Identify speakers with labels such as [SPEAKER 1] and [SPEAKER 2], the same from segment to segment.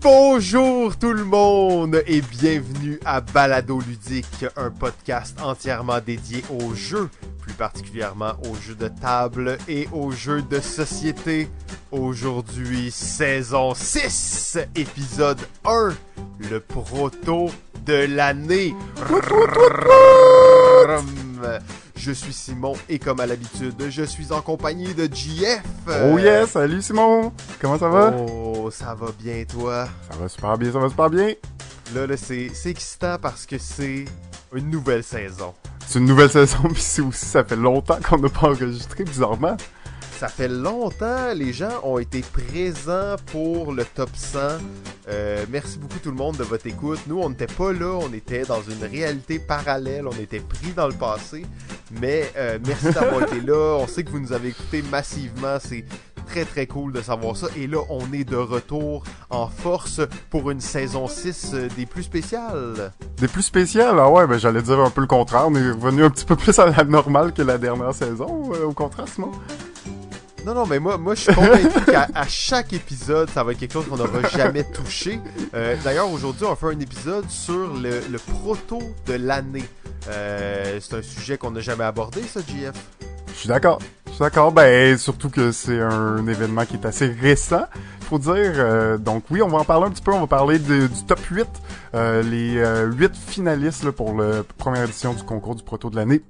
[SPEAKER 1] Bonjour tout le monde et bienvenue à Balado Ludique, un podcast entièrement dédié aux jeux, plus particulièrement aux jeux de table et aux jeux de société. Aujourd'hui, saison 6, épisode 1, le proto de l'année. Je suis Simon et comme à l'habitude, je suis en compagnie de JF.
[SPEAKER 2] Oh yes, salut Simon. Comment ça va?
[SPEAKER 1] Ça va bien toi?
[SPEAKER 2] Ça va super bien, ça va super bien.
[SPEAKER 1] Là, là c'est excitant parce que c'est une nouvelle saison.
[SPEAKER 2] C'est une nouvelle saison, puis c'est aussi, ça fait longtemps qu'on n'a pas enregistré, bizarrement.
[SPEAKER 1] Ça fait longtemps, les gens ont été présents pour le top 100. Euh, merci beaucoup tout le monde de votre écoute. Nous, on n'était pas là, on était dans une réalité parallèle, on était pris dans le passé. Mais euh, merci d'avoir été là. On sait que vous nous avez écouté massivement. C'est très très cool de savoir ça. Et là, on est de retour en force pour une saison 6 euh, des plus spéciales.
[SPEAKER 2] Des plus spéciales? Ah ouais, ben j'allais dire un peu le contraire. On est revenu un petit peu plus à la normale que la dernière saison, euh, au contraire, Simon.
[SPEAKER 1] Non, non, mais moi, moi je suis convaincu qu'à à chaque épisode, ça va être quelque chose qu'on n'aura jamais touché. Euh, D'ailleurs, aujourd'hui, on fait un épisode sur le, le proto de l'année. Euh, c'est un sujet qu'on n'a jamais abordé, ça, JF.
[SPEAKER 2] Je suis d'accord. Je suis d'accord. Ben, surtout que c'est un événement qui est assez récent, faut dire. Euh, donc oui, on va en parler un petit peu. On va parler du top 8, euh, les euh, 8 finalistes là, pour la première édition du concours du proto de l'année.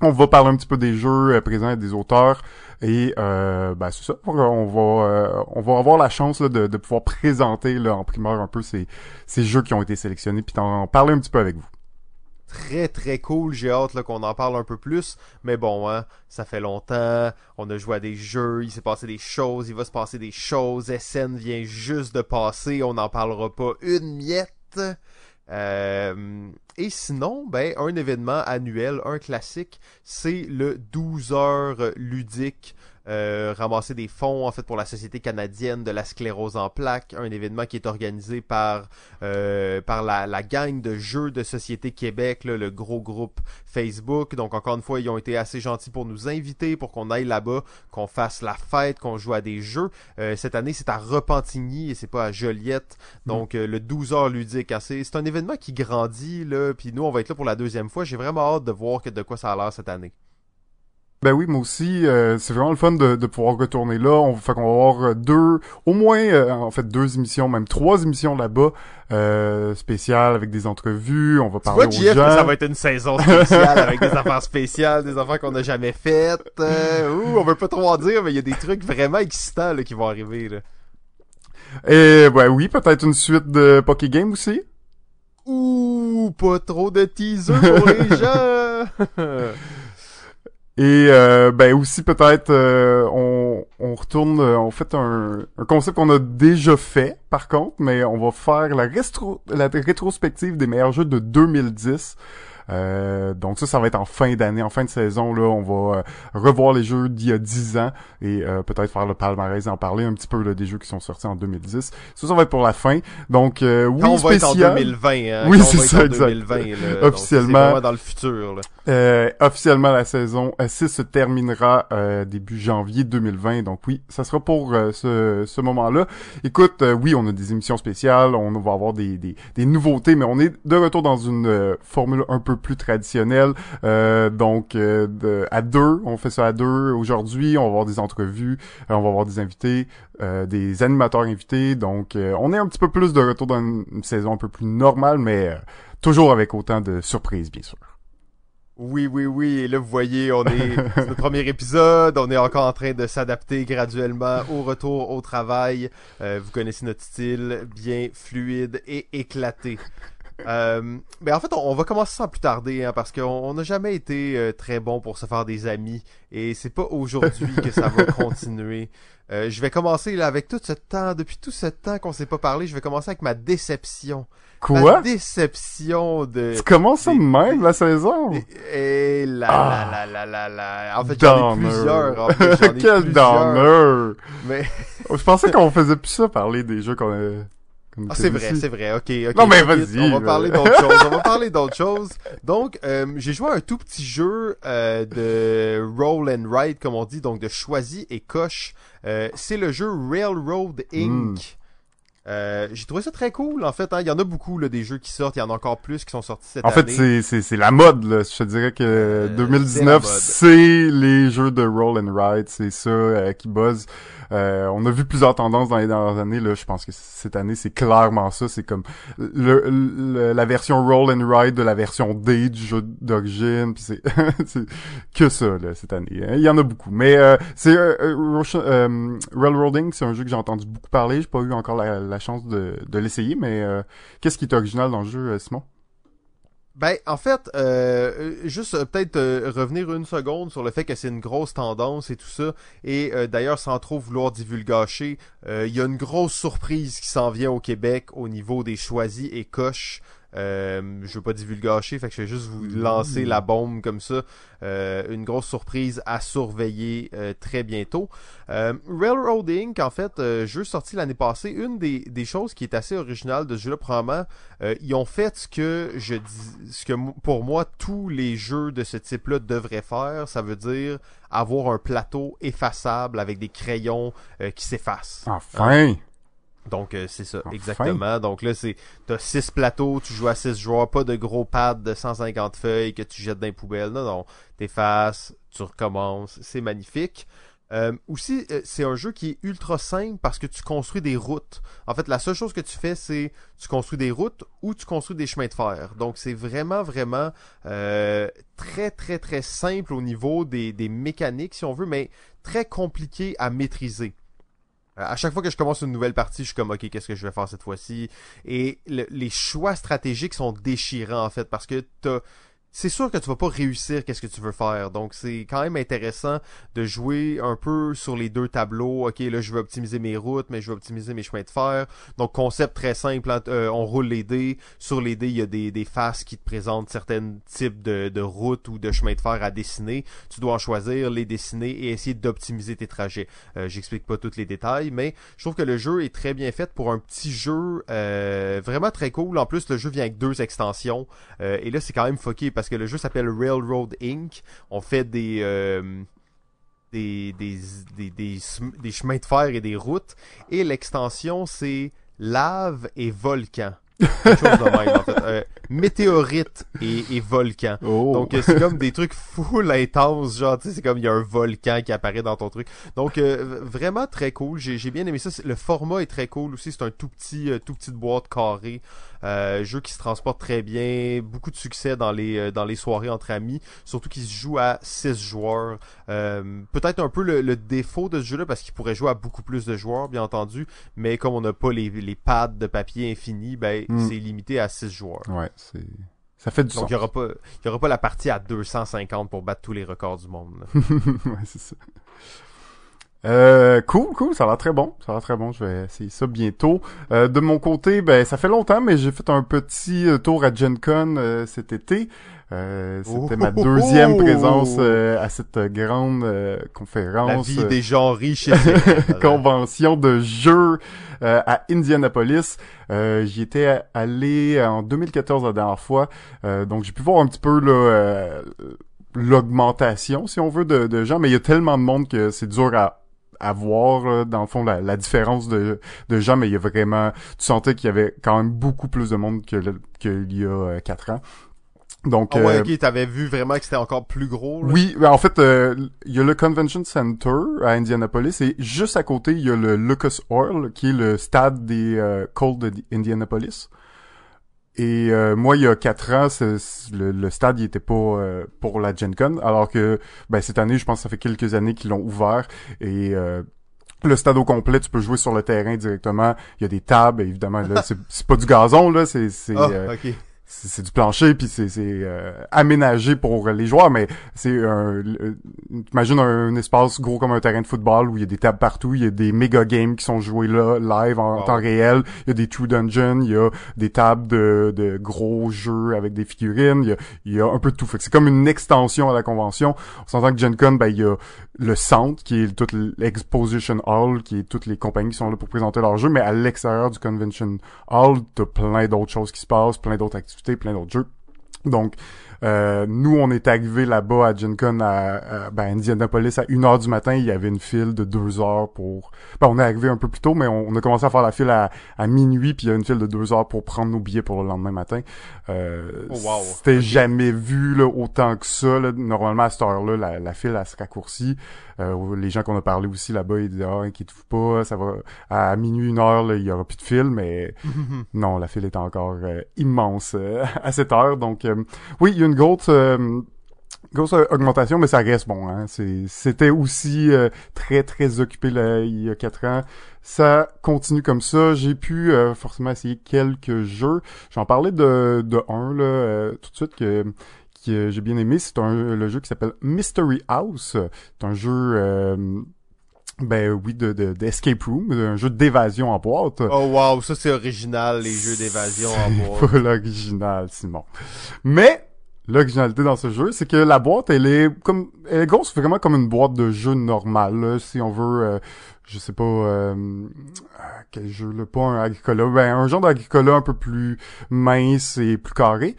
[SPEAKER 2] On va parler un petit peu des jeux euh, présents et des auteurs. Et euh, ben c'est ça. On va euh, on va avoir la chance là, de, de pouvoir présenter là, en primeur un peu ces, ces jeux qui ont été sélectionnés, puis d'en parler un petit peu avec vous.
[SPEAKER 1] Très très cool, j'ai hâte qu'on en parle un peu plus. Mais bon, hein, ça fait longtemps, on a joué à des jeux, il s'est passé des choses, il va se passer des choses. SN vient juste de passer, on n'en parlera pas une miette. Euh, et sinon, ben, un événement annuel, un classique, c'est le 12 heures ludique. Euh, ramasser des fonds en fait pour la Société canadienne de la sclérose en plaques, un événement qui est organisé par euh, par la, la gang de jeux de Société Québec, là, le gros groupe Facebook. Donc encore une fois, ils ont été assez gentils pour nous inviter, pour qu'on aille là-bas, qu'on fasse la fête, qu'on joue à des jeux. Euh, cette année, c'est à Repentigny et c'est pas à Joliette. Donc euh, le 12 heures ludique, c'est c'est un événement qui grandit là. Puis nous, on va être là pour la deuxième fois. J'ai vraiment hâte de voir que de quoi ça a l'air cette année.
[SPEAKER 2] Ben oui, moi aussi, euh, c'est vraiment le fun de, de pouvoir retourner là. On fait qu'on va avoir euh, deux, au moins, euh, en fait, deux émissions, même trois émissions là-bas, euh, spéciales avec des entrevues. On va parler
[SPEAKER 1] vois,
[SPEAKER 2] aux
[SPEAKER 1] que
[SPEAKER 2] gens.
[SPEAKER 1] ça va être une saison spéciale avec des affaires spéciales, des affaires qu'on n'a jamais faites. Euh, ouh, on veut pas trop en dire, mais il y a des trucs vraiment excitants là, qui vont arriver. Là.
[SPEAKER 2] Et ben oui, peut-être une suite de Poké Game aussi.
[SPEAKER 1] Ouh, pas trop de teaser pour les gens.
[SPEAKER 2] Et euh, ben aussi peut-être euh, on, on retourne, euh, on fait un, un concept qu'on a déjà fait par contre, mais on va faire la, rétrospective des meilleurs jeux de 2010. Euh, donc ça, ça va être en fin d'année, en fin de saison. Là, on va euh, revoir les jeux d'il y a 10 ans et euh, peut-être faire le palmarès et en parler un petit peu là, des jeux qui sont sortis en 2010. Ça, ça va être pour la fin. Donc euh, oui,
[SPEAKER 1] on va être en
[SPEAKER 2] spécial.
[SPEAKER 1] 2020, hein,
[SPEAKER 2] Oui, c'est ça, exact.
[SPEAKER 1] 2020, là. Donc,
[SPEAKER 2] Officiellement.
[SPEAKER 1] C'est vraiment dans le futur. Là.
[SPEAKER 2] Officiellement, la saison 6 se terminera euh, début janvier 2020. Donc oui, ça sera pour euh, ce, ce moment-là. Écoute, euh, oui, on a des émissions spéciales, on va avoir des, des, des nouveautés, mais on est de retour dans une euh, formule un peu plus traditionnelle. Euh, donc euh, de- à deux, on fait ça à deux aujourd'hui. On va avoir des entrevues, euh, on va avoir des invités, des animateurs invités. Donc on est un petit peu plus de retour dans une, saison un peu plus normale, mais toujours avec autant de surprises, bien sûr.
[SPEAKER 1] Oui, oui, oui. Et là, vous voyez, on est notre premier épisode. On est encore en train de s'adapter graduellement au retour au travail. Vous connaissez notre style, bien fluide et éclaté. Euh, ben en fait, on, on va commencer sans plus tarder, hein, parce qu'on on n'a jamais été euh, très bon pour se faire des amis, et c'est pas aujourd'hui que ça va continuer. Euh, je vais commencer là avec tout ce temps, depuis tout ce temps qu'on s'est pas parlé, je vais commencer avec ma déception.
[SPEAKER 2] Quoi?
[SPEAKER 1] Ma déception de.
[SPEAKER 2] Tu commences
[SPEAKER 1] des-
[SPEAKER 2] même, la saison?
[SPEAKER 1] Et là,
[SPEAKER 2] Ah.
[SPEAKER 1] là, là, là, là, là. En fait, j'en ai plusieurs. En fait,
[SPEAKER 2] Quel
[SPEAKER 1] plusieurs.
[SPEAKER 2] downer!
[SPEAKER 1] Mais
[SPEAKER 2] Je pensais qu'on faisait plus ça, parler des jeux qu'on a...
[SPEAKER 1] ah, c'est vrai, c'est vrai. Ok, ok.
[SPEAKER 2] Non, mais vas-y,
[SPEAKER 1] On va parler d'autres choses. On va parler d'autres choses. Donc, euh, j'ai joué à un tout petit jeu euh, de roll and write, comme on dit, donc de choisis et coche. Euh, c'est le jeu Railroad Inc.
[SPEAKER 2] Hmm.
[SPEAKER 1] Euh, j'ai trouvé ça très cool, en fait. Hein. Il y en a beaucoup là, des jeux qui sortent. Il y en a encore plus qui sont sortis cette
[SPEAKER 2] en
[SPEAKER 1] année.
[SPEAKER 2] fait, c'est, c'est, c'est la mode, là. Je te dirais que
[SPEAKER 1] Euh,
[SPEAKER 2] 2019,
[SPEAKER 1] c'est la mode.
[SPEAKER 2] c'est les jeux de roll and ride. C'est ça euh, qui buzz. Euh, on a vu plusieurs tendances dans les dernières années. Là, je pense que cette année, c'est clairement ça. C'est comme le, le- la version roll and ride de la version D du jeu d'origine. C'est, c'est que ça là, cette année. hein. Il y en a beaucoup. Mais euh, c'est euh, euh, Roshan- euh, Railroading, c'est un jeu que j'ai entendu beaucoup parler. J'ai pas eu encore la, chance de, de l'essayer. Mais euh, qu'est-ce qui est original dans le jeu, euh, Simon?
[SPEAKER 1] Ben, en fait, euh, juste euh, peut-être euh, revenir une seconde sur le fait que c'est une grosse tendance et tout ça. Et euh, d'ailleurs, sans trop vouloir divulgacher, il y a une grosse surprise qui s'en vient au Québec au niveau des choisis et coches. Euh, je veux pas divulgacher, fait que je vais juste vous lancer la bombe comme ça. Euh, une grosse surprise à surveiller euh, très bientôt. Euh, Railroad Inc., en fait, euh, jeu sorti l'année passée, une des, des choses qui est assez originale de ce jeu-là, probablement, euh, ils ont fait ce que je dis, ce que pour moi tous les jeux de ce type-là devraient faire. Ça veut dire avoir un plateau effaçable avec des crayons euh, qui s'effacent.
[SPEAKER 2] Enfin!
[SPEAKER 1] Donc euh, c'est ça,
[SPEAKER 2] Enfin.
[SPEAKER 1] exactement. Donc là c'est t'as six plateaux, tu joues à six joueurs, pas de gros pads de 150 feuilles que tu jettes dans les poubelles. Non, non, t'effaces, tu recommences, c'est magnifique. Euh, aussi, euh, c'est un jeu qui est ultra simple parce que tu construis des routes. En fait, la seule chose que tu fais, c'est tu construis des routes ou tu construis des chemins de fer. Donc, c'est vraiment, vraiment euh, très, très, très simple au niveau des, des mécaniques, si on veut, mais très compliqué à maîtriser. Euh, À chaque fois que je commence une nouvelle partie, je suis comme, ok, qu'est-ce que je vais faire cette fois-ci? Et le- les choix stratégiques sont déchirants, en fait, parce que t'as, c'est sûr que tu vas pas réussir qu'est-ce que tu veux faire. Donc, c'est quand même intéressant de jouer un peu sur les deux tableaux. Ok, là, je veux optimiser mes routes, mais je veux optimiser mes chemins de fer. Donc, concept très simple. hein, euh, on roule les dés. Sur les dés, il y a des, des faces qui te présentent certains types de, de routes ou de chemins de fer à dessiner. Tu dois en choisir, les dessiner et essayer d'optimiser tes trajets. Euh, J'explique pas tous les détails, mais je trouve que le jeu est très bien fait pour un petit jeu euh, vraiment très cool. En plus, le jeu vient avec deux extensions. Euh, et là, c'est quand même fucké parce que le jeu s'appelle Railroad Inc. On fait des, euh, des, des, des, des, chemins de fer et des routes. Et l'extension, c'est lave et volcan. Quelque chose de même, en fait. Euh, météorite et, et volcan.
[SPEAKER 2] Oh!
[SPEAKER 1] Donc euh, c'est comme des trucs full intenses, genre tu sais c'est comme il y a un volcan qui apparaît dans ton truc. Donc euh, vraiment très cool, j'ai j'ai bien aimé ça. Le format est très cool aussi, c'est un tout petit euh, tout petite boîte carrée, euh, jeu qui se transporte très bien, beaucoup de succès dans les euh, dans les soirées entre amis, surtout qu'il se joue à 6 joueurs. Euh, Peut-être un peu le, le défaut de ce jeu-là parce qu'il pourrait jouer à beaucoup plus de joueurs bien entendu, mais comme on n'a pas les, les pads de papier infini, ben
[SPEAKER 2] Mm.
[SPEAKER 1] c'est limité à 6 joueurs.
[SPEAKER 2] Ouais, c'est... Ça fait du
[SPEAKER 1] Donc, il n'y aura, pas- il y aura pas la partie à 250 pour battre tous les records du monde.
[SPEAKER 2] ouais, c'est ça. Euh, cool, cool, ça a l'air très bon, ça a l'air très bon, je vais essayer ça bientôt. Euh, de mon côté, ben ça fait longtemps, mais j'ai fait un petit euh, tour à Gen Con euh, cet été. Euh, C'était ma
[SPEAKER 1] Oh!
[SPEAKER 2] deuxième présence euh, à cette grande euh,
[SPEAKER 1] La
[SPEAKER 2] conférence.
[SPEAKER 1] vie
[SPEAKER 2] euh,
[SPEAKER 1] des gens riches
[SPEAKER 2] convention de jeux euh, à Indianapolis. Euh, J'y étais allé en 2014 la dernière fois, Euh, donc j'ai pu voir un petit peu là, euh, l'augmentation, si on veut, de, de gens, mais il y a tellement de monde que c'est dur à à voir là, dans le fond la, la différence de, de gens mais il y a vraiment tu sentais qu'il y avait quand même beaucoup plus de monde que qu'il y a euh, quatre ans donc
[SPEAKER 1] Ah ouais,
[SPEAKER 2] euh,
[SPEAKER 1] ok, t'avais vu vraiment que c'était encore plus gros. là?
[SPEAKER 2] oui, ben, en fait, euh, il y a le Convention Center à Indianapolis et juste à côté, il y a le Lucas Oil, qui est le stade des euh, Colts d'Indianapolis. Et euh, moi, il y a quatre ans, le, le stade il était pas euh, pour la Gen Con, alors que ben, cette année, je pense que ça fait quelques années qu'ils l'ont ouvert et euh, le stade au complet, tu peux jouer sur le terrain directement. Il y a des tables, évidemment. Là, c'est c'est pas du gazon, là, c'est c'est
[SPEAKER 1] Ah,
[SPEAKER 2] euh. C'est c'est du plancher puis c'est c'est euh, aménagé pour les joueurs mais c'est un euh, imagine un, espace gros comme un terrain de football où il y a des tables partout il y a des méga games qui sont joués là live en
[SPEAKER 1] Wow.
[SPEAKER 2] temps réel. Il y a des true dungeons il y a des tables de, de gros jeux avec des figurines il y a, il y a un peu de tout. Fait que c'est comme une extension à la convention. On s'entend que Gen Con ben il y a le centre qui est toute l'exposition hall qui est toutes les compagnies qui sont là pour présenter leurs jeux mais à l'extérieur du convention hall t'as plein d'autres choses qui se passent plein d'autres activités plein d'autres jeux donc Euh, nous, on est arrivé là-bas à Gen Con à, à ben, Indianapolis à 1h du matin. Il y avait une file de deux heures pour... Ben, on est arrivé un peu plus tôt, mais on, a commencé à faire la file à, à minuit, puis il y a une file de deux heures pour prendre nos billets pour le lendemain matin. Euh, oh, wow. C'était jamais vu là, autant que ça. Là. Normalement, à cette heure-là, la, la file, elle se raccourcit. Euh, les gens qu'on a parlé aussi là-bas, ils disaient ah, inquiétez-vous pas, ça va à minuit une heure, là, il y aura plus de file, mais non, la file est encore euh, immense euh, à cette heure. Donc oui, il y a une grosse grosse augmentation, mais ça reste bon. Hein. C'était aussi très très occupé là, il y a quatre ans. Ça continue comme ça. J'ai pu forcément essayer quelques jeux. J'en parlais de, de un là tout de suite que que j'ai bien aimé, c'est un le jeu qui s'appelle Mystery House. C'est un jeu euh, ben oui, de d'escape room, un jeu d'évasion en boîte.
[SPEAKER 1] Oh wow, ça c'est original, les jeux d'évasion en boîte.
[SPEAKER 2] pas l'original, Simon. Mais l'originalité dans ce jeu, c'est que la boîte, elle est comme, elle est grosse vraiment comme une boîte de jeu normale. si on veut, euh, je sais pas euh, quel jeu, là, pas un agricola, ben un genre d'agricola un peu plus mince et plus carré.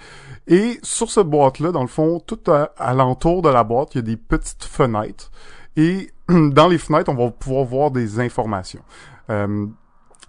[SPEAKER 2] Et sur cette boîte-là, dans le fond, tout à, l'entour de la boîte, il y a des petites fenêtres. Et dans les fenêtres, on va pouvoir voir des informations. Euh,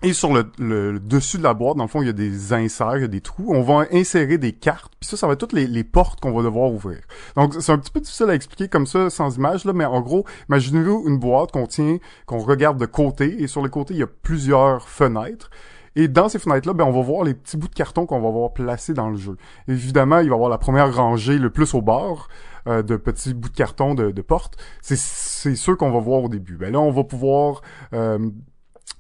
[SPEAKER 2] et sur le, dessus de la boîte, dans le fond, il y a des inserts, il y a des trous. On va insérer des cartes. Puis ça, ça va être toutes les, portes qu'on va devoir ouvrir. Donc, c'est un petit peu difficile à expliquer comme ça, sans image, là, mais en gros, imaginez-vous une boîte qu'on tient, qu'on regarde de côté. Et sur les côtés, il y a plusieurs fenêtres. Et dans ces fenêtres-là, ben, on va voir les petits bouts de carton qu'on va voir placés dans le jeu. Évidemment, il va y avoir la première rangée le plus au bord euh, de petits bouts de carton de, de porte. C'est, c'est ceux qu'on va voir au début. Ben là, on va pouvoir euh,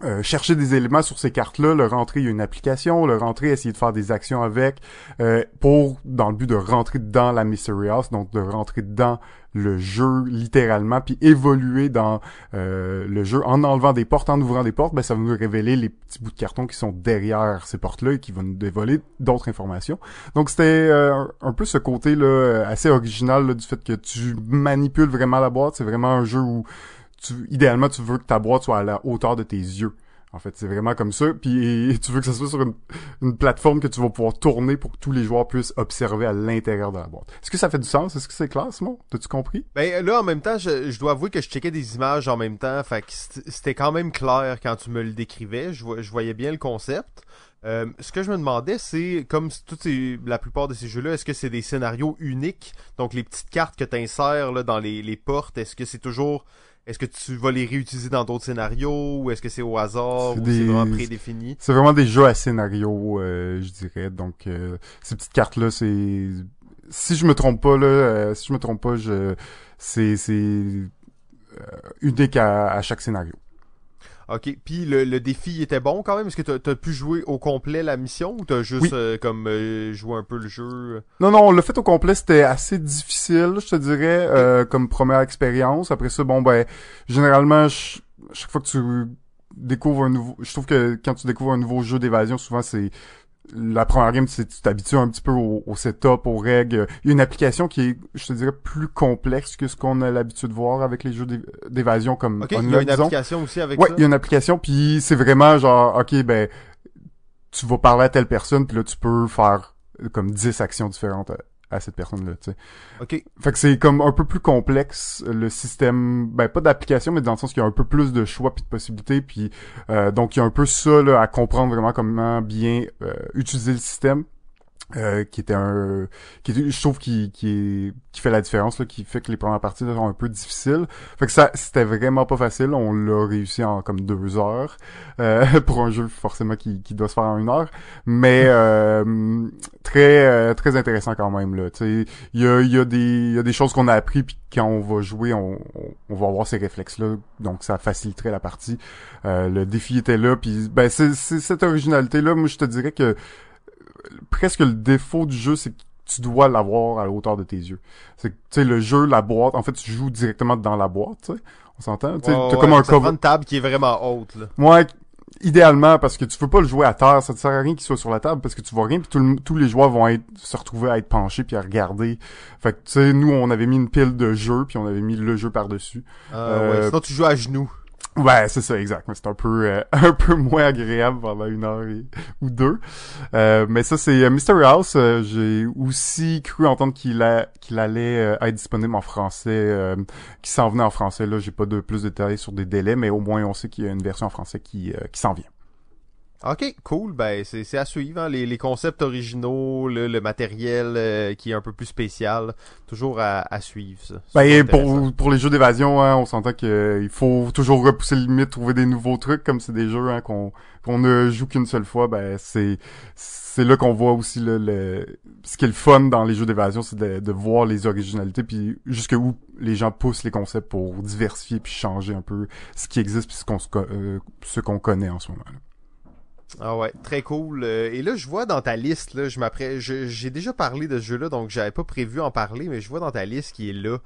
[SPEAKER 2] euh, chercher des éléments sur ces cartes-là, le rentrer, il y a une application, le rentrer, essayer de faire des actions avec, euh, pour, dans le but de rentrer dans la Mystery House, donc de rentrer dans le jeu littéralement, puis évoluer dans euh, le jeu en enlevant des portes, en ouvrant des portes, ben ça va nous révéler les petits bouts de carton qui sont derrière ces portes-là et qui vont nous dévoiler d'autres informations. Donc c'était un peu ce côté-là assez original du fait que tu manipules vraiment la boîte, c'est vraiment un jeu où idéalement, tu veux que ta boîte soit à la hauteur de tes yeux. En fait, c'est vraiment comme ça. Puis tu veux que ça soit sur une, plateforme que tu vas pouvoir tourner pour que tous les joueurs puissent observer à l'intérieur de la boîte. Est-ce que ça fait du sens? Est-ce que c'est clair, Simon? T'as-tu compris?
[SPEAKER 1] Ben là, en même temps, je, dois avouer que je checkais des images en même temps. Fait que c'était quand même clair quand tu me le décrivais. Je, voyais bien le concept. Euh, ce que je me demandais, c'est comme toutes la plupart de ces jeux-là, est-ce que c'est des scénarios uniques? Donc les petites cartes que tu insères là, dans les, les portes, est-ce que c'est toujours est-ce que tu vas les réutiliser dans d'autres scénarios ou est-ce que c'est au hasard ou c'est vraiment prédéfini?
[SPEAKER 2] C'est vraiment des jeux à scénario, euh, je dirais. Donc euh, ces petites cartes là, c'est si je me trompe pas là, euh, si je me trompe pas, je c'est c'est unique à chaque scénario.
[SPEAKER 1] Ok, puis le, défi était bon quand même? Est-ce que t'as as pu jouer au complet la mission ou t'as juste euh, comme euh, joué un peu le jeu?
[SPEAKER 2] Non, non, le fait au complet c'était assez difficile, je te dirais, euh, comme première expérience. Après ça, bon ben, généralement, chaque fois que tu découvres un nouveau, je trouve que quand tu découvres un nouveau jeu d'évasion, souvent c'est la première game, tu t'habitues un petit peu au, setup, aux règles. Il y a une application qui est, je te dirais, plus complexe que ce qu'on a l'habitude de voir avec les jeux d'évasion comme
[SPEAKER 1] okay, Il y a une application aussi avec
[SPEAKER 2] ouais, ça? il y a une application, puis c'est vraiment genre, OK, ben, tu vas parler à telle personne, puis là, tu peux faire comme 10 actions différentes à cette personne-là, tu sais.
[SPEAKER 1] OK.
[SPEAKER 2] Fait que c'est comme un peu plus complexe le système, ben pas d'application, mais dans le sens qu'il y a un peu plus de choix puis de possibilités, puis euh, donc il y a un peu ça là, à comprendre vraiment comment bien euh, utiliser le système. Euh, qui était un qui je trouve qui qui qui fait la différence là, qui fait que les premières parties sont un peu difficiles. Fait que ça c'était vraiment pas facile. On l'a réussi en comme deux heures euh, pour un jeu forcément qui, qui doit se faire en une heure. Mais euh, très euh, très intéressant quand même là. Tu sais il y a il y a des il y a des choses qu'on a appris puis quand on va jouer on, on, va avoir ces réflexes là donc ça faciliterait la partie. Le défi était là puis ben c'est cette originalité là moi je te dirais que presque le défaut du jeu, c'est que tu dois l'avoir à la hauteur de tes yeux. C'est tu sais le jeu, la boîte, en fait tu joues directement dans la boîte, tu sais. On s'entend, tu
[SPEAKER 1] sais, comme un cover. une table qui est vraiment haute là.
[SPEAKER 2] Ouais, idéalement parce que tu peux pas le jouer à terre, ça te sert à rien qu'il soit sur la table parce que tu vois rien puis tous les joueurs vont être se retrouver à être penchés puis à regarder. Fait que tu sais nous on avait mis une pile de jeux puis on avait mis le jeu par-dessus.
[SPEAKER 1] Euh, ouais. Sinon tu joues à genoux.
[SPEAKER 2] Ouais, c'est ça, exact. C'est un peu euh, un peu moins agréable pendant une heure ou deux. Euh, mais ça, c'est euh, Mystery House. Euh, j'ai aussi cru entendre qu'il qu'il allait être disponible en français, qu'il s'en venait en français. Là, j'ai pas de plus de détails sur des délais, mais au moins on sait qu'il y a une version en français qui qui s'en vient.
[SPEAKER 1] Ok, cool. Ben c'est à suivre. Hein. Les, les, concepts originaux, le, le matériel euh, qui est un peu plus spécial, toujours à, à suivre. Ça.
[SPEAKER 2] Ben pour pour les jeux d'évasion, hein, on s'entend qu'il euh, faut toujours repousser les limites, trouver des nouveaux trucs. Comme c'est des jeux hein, qu'on qu'on ne joue qu'une seule fois, ben c'est c'est là qu'on voit aussi le, le, ce qui est le fun dans les jeux d'évasion, c'est de, de, voir les originalités puis jusqu'où les gens poussent les concepts pour diversifier puis changer un peu ce qui existe puis ce qu'on euh, ce qu'on connaît en ce moment. -là.
[SPEAKER 1] Ah ouais, très cool. Euh, et là, je vois dans ta liste, là, je m'apprête, j'ai déjà parlé de ce jeu-là, donc j'avais pas prévu en parler, mais je vois dans ta liste qui est là.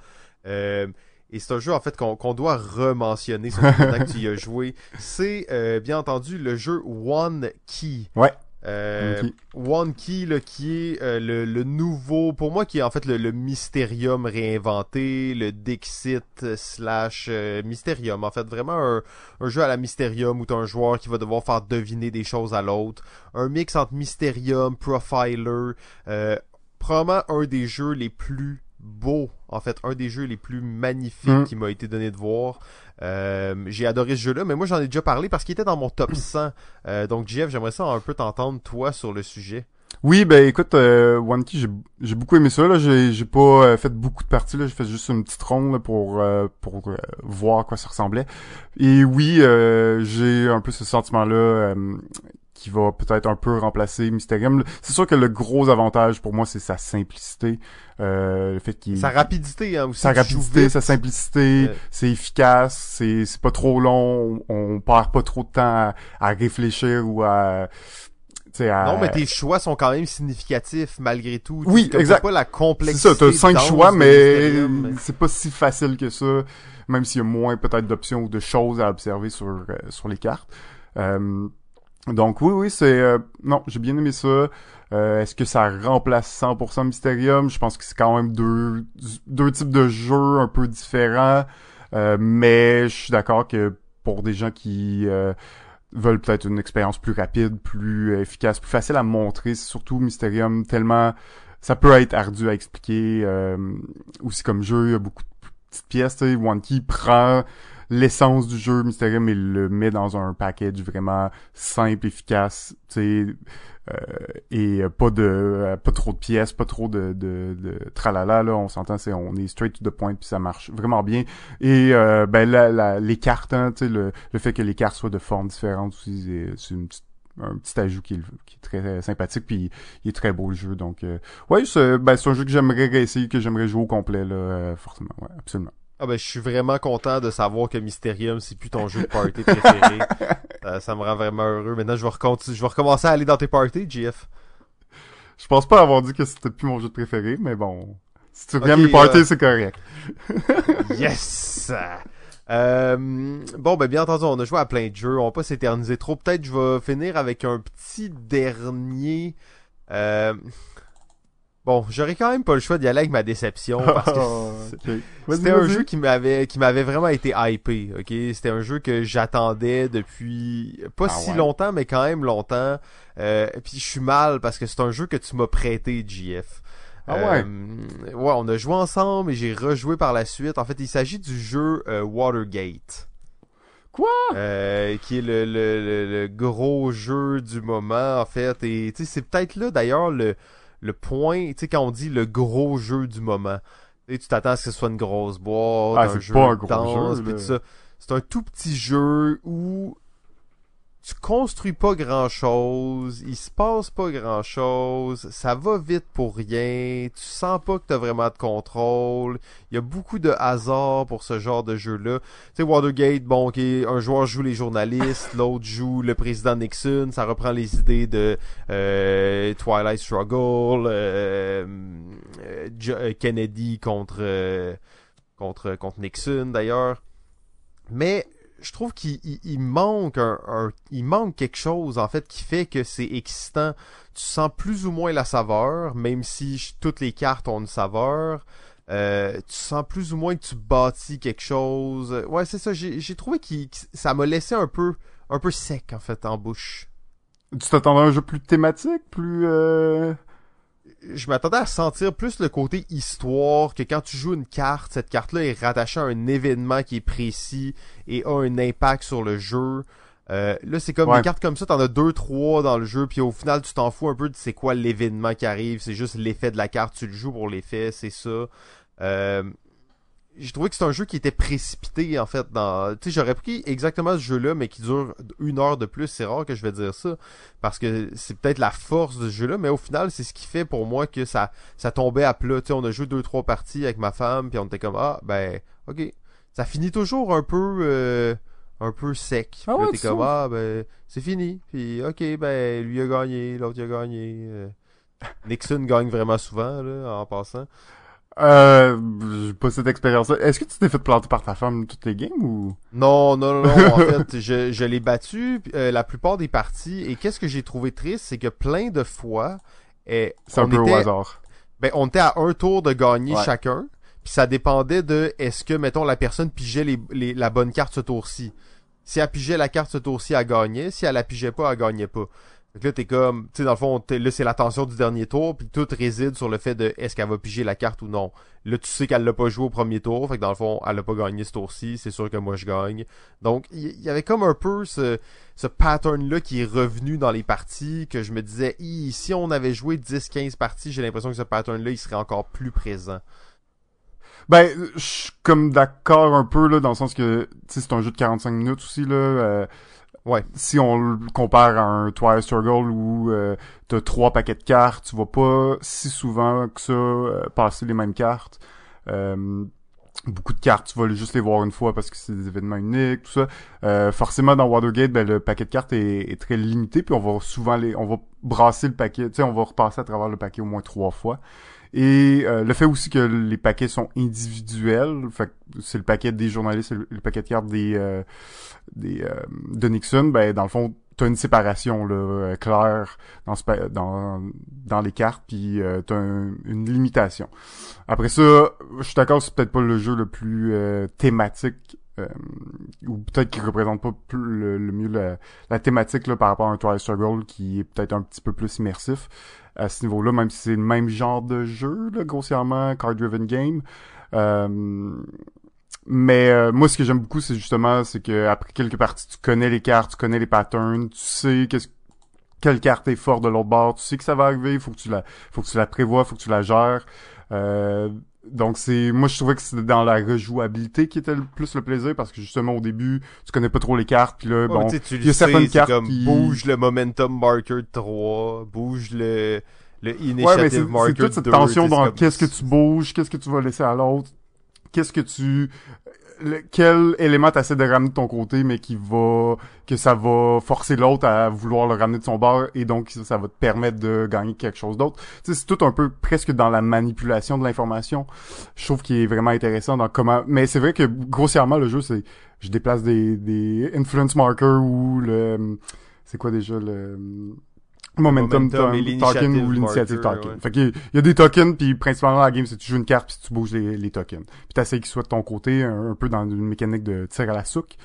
[SPEAKER 1] Euh, et c'est un jeu en fait qu'on doit rementionner sur que tu y as joué. C'est euh, bien entendu le jeu One Key.
[SPEAKER 2] Ouais.
[SPEAKER 1] Euh, One Key, là, qui est euh, le, le, nouveau, pour moi, qui est en fait le, le Mysterium réinventé, le Dixit slash euh, Mysterium. En fait, vraiment un, un, jeu à la Mysterium où t'as un joueur qui va devoir faire deviner des choses à l'autre. Un mix entre Mysterium, Profiler, euh, probablement un des jeux les plus beaux, en fait, un des jeux les plus magnifiques mm. qui m'a été donné de voir. Euh, j'ai adoré ce jeu-là, mais moi j'en ai déjà parlé parce qu'il était dans mon top 100. Euh, donc Jeff, j'aimerais ça un peu t'entendre toi sur le sujet.
[SPEAKER 2] Oui, ben écoute, euh, One Key, j'ai beaucoup aimé ça. Là, j'ai j'ai pas euh, fait beaucoup de parties. Là, j'ai fait juste une petite ronde pour euh, pour voir à quoi ça ressemblait. Et oui, j'ai un peu ce sentiment-là qui va peut-être un peu remplacer Mysterium. C'est sûr que le gros avantage pour moi, c'est sa simplicité. Euh, le fait qu'il
[SPEAKER 1] sa rapidité hein, aussi
[SPEAKER 2] sa rapidité sa simplicité c'est efficace c'est c'est pas trop long on, perd pas trop de temps à, réfléchir ou à à...
[SPEAKER 1] Non, mais tes choix sont quand même significatifs malgré tout.
[SPEAKER 2] Oui, exact.
[SPEAKER 1] pas la complexité.
[SPEAKER 2] C'est ça, t'as cinq choix, mais, c'est pas si facile que ça, même s'il y a moins peut-être d'options ou de choses à observer sur euh, sur les cartes. Euh, donc oui, oui, c'est euh, non, j'ai bien aimé ça. Euh, est-ce que ça remplace 100% Mysterium? Je pense que c'est quand même deux deux types de jeux un peu différents, euh, mais je suis d'accord que pour des gens qui veulent peut-être une expérience plus rapide, plus efficace, plus facile à montrer, c'est surtout Mysterium tellement ça peut être ardu à expliquer. Aussi comme jeu, il y a beaucoup de petites pièces, tu sais, One Key prend l'essence du jeu Mysterium et le met dans un package vraiment simple, efficace, tu sais, euh, et pas de euh, pas trop de pièces, pas trop de de, de tralala là, on s'entend c'est on est straight to the point puis ça marche vraiment bien. Et euh, ben la, les cartes hein, tu sais le, le fait que les cartes soient de formes différentes aussi c'est une petite un petit ajout qui est, qui est très sympathique puis il est très beau le jeu donc euh, ouais c'est ben c'est un jeu que j'aimerais essayer que j'aimerais jouer au complet là forcément ouais absolument
[SPEAKER 1] ah ben, je suis vraiment content de savoir que Mysterium, c'est plus ton jeu de party préféré. Euh, ça me rend vraiment heureux. Maintenant, je vais, je vais recommencer à aller dans tes parties, GF.
[SPEAKER 2] Je pense pas avoir dit que c'était plus mon jeu de préféré, mais bon. Si tu reviens okay, mes parties, euh, c'est correct.
[SPEAKER 1] yes! Euh, bon, ben bien entendu, on a joué à plein de jeux. On va pas s'éterniser trop. Peut-être je vais finir avec un petit dernier... Euh... Bon, j'aurais quand même pas le choix d'y aller avec ma déception parce que oh, c'était un jeu qui m'avait qui m'avait vraiment été hypé, OK, c'était un jeu que j'attendais depuis pas ah si longtemps mais quand même longtemps. Euh, puis je suis mal parce que c'est un jeu que tu m'as prêté, JF.
[SPEAKER 2] Ah ouais?
[SPEAKER 1] Euh, ouais, on a joué ensemble et j'ai rejoué par la suite. En fait, il s'agit du jeu euh, Watergate.
[SPEAKER 2] Quoi?
[SPEAKER 1] Euh, qui est le, le, le, gros jeu du moment, en fait. Et tu sais, c'est peut-être là d'ailleurs le, le point, tu sais, quand on dit le gros jeu du moment, tu t'attends à ce que ce soit une grosse boîte,
[SPEAKER 2] ah, un
[SPEAKER 1] jeu
[SPEAKER 2] pas un gros
[SPEAKER 1] jeu, C'est un tout petit jeu où tu construis pas grand chose, il se passe pas grand chose, ça va vite pour rien, tu sens pas que t'as vraiment de contrôle, il y a beaucoup de hasard pour ce genre de jeu-là. Tu sais, Watergate, bon, ok, un joueur joue les journalistes, l'autre joue le président Nixon, ça reprend les idées de euh, Twilight Struggle, euh, euh, Kennedy contre, contre, contre Nixon d'ailleurs. Mais je trouve qu'il manque un, il manque quelque chose en fait qui fait que c'est excitant. Tu sens plus ou moins la saveur, même si toutes les cartes ont une saveur. Euh, tu sens plus ou moins que tu bâtis quelque chose. Ouais, c'est ça. J'ai trouvé que ça m'a laissé un peu, un peu sec en fait en bouche.
[SPEAKER 2] Tu t'attendais à un jeu plus thématique, plus. Euh...
[SPEAKER 1] Je m'attendais à sentir plus le côté histoire que quand tu joues une carte, cette carte-là est rattachée à un événement qui est précis et a un impact sur le jeu. Euh, là, c'est comme des cartes comme ça, t'en as deux, trois dans le jeu, puis au final, tu t'en fous un peu de c'est quoi l'événement qui arrive. C'est juste l'effet de la carte, tu le joues pour l'effet, c'est ça. Euh, j'ai trouvé que c'est un jeu qui était précipité en fait dans tu sais j'aurais pris exactement ce jeu là mais qui dure une heure de plus c'est rare que je vais dire ça parce que c'est peut-être la force de ce jeu là mais au final c'est ce qui fait pour moi que ça ça tombait à plat tu sais on a joué deux trois parties avec ma femme puis on était comme ah ben ok ça finit toujours un peu euh, un peu sec. Ah t'es comme, ah, ben, c'est fini. Puis, ok, ben, lui a gagné, l'autre a gagné. Euh. Nixon gagne vraiment souvent, là, en passant.
[SPEAKER 2] Euh, j'ai pas cette expérience-là. Est-ce que tu t'es fait planter par ta femme toutes les games ou?
[SPEAKER 1] Non, non, non, non. en fait, je, je l'ai battu euh, la plupart des parties. Et qu'est-ce que j'ai trouvé triste, c'est que plein de fois,
[SPEAKER 2] et c'est un peu au hasard.
[SPEAKER 1] Ben, on était à un tour de gagner chacun. Puis ça dépendait de est-ce que, mettons, la personne pigeait les, les, la bonne carte ce tour-ci. Si elle pigeait la carte ce tour-ci, elle gagnait. Si elle la pigeait pas, elle gagnait pas. Donc là, t'es comme, tu sais, dans le fond, là, c'est l'attention du dernier tour, puis tout réside sur le fait de est-ce qu'elle va piger la carte ou non. Là, tu sais qu'elle l'a pas joué au premier tour, fait que dans le fond, elle a pas gagné ce tour-ci, c'est sûr que moi je gagne. Donc, il y, avait comme un peu ce, ce pattern-là qui est revenu dans les parties, que je me disais, si on avait joué 10-15 parties, j'ai l'impression que ce pattern-là, il serait encore plus présent.
[SPEAKER 2] Ben, je suis comme d'accord un peu, là, dans le sens que, tu sais, c'est un jeu de 45 minutes aussi, là, euh,
[SPEAKER 1] Ouais.
[SPEAKER 2] Si on le compare à un Twilight Struggle où euh, t'as trois paquets de cartes, tu vas pas si souvent que ça euh, passer les mêmes cartes. Euh, beaucoup de cartes, tu vas juste les voir une fois parce que c'est des événements uniques, tout ça. Euh, forcément, dans Watergate, ben, le paquet de cartes est, est, très limité, puis on va souvent les, on va brasser le paquet, tu sais, on va repasser à travers le paquet au moins trois fois. Et euh, le fait aussi que les paquets sont individuels, c'est le paquet des journalistes, le, paquet de cartes des, euh, des euh, de Nixon, ben dans le fond, t'as une séparation là, claire dans, ce, dans, dans les cartes, puis euh, t'as une limitation. Après ça, je suis d'accord, c'est peut-être pas le jeu le plus thématique euh, ou peut-être qu'il représente pas le, mieux la, thématique là, par rapport à un Twilight Struggle qui est peut-être un petit peu plus immersif à ce niveau-là, même si c'est le même genre de jeu, là, grossièrement, card-driven game. Euh, mais euh, moi, ce que j'aime beaucoup, c'est justement, c'est que après quelques parties, tu connais les cartes, tu connais les patterns, tu sais qu'est-ce quelle carte est forte de l'autre bord, tu sais que ça va arriver, faut que tu la, faut que tu la prévois, faut que tu la gères. Euh, donc c'est moi je trouvais que c'était dans la rejouabilité qui était le plus le plaisir parce que justement au début tu connais pas trop les cartes puis là bon il y a certaines cartes comme
[SPEAKER 1] bouge le momentum marker 3 bouge le le initiative marker
[SPEAKER 2] c'est toute cette tension dans qu'est-ce que tu bouges qu'est-ce que tu vas laisser à l'autre qu'est-ce que tu quel élément t'essaies de ramener de ton côté, mais qui va, que ça va forcer l'autre à vouloir le ramener de son bord, et donc ça va te permettre de gagner quelque chose d'autre. C'est tout un peu presque dans la manipulation de l'information. Je trouve qu'il est vraiment intéressant dans comment, mais c'est vrai que grossièrement le jeu, c'est, je déplace des, des influence markers ou le, c'est quoi déjà le, Momentum, token ou l'initiative token. Fait qu'il y a des tokens, puis principalement la game, c'est tu joues une carte puis tu bouges les, les tokens. Puis t'essayes qu'ils soient de ton côté, un, peu dans une mécanique de tir à la souque.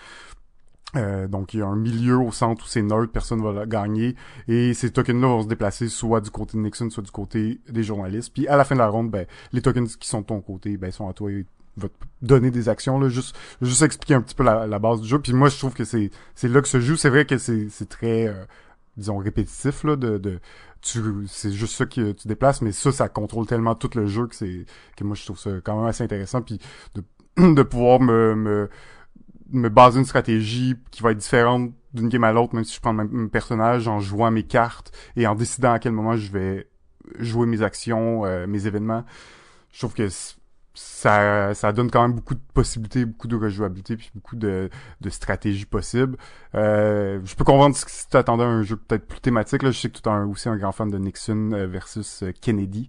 [SPEAKER 2] Euh, donc il y a un milieu au centre où c'est neutre, personne va gagner et ces tokens-là vont se déplacer soit du côté de Nixon, soit du côté des journalistes. Puis à la fin de la ronde, ben les tokens qui sont de ton côté, ben sont à toi et vont te donner des actions là. Juste juste expliquer un petit peu la, la base du jeu. Puis moi je trouve que c'est c'est là que se joue. C'est vrai que c'est c'est très euh, disons répétitif là de, de tu c'est juste ça que tu déplaces mais ça ça contrôle tellement tout le jeu que c'est que moi je trouve ça quand même assez intéressant puis de de pouvoir me, me me baser une stratégie qui va être différente d'une game à l'autre même si je prends le personnage en jouant mes cartes et en décidant à quel moment je vais jouer mes actions euh, mes événements. Je trouve que ça, ça donne quand même beaucoup de possibilités, beaucoup de rejouabilité, puis beaucoup de, de stratégies possibles. Euh, je peux comprendre si tu attendais un jeu peut-être plus thématique. Là, je sais que tu es aussi un grand fan de Nixon euh, versus euh, Kennedy.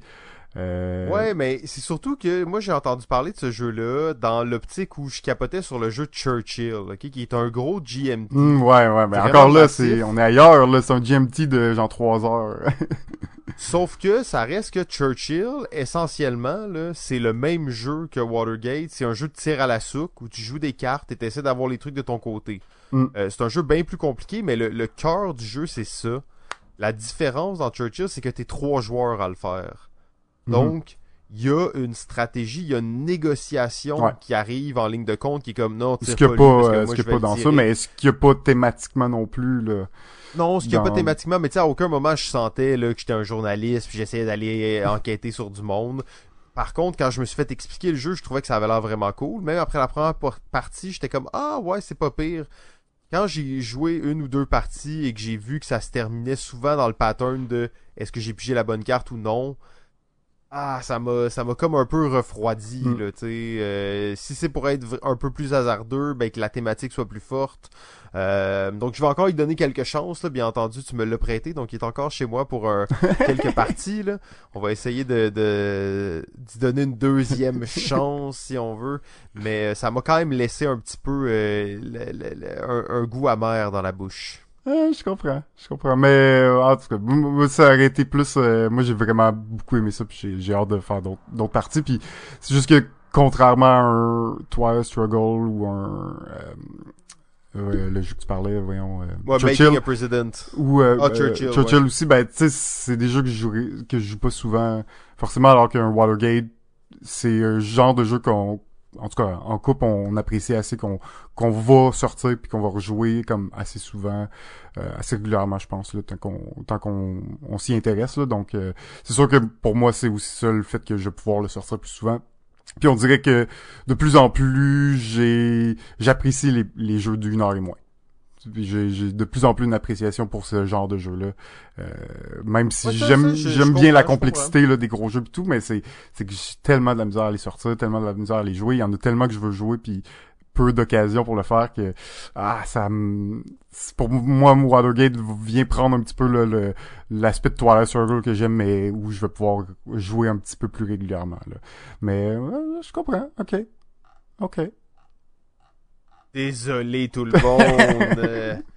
[SPEAKER 1] Euh... Ouais, mais c'est surtout que moi j'ai entendu parler de ce jeu-là dans l'optique où je capotais sur le jeu Churchill, ok, qui est un gros GMT.
[SPEAKER 2] Mmh, ouais, ouais, mais encore là, c'est, on est ailleurs, là, c'est un GMT de genre 3 heures.
[SPEAKER 1] Sauf que ça reste que Churchill, essentiellement, c'est le même jeu que Watergate. C'est un jeu de tir à la souque où tu joues des cartes et tu essaies d'avoir les trucs de ton côté.
[SPEAKER 2] Mm.
[SPEAKER 1] Euh, c'est un jeu bien plus compliqué, mais le, le cœur du jeu, c'est ça. La différence dans Churchill, c'est que tu es trois joueurs à le faire.
[SPEAKER 2] Mhm.
[SPEAKER 1] Donc, il y a une stratégie, il y a une négociation
[SPEAKER 2] Ouais.
[SPEAKER 1] qui arrive en ligne de compte qui est comme non,
[SPEAKER 2] Ce
[SPEAKER 1] tire
[SPEAKER 2] n'y a
[SPEAKER 1] pas, lui,
[SPEAKER 2] pas,
[SPEAKER 1] parce que
[SPEAKER 2] euh, ce
[SPEAKER 1] je vais
[SPEAKER 2] pas dans ça, mais est-ce qu'il n'y a pas thématiquement non plus, là?
[SPEAKER 1] Non, ce qu'il n'y a pas thématiquement, mais tu sais, à aucun moment je sentais là, que j'étais un journaliste puis j'essayais d'aller enquêter sur du monde. Par contre, quand je me suis fait expliquer le jeu, je trouvais que ça avait l'air vraiment cool. Même après la première partie, j'étais comme Ah ouais, c'est pas pire. Quand j'ai joué une ou deux parties et que j'ai vu que ça se terminait souvent dans le pattern de est-ce que j'ai pigé la bonne carte ou non, ah ça m'a ça m'a comme un peu refroidi
[SPEAKER 2] Mm.
[SPEAKER 1] là, tu sais. Euh, si c'est pour être un peu plus hasardeux, ben que la thématique soit plus forte. Euh, donc je vais encore lui donner quelques chances, là. bien entendu, tu me l'as prêté, donc il est encore chez moi pour un- quelques parties. Là. On va essayer de, de d'y donner une deuxième chance si on veut, mais euh, ça m'a quand même laissé un petit peu euh, le- le- le- un, un goût amer dans la bouche.
[SPEAKER 2] Euh, je comprends, je comprends. Mais euh, en tout cas, moi, ça aurait été plus... euh, moi, j'ai vraiment beaucoup aimé ça, puis j'ai, j'ai hâte de faire d'autres, parties. Puis c'est juste que, contrairement à un Twilight Struggle ou un... euh, le jeu que tu parlais, voyons... euh,
[SPEAKER 1] Moi,
[SPEAKER 2] Churchill,
[SPEAKER 1] a President.
[SPEAKER 2] ou euh,
[SPEAKER 1] Ah,
[SPEAKER 2] euh,
[SPEAKER 1] Churchill,
[SPEAKER 2] aussi, ben, tu sais, c'est des jeux que je jouerais, que je joue pas souvent, forcément, alors qu'un Watergate, c'est un genre de jeu qu'on, en tout cas, en couple, on apprécie assez, qu'on qu'on va sortir puis qu'on va rejouer comme assez souvent, euh, assez régulièrement, je pense, là, tant qu'on tant qu'on on s'y intéresse, là. Donc, euh, c'est sûr que pour moi, c'est aussi ça le fait que je vais pouvoir le sortir plus souvent. Puis on dirait que de plus en plus, j'ai j'apprécie les, les jeux d'une heure et moins. J'ai de plus en plus une appréciation pour ce genre de jeu-là. Euh, même si
[SPEAKER 1] Ouais,
[SPEAKER 2] j'aime j'aime bien la complexité là, des gros jeux et tout, mais c'est c'est que j'ai tellement de la misère à les sortir, tellement de la misère à les jouer. Il y en a tellement que je veux jouer puis peu d'occasions pour le faire que ah ça pour moi Watergate vient prendre un petit peu le- l'aspect de Twilight Struggle que j'aime mais où je vais pouvoir jouer un petit peu plus régulièrement là. Mais euh, je comprends. OK. OK.
[SPEAKER 1] Désolé tout le monde.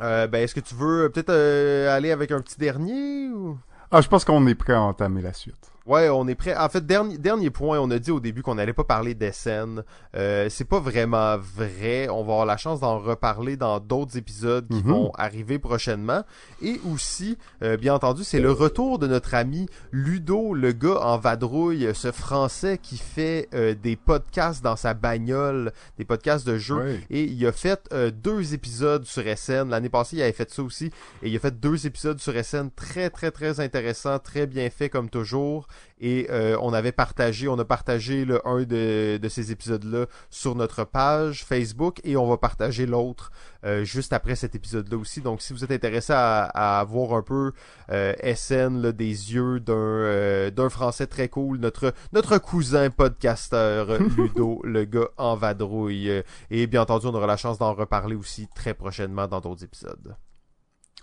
[SPEAKER 1] Euh, ben, est-ce que tu veux peut-être euh, aller avec un petit dernier ou...
[SPEAKER 2] Ah, je pense qu'on est prêt à entamer la suite.
[SPEAKER 1] Ouais, on est prêt. En fait, dernier, dernier point, on a dit au début qu'on n'allait pas parler d'Essen. Euh, c'est pas vraiment vrai. On va avoir la chance d'en reparler dans d'autres épisodes qui
[SPEAKER 2] Mhm.
[SPEAKER 1] vont arriver prochainement. Et aussi, euh, bien entendu, c'est le retour de notre ami Ludo, le gars en vadrouille, ce Français qui fait euh, des podcasts dans sa bagnole, des podcasts de jeux. Et il a fait euh, deux épisodes sur SN. L'année passée, il avait fait ça aussi. Et il a fait deux épisodes sur SN très, très, très intéressants, très bien fait comme toujours. Et euh, on avait partagé, on a partagé le un de, de ces épisodes-là sur notre page Facebook et on va partager l'autre euh, juste après cet épisode-là aussi. Donc, si vous êtes intéressé à, à voir un peu euh, SN là, des yeux d'un euh, d'un Français très cool, notre notre cousin podcasteur Ludo, le gars en vadrouille. Et bien entendu, on aura la chance d'en reparler aussi très prochainement dans d'autres épisodes.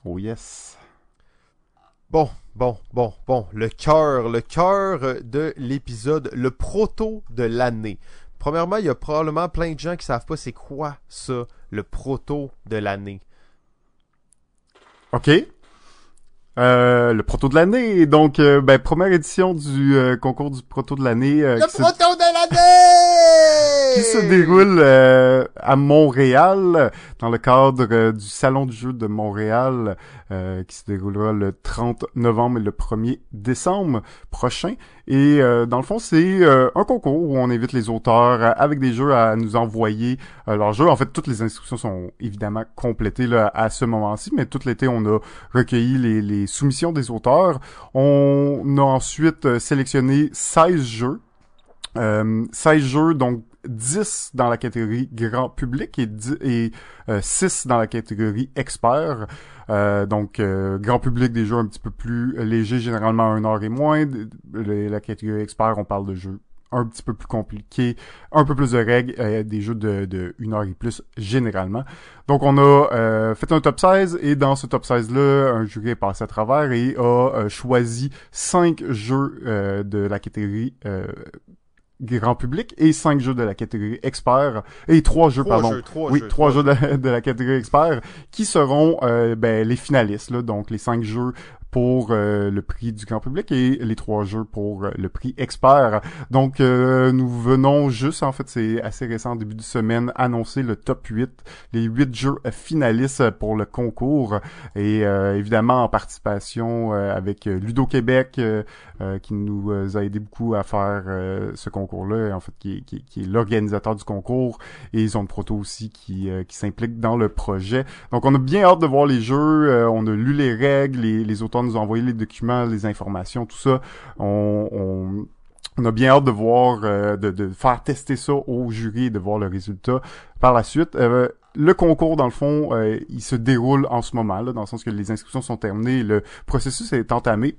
[SPEAKER 2] Oh yes.
[SPEAKER 1] Bon, bon, bon, bon, le cœur, le cœur de l'épisode, le proto de l'année. Premièrement, il y a probablement plein de gens qui savent pas c'est quoi ça, le proto de l'année.
[SPEAKER 2] OK. Euh, le proto de l'année. Donc, euh, ben, première édition du euh, concours du proto de l'année. euh, qui se-
[SPEAKER 1] de l'année!
[SPEAKER 2] Qui se déroule euh, à Montréal dans le cadre euh, du Salon du jeu de Montréal euh, qui se déroulera le 30 novembre et le 1er décembre prochain. Et euh, dans le fond, c'est euh, un concours où on invite les auteurs avec des jeux à nous envoyer leurs jeux. En fait, toutes les instructions sont évidemment complétées là, à ce moment-ci, mais tout l'été, on a recueilli les, les soumissions des auteurs. On a ensuite sélectionné 16 jeux euh, 16 jeux, donc 10 dans la catégorie grand public et, 10 et euh, 6 dans la catégorie expert. Euh, donc euh, grand public des jeux un petit peu plus légers, généralement un heure et moins. La catégorie expert, on parle de jeux un petit peu plus compliqués, un peu plus de règles, des jeux de, une heure et plus généralement. Donc on a fait un top 16 et dans ce top 16 là, un jury est passé à travers et a choisi 5 jeux de la catégorie grand public et cinq jeux de la catégorie expert et trois jeux
[SPEAKER 1] Trois
[SPEAKER 2] pardon
[SPEAKER 1] jeux, trois
[SPEAKER 2] oui
[SPEAKER 1] jeux,
[SPEAKER 2] trois jeux de, de la catégorie expert qui seront euh, ben, les finalistes là, donc les cinq jeux pour euh, le prix du grand public et les trois jeux pour euh, le prix expert. Donc euh, nous venons juste, en fait c'est assez récent, en début de semaine, annoncer le top 8, les 8 jeux finalistes pour le concours et euh, évidemment en participation euh, avec Ludo Québec qui nous a aidé beaucoup à faire ce concours-là, en fait qui, qui, qui est l'organisateur du concours et Zone Proto aussi qui, qui s'implique dans le projet. Donc on a bien hâte de voir les jeux, on a lu les règles, les, les auteurs nous envoyé les documents, les informations, tout ça. On, a bien hâte de voir, euh, de, de faire tester ça au jury de voir le résultat par la suite. Euh, le concours, dans le fond, euh, il se déroule en ce moment, là, dans le sens que les inscriptions sont terminées, le processus est entamé.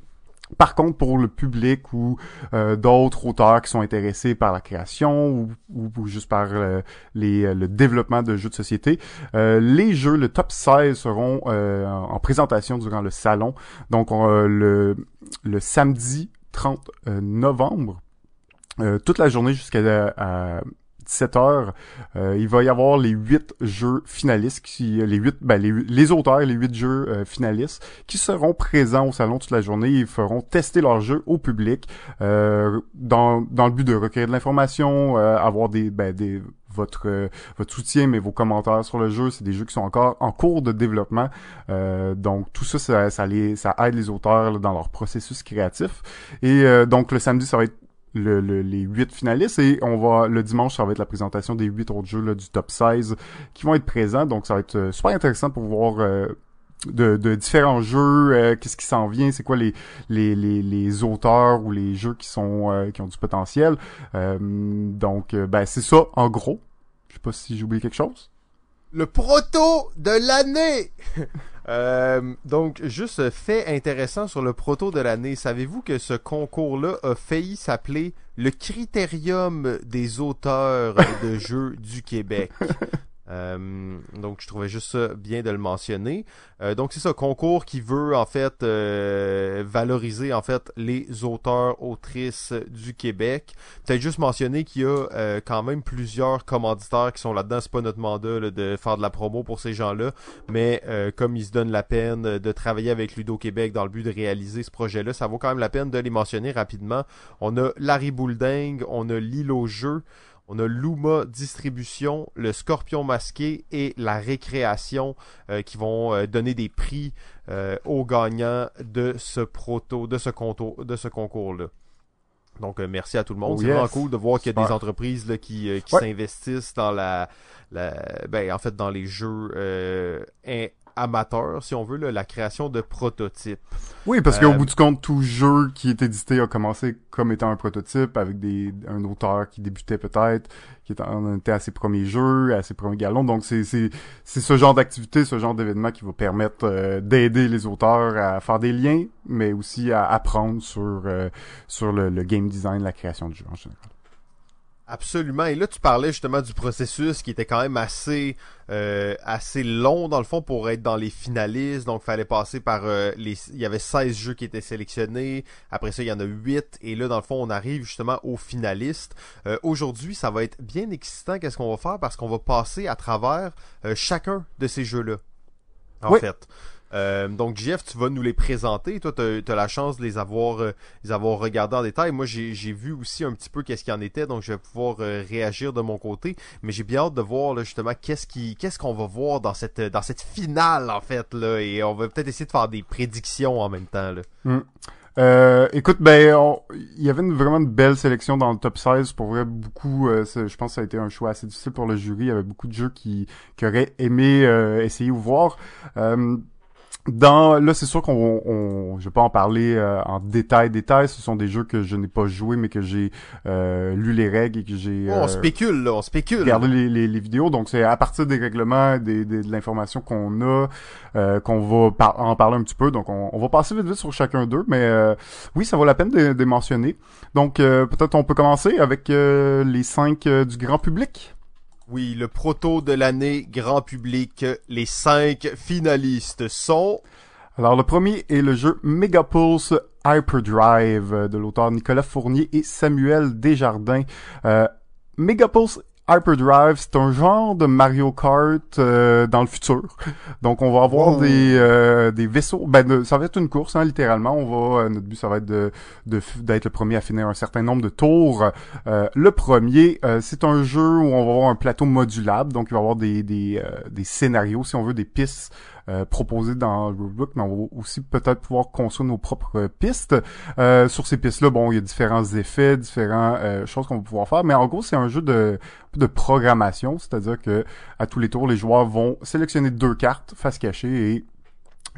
[SPEAKER 2] Par contre, pour le public ou euh, d'autres auteurs qui sont intéressés par la création ou, juste par euh, euh, le développement de jeux de société, les jeux, le top 16 seront en en présentation durant le salon. Donc on, le, samedi 30 euh, novembre, toute la journée jusqu'à à 17 heures, euh, il va y avoir les huit jeux finalistes, qui, les huit, ben, les, les auteurs les huit jeux euh, finalistes qui seront présents au salon toute la journée. Ils feront tester leurs jeux au public euh, dans, dans le but de recueillir de l'information, euh, avoir des, ben, des votre euh, votre soutien mais vos commentaires sur le jeu. C'est des jeux qui sont encore en cours de développement. Euh, donc tout ça ça, ça les ça aide les auteurs là, dans leur processus créatif. Et euh, donc le samedi ça va être le, le- les huit finalistes et on va le dimanche ça va être la présentation des huit autres jeux là, du top 16 qui vont être présents donc ça va être euh, super intéressant pour voir euh, de, de différents jeux, euh, qu'est-ce qui s'en vient, c'est quoi les, les, les, les auteurs ou les jeux qui sont euh, qui ont du potentiel. Euh, donc euh, ben c'est ça en gros. Je sais pas si j'ai oublié quelque chose.
[SPEAKER 1] Le proto de l'année! Euh, donc, juste fait intéressant sur le proto de l'année. Savez-vous que ce concours-là a failli s'appeler le Critérium des auteurs de jeux du Québec? Euh, donc je trouvais juste ça bien de le mentionner. Euh, donc c'est ça, concours qui veut en fait euh, valoriser en fait les auteurs autrices du Québec. Peut-être juste mentionner qu'il y a euh, quand même plusieurs commanditaires qui sont là-dedans. C'est pas notre mandat là, de faire de la promo pour ces gens-là, mais euh, comme ils se donnent la peine de travailler avec Ludo Québec dans le but de réaliser ce projet-là, ça vaut quand même la peine de les mentionner rapidement. On a Larry Boulding, on a Lilo Jeu. On a Luma Distribution, le Scorpion Masqué et la Récréation euh, qui vont euh, donner des prix euh, aux gagnants de ce proto, de ce contour, de ce concours-là. Donc euh, merci à tout le monde.
[SPEAKER 2] Oh,
[SPEAKER 1] C'est
[SPEAKER 2] yes.
[SPEAKER 1] vraiment cool de voir qu'il y a
[SPEAKER 2] Super.
[SPEAKER 1] des entreprises là, qui, euh, qui
[SPEAKER 2] Ouais.
[SPEAKER 1] s'investissent dans la, la ben en fait dans les jeux euh, in- amateurs, si on veut, là, la création de prototypes.
[SPEAKER 2] Oui, parce qu'au
[SPEAKER 1] Euh,
[SPEAKER 2] bout du compte, tout jeu qui est édité a commencé comme étant un prototype avec des un auteur qui débutait peut-être, qui était, en était à ses premiers jeux, à ses premiers galons. Donc c'est c'est c'est ce genre d'activité, ce genre d'événement qui va permettre euh, d'aider les auteurs à faire des liens, mais aussi à apprendre sur euh, sur le, le game design, la création de jeux en général.
[SPEAKER 1] Absolument. Et là, tu parlais justement du processus qui était quand même assez euh, assez long dans le fond pour être dans les finalistes. Donc, il fallait passer par euh, les. Il y avait 16 jeux qui étaient sélectionnés. Après ça, il y en a 8. Et là, dans le fond, on arrive justement aux finalistes. Euh, Aujourd'hui, ça va être bien excitant. Qu'est-ce qu'on va faire? Parce qu'on va passer à travers euh, chacun de ces jeux-là. En
[SPEAKER 2] Oui.
[SPEAKER 1] fait. Euh, donc Jeff, tu vas nous les présenter. Toi, tu as, la chance de les avoir, euh, les avoir regardés en détail. Moi, j'ai vu aussi un petit peu qu'est-ce qu'il en était, donc je vais pouvoir euh, réagir de mon côté. Mais j'ai bien hâte de voir là, justement qu'est-ce qu'on va voir dans cette, dans cette finale en fait là, et on va peut-être essayer de faire des prédictions en même temps là.
[SPEAKER 2] Euh, écoute, ben, il y avait une, vraiment une belle sélection dans le top 16. Pour vrai, beaucoup, euh, je pense que ça a été un choix assez difficile pour le jury. Il y avait beaucoup de jeux qui, qui auraient aimé essayer ou voir. Euh, dans, là, c'est sûr qu'on, on, je vais pas en parler euh, en détail, détail. Ce sont des jeux que je n'ai pas joués, mais que j'ai euh, lu les règles et que j'ai.
[SPEAKER 1] Oh, on
[SPEAKER 2] euh,
[SPEAKER 1] spécule là, on spécule.
[SPEAKER 2] regarder les, les, les vidéos. Donc c'est à partir des règlements, des, des- de l'information qu'on a, euh, qu'on va par- en parler un petit peu. Donc on, on va passer vite vite sur chacun d'eux, mais euh, oui, ça vaut la peine de, de mentionner. Donc euh, peut-être on peut commencer avec euh, les cinq du grand public.
[SPEAKER 1] Oui, le proto de l'année grand public. Les cinq finalistes sont
[SPEAKER 2] Alors le premier est le jeu Megapulse Hyperdrive de l'auteur Nicolas Fournier et Samuel Desjardins. Euh, Megapulse Hyperdrive, c'est un genre de Mario Kart euh, dans le futur. Donc on va avoir
[SPEAKER 1] Oh.
[SPEAKER 2] des euh, des vaisseaux. Ben de- ça va être une course hein, littéralement. On va euh, notre but ça va être de d'être le premier à finir un certain nombre de tours. Euh, le premier, euh, c'est un jeu où on va avoir un plateau modulable. Donc il va y avoir des des euh, des scénarios si on veut des pistes euh, proposées dans le rulebook, mais on va aussi peut-être pouvoir construire nos propres euh, pistes. Euh, sur ces pistes-là, bon, il y a différents effets, différentes euh, choses qu'on va pouvoir faire, mais en gros, c'est un jeu de de programmation, c'est-à-dire que à tous les tours, les joueurs vont sélectionner deux cartes face cachée et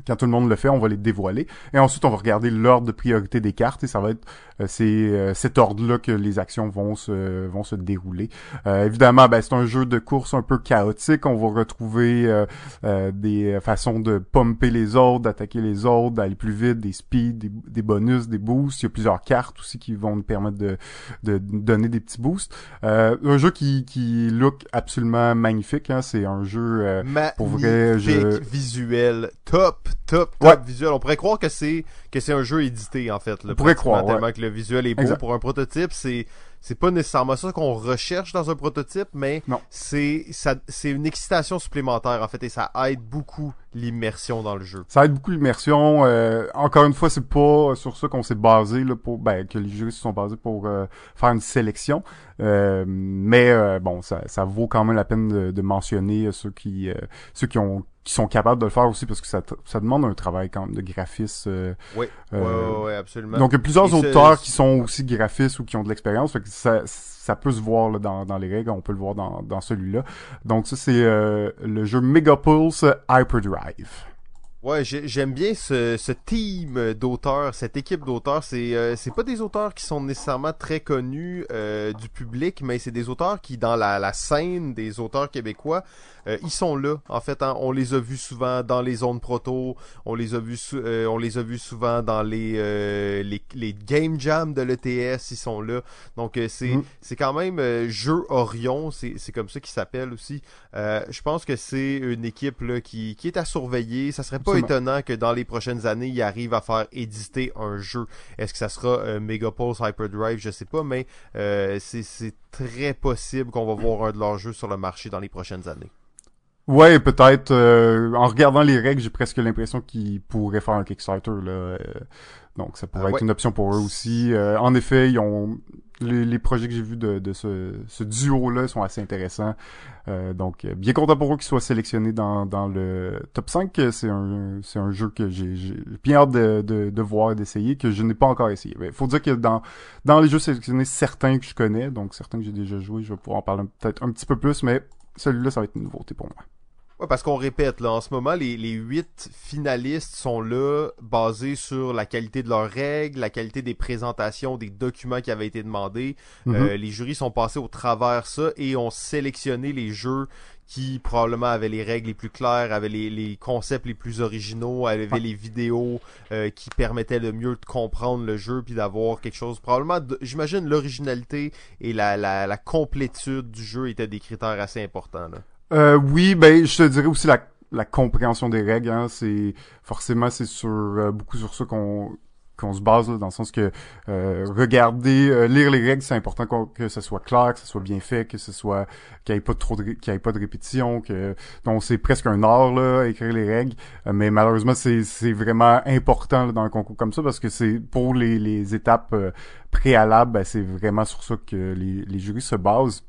[SPEAKER 2] quand tout le monde le fait, on va les dévoiler. Et ensuite, on va regarder l'ordre de priorité des cartes et ça va être c'est euh, cet ordre-là que les actions vont se vont se dérouler. Euh, évidemment, ben, c'est un jeu de course un peu chaotique. On va retrouver euh, euh, des façons de pomper les autres, d'attaquer les autres, d'aller plus vite, des speeds, des, des bonus, des boosts. Il y a plusieurs cartes aussi qui vont nous permettre de, de donner des petits boosts. Euh, un jeu qui, qui look absolument magnifique. Hein. C'est un jeu... euh, pour vrai, je-
[SPEAKER 1] visuel, top, top, top
[SPEAKER 2] Ouais.
[SPEAKER 1] visuel. On pourrait croire que c'est que c'est un jeu édité en fait. Là,
[SPEAKER 2] On pourrait croire, ouais.
[SPEAKER 1] tellement que le visuel est beau
[SPEAKER 2] Exact.
[SPEAKER 1] pour un prototype. C'est c'est pas nécessairement ça qu'on recherche dans un prototype, mais c'est ça c'est une excitation supplémentaire en fait et ça aide beaucoup l'immersion dans le jeu.
[SPEAKER 2] Ça aide beaucoup l'immersion. Euh, encore une fois, c'est pas sur ça qu'on s'est basé là pour ben que les jurys se sont basés pour euh, faire une sélection. Euh, mais euh, bon, ça, ça vaut quand même la peine de, de mentionner euh, ceux qui euh, ceux qui ont qui sont capables de le faire aussi parce que ça, ça demande un travail quand même de graphiste. euh,
[SPEAKER 1] Oui,
[SPEAKER 2] euh,
[SPEAKER 1] ouais, absolument.
[SPEAKER 2] donc il y a plusieurs
[SPEAKER 1] Et
[SPEAKER 2] auteurs qui sont aussi graphistes ou qui ont de l'expérience, fait que ça, ça peut se voir là, dans, dans les règles, on peut le voir dans, dans celui-là. Donc ça c'est euh, le jeu Megapulse Hyperdrive.
[SPEAKER 1] Ouais, j'ai- j'aime bien ce, ce team d'auteurs, cette équipe d'auteurs. C'est euh, c'est pas des auteurs qui sont nécessairement très connus euh, du public, mais c'est des auteurs qui, dans la, la scène des auteurs québécois, euh, ils sont là. En fait, hein. on les a vus souvent dans les zones proto, on les a vus, euh, on les a vus souvent dans les euh, les, les game jams de l'ETS. Ils sont là. Donc euh, c'est
[SPEAKER 2] Mhm.
[SPEAKER 1] c'est quand même euh, jeu Orion, c'est c'est comme ça qu'il s'appelle aussi. Euh, je pense que c'est une équipe là, qui, qui est à surveiller. Ça serait pas étonnant que dans les prochaines années, ils arrivent à faire éditer un jeu. Est-ce que ça sera euh, Megapulse Hyperdrive? Je sais pas, mais euh, c'est très possible qu'on va voir un de leurs jeux sur le marché dans les prochaines années.
[SPEAKER 2] Ouais, peut-être. euh, en regardant les règles, j'ai presque l'impression qu'ils pourraient faire un Kickstarter. Là, euh, donc, ça pourrait
[SPEAKER 1] Ah
[SPEAKER 2] être
[SPEAKER 1] ouais.
[SPEAKER 2] une option pour eux aussi. Euh, en effet, ils ont les, projets que j'ai vus de, ce, duo-là sont assez intéressants. Euh, donc, euh, bien content pour eux qu'ils soient sélectionnés dans, le top 5. C'est un, jeu que j'ai j'ai bien hâte de voir et d'essayer, que je n'ai pas encore essayé. Il faut dire que dans, dans les jeux sélectionnés, certains que je connais, donc certains que j'ai déjà joué, je vais pouvoir en parler peut-être un petit peu plus, mais celui-là, ça va être une nouveauté pour moi.
[SPEAKER 1] Ouais, parce qu'on répète, là, en ce moment, les, les huit finalistes sont là, basés sur la qualité de leurs règles, la qualité des présentations, des documents qui avaient été demandés.
[SPEAKER 2] Mhm.
[SPEAKER 1] Euh, les jurys sont passés au travers ça et ont sélectionné les jeux qui probablement avaient les règles les plus claires, avaient les, les concepts les plus originaux, avaient les vidéos euh, qui permettaient de mieux de comprendre le jeu puis d'avoir quelque chose. Probablement, j'imagine, l'originalité et la, la, la complétude du jeu étaient des critères assez importants. Là.
[SPEAKER 2] Euh, oui, ben je te dirais aussi la, la compréhension des règles. Hein, c'est forcément c'est sur euh, beaucoup sur ça qu'on qu'on se base là, dans le sens que euh, regarder, euh, lire les règles, c'est important qu'on- que ce soit clair, que ce soit bien fait, que ce soit qu'il n'y ait pas de trop de, qu'il y ait pas de répétition, que donc c'est presque un art là écrire les règles. Euh, mais malheureusement c'est c'est vraiment important là, dans un concours comme ça parce que c'est pour les les étapes euh, préalables, ben, c'est vraiment sur ça que les les jurys se basent.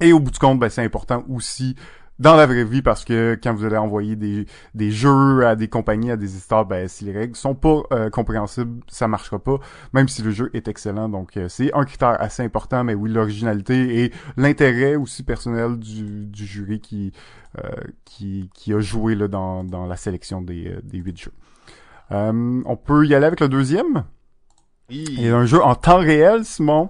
[SPEAKER 2] Et au bout du compte, ben, c'est important aussi dans la vraie vie parce que quand vous allez envoyer des, des jeux à des compagnies, à des histoires, ben, si les règles sont pas euh, compréhensibles, ça marchera pas, même si le jeu est excellent. Donc, euh, c'est un critère assez important, mais oui, l'originalité et l'intérêt aussi personnel du, du jury qui, euh, qui, qui a joué là, dans, dans la sélection des, euh, des huit jeux. Euh, on peut y aller avec le deuxième? Il y a un jeu en temps réel, Simon?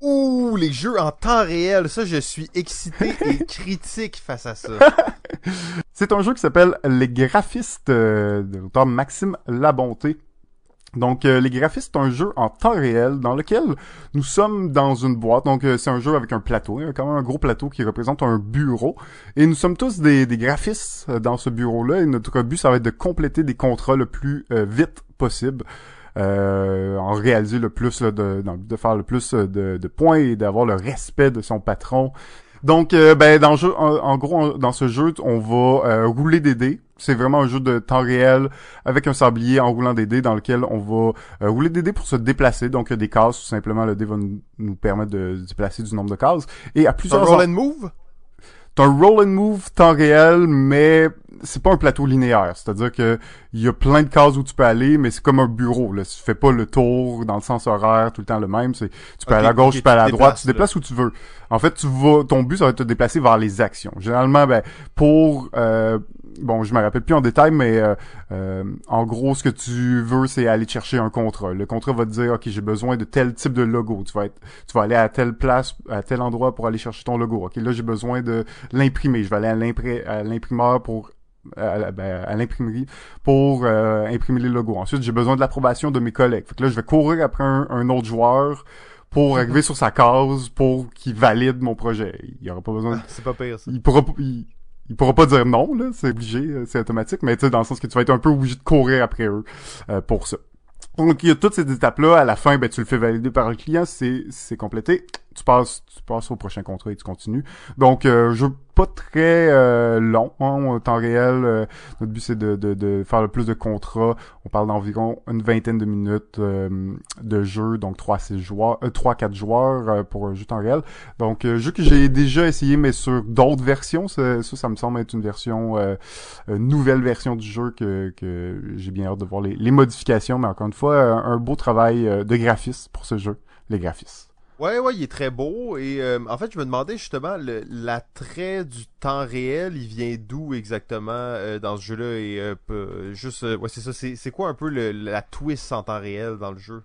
[SPEAKER 1] Ouh, les jeux en temps réel, ça je suis excité et critique face à ça.
[SPEAKER 2] C'est un jeu qui s'appelle Les graphistes euh, de l'auteur Maxime Labonté. Donc, euh, Les Graphistes, c'est un jeu en temps réel dans lequel nous sommes dans une boîte. Donc, euh, c'est un jeu avec un plateau, hein, quand même un gros plateau qui représente un bureau. Et nous sommes tous des, des graphistes dans ce bureau-là. Et notre but, ça va être de compléter des contrats le plus vite possible. En réaliser le plus, de, de faire le plus de, de points et d'avoir le respect de son patron. Donc, ben, dans le jeu, en, gros, dans ce jeu, on va rouler des dés c'est vraiment un jeu de temps réel avec un sablier en roulant des dés dans lequel on va euh, rouler des dés pour se déplacer. Donc des cases, tout simplement, le dé va nous, permettre de se déplacer du nombre de cases. Et à plusieurs...
[SPEAKER 1] Un roll and move?
[SPEAKER 2] C'est un roll and move temps réel, mais c'est pas un plateau linéaire. C'est-à-dire que il y a plein de cases où tu peux aller, mais c'est comme un bureau. Là. Tu fais pas le tour dans le sens horaire tout le temps le même. C'est tu peux aller à gauche, tu peux aller à droite, tu te déplaces où tu veux. En fait, tu vas, ton but ça va être de te déplacer vers les actions. Généralement, ben pour euh, bon, je me rappelle plus en détail, mais euh, euh, en gros, ce que tu veux, c'est aller chercher un contrat. Le contrat va te dire, ok, j'ai besoin de tel type de logo. Tu vas être, tu vas aller à telle place, à tel endroit pour aller chercher ton logo. Ok, là, j'ai besoin de l'imprimer. Je vais aller à l'imprimeur pour à, ben, à l'imprimerie pour euh, imprimer les logos. Ensuite, j'ai besoin de l'approbation de mes collègues. Fait que là, je vais courir après un, autre joueur pour arriver sur sa case pour qu'il valide mon projet. Il y aura pas besoin.
[SPEAKER 1] C'est pas pire ça.
[SPEAKER 2] Il pourra il pourra pas dire non, là, c'est obligé, euh, c'est automatique, mais tu sais, dans le sens que tu vas être un peu obligé de courir après eux euh, pour ça. Donc il y a toutes ces étapes-là. À la fin, ben tu le fais valider par le client, c'est c'est complété. Tu passes tu passes au prochain contrat et tu continues. Donc euh, jeu pas très euh, long hein, en temps réel. Euh, notre but c'est de, de, de, faire le plus de contrats. On parle d'environ une vingtaine de minutes euh, de jeu, donc 3 6 joueurs, 3 4 joueurs pour un jeu temps réel. Donc jeu que j'ai déjà essayé mais sur d'autres versions, ça, ça, me semble être une version nouvelle version du jeu que, que j'ai bien hâte de voir les, les modifications mais encore une fois un beau travail de graphiste pour ce jeu, les graphistes.
[SPEAKER 1] Ouais, ouais, il est très beau. Et euh, en fait, je me demandais justement, l'attrait du temps réel, il vient d'où exactement euh, dans ce jeu-là Et euh, juste, ouais, c'est ça. C'est quoi un peu la twist en temps réel dans le jeu?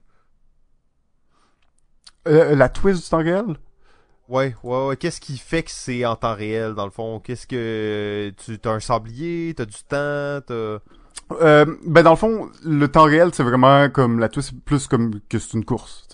[SPEAKER 2] La twist du temps réel?
[SPEAKER 1] Ouais, ouais, ouais. Qu'est-ce qui fait que c'est en temps réel dans le fond? Qu'est-ce que tu as un sablier, t'as du temps, t'as
[SPEAKER 2] euh, ben dans le fond, le temps réel, c'est vraiment comme la twist, plus comme que c'est une course.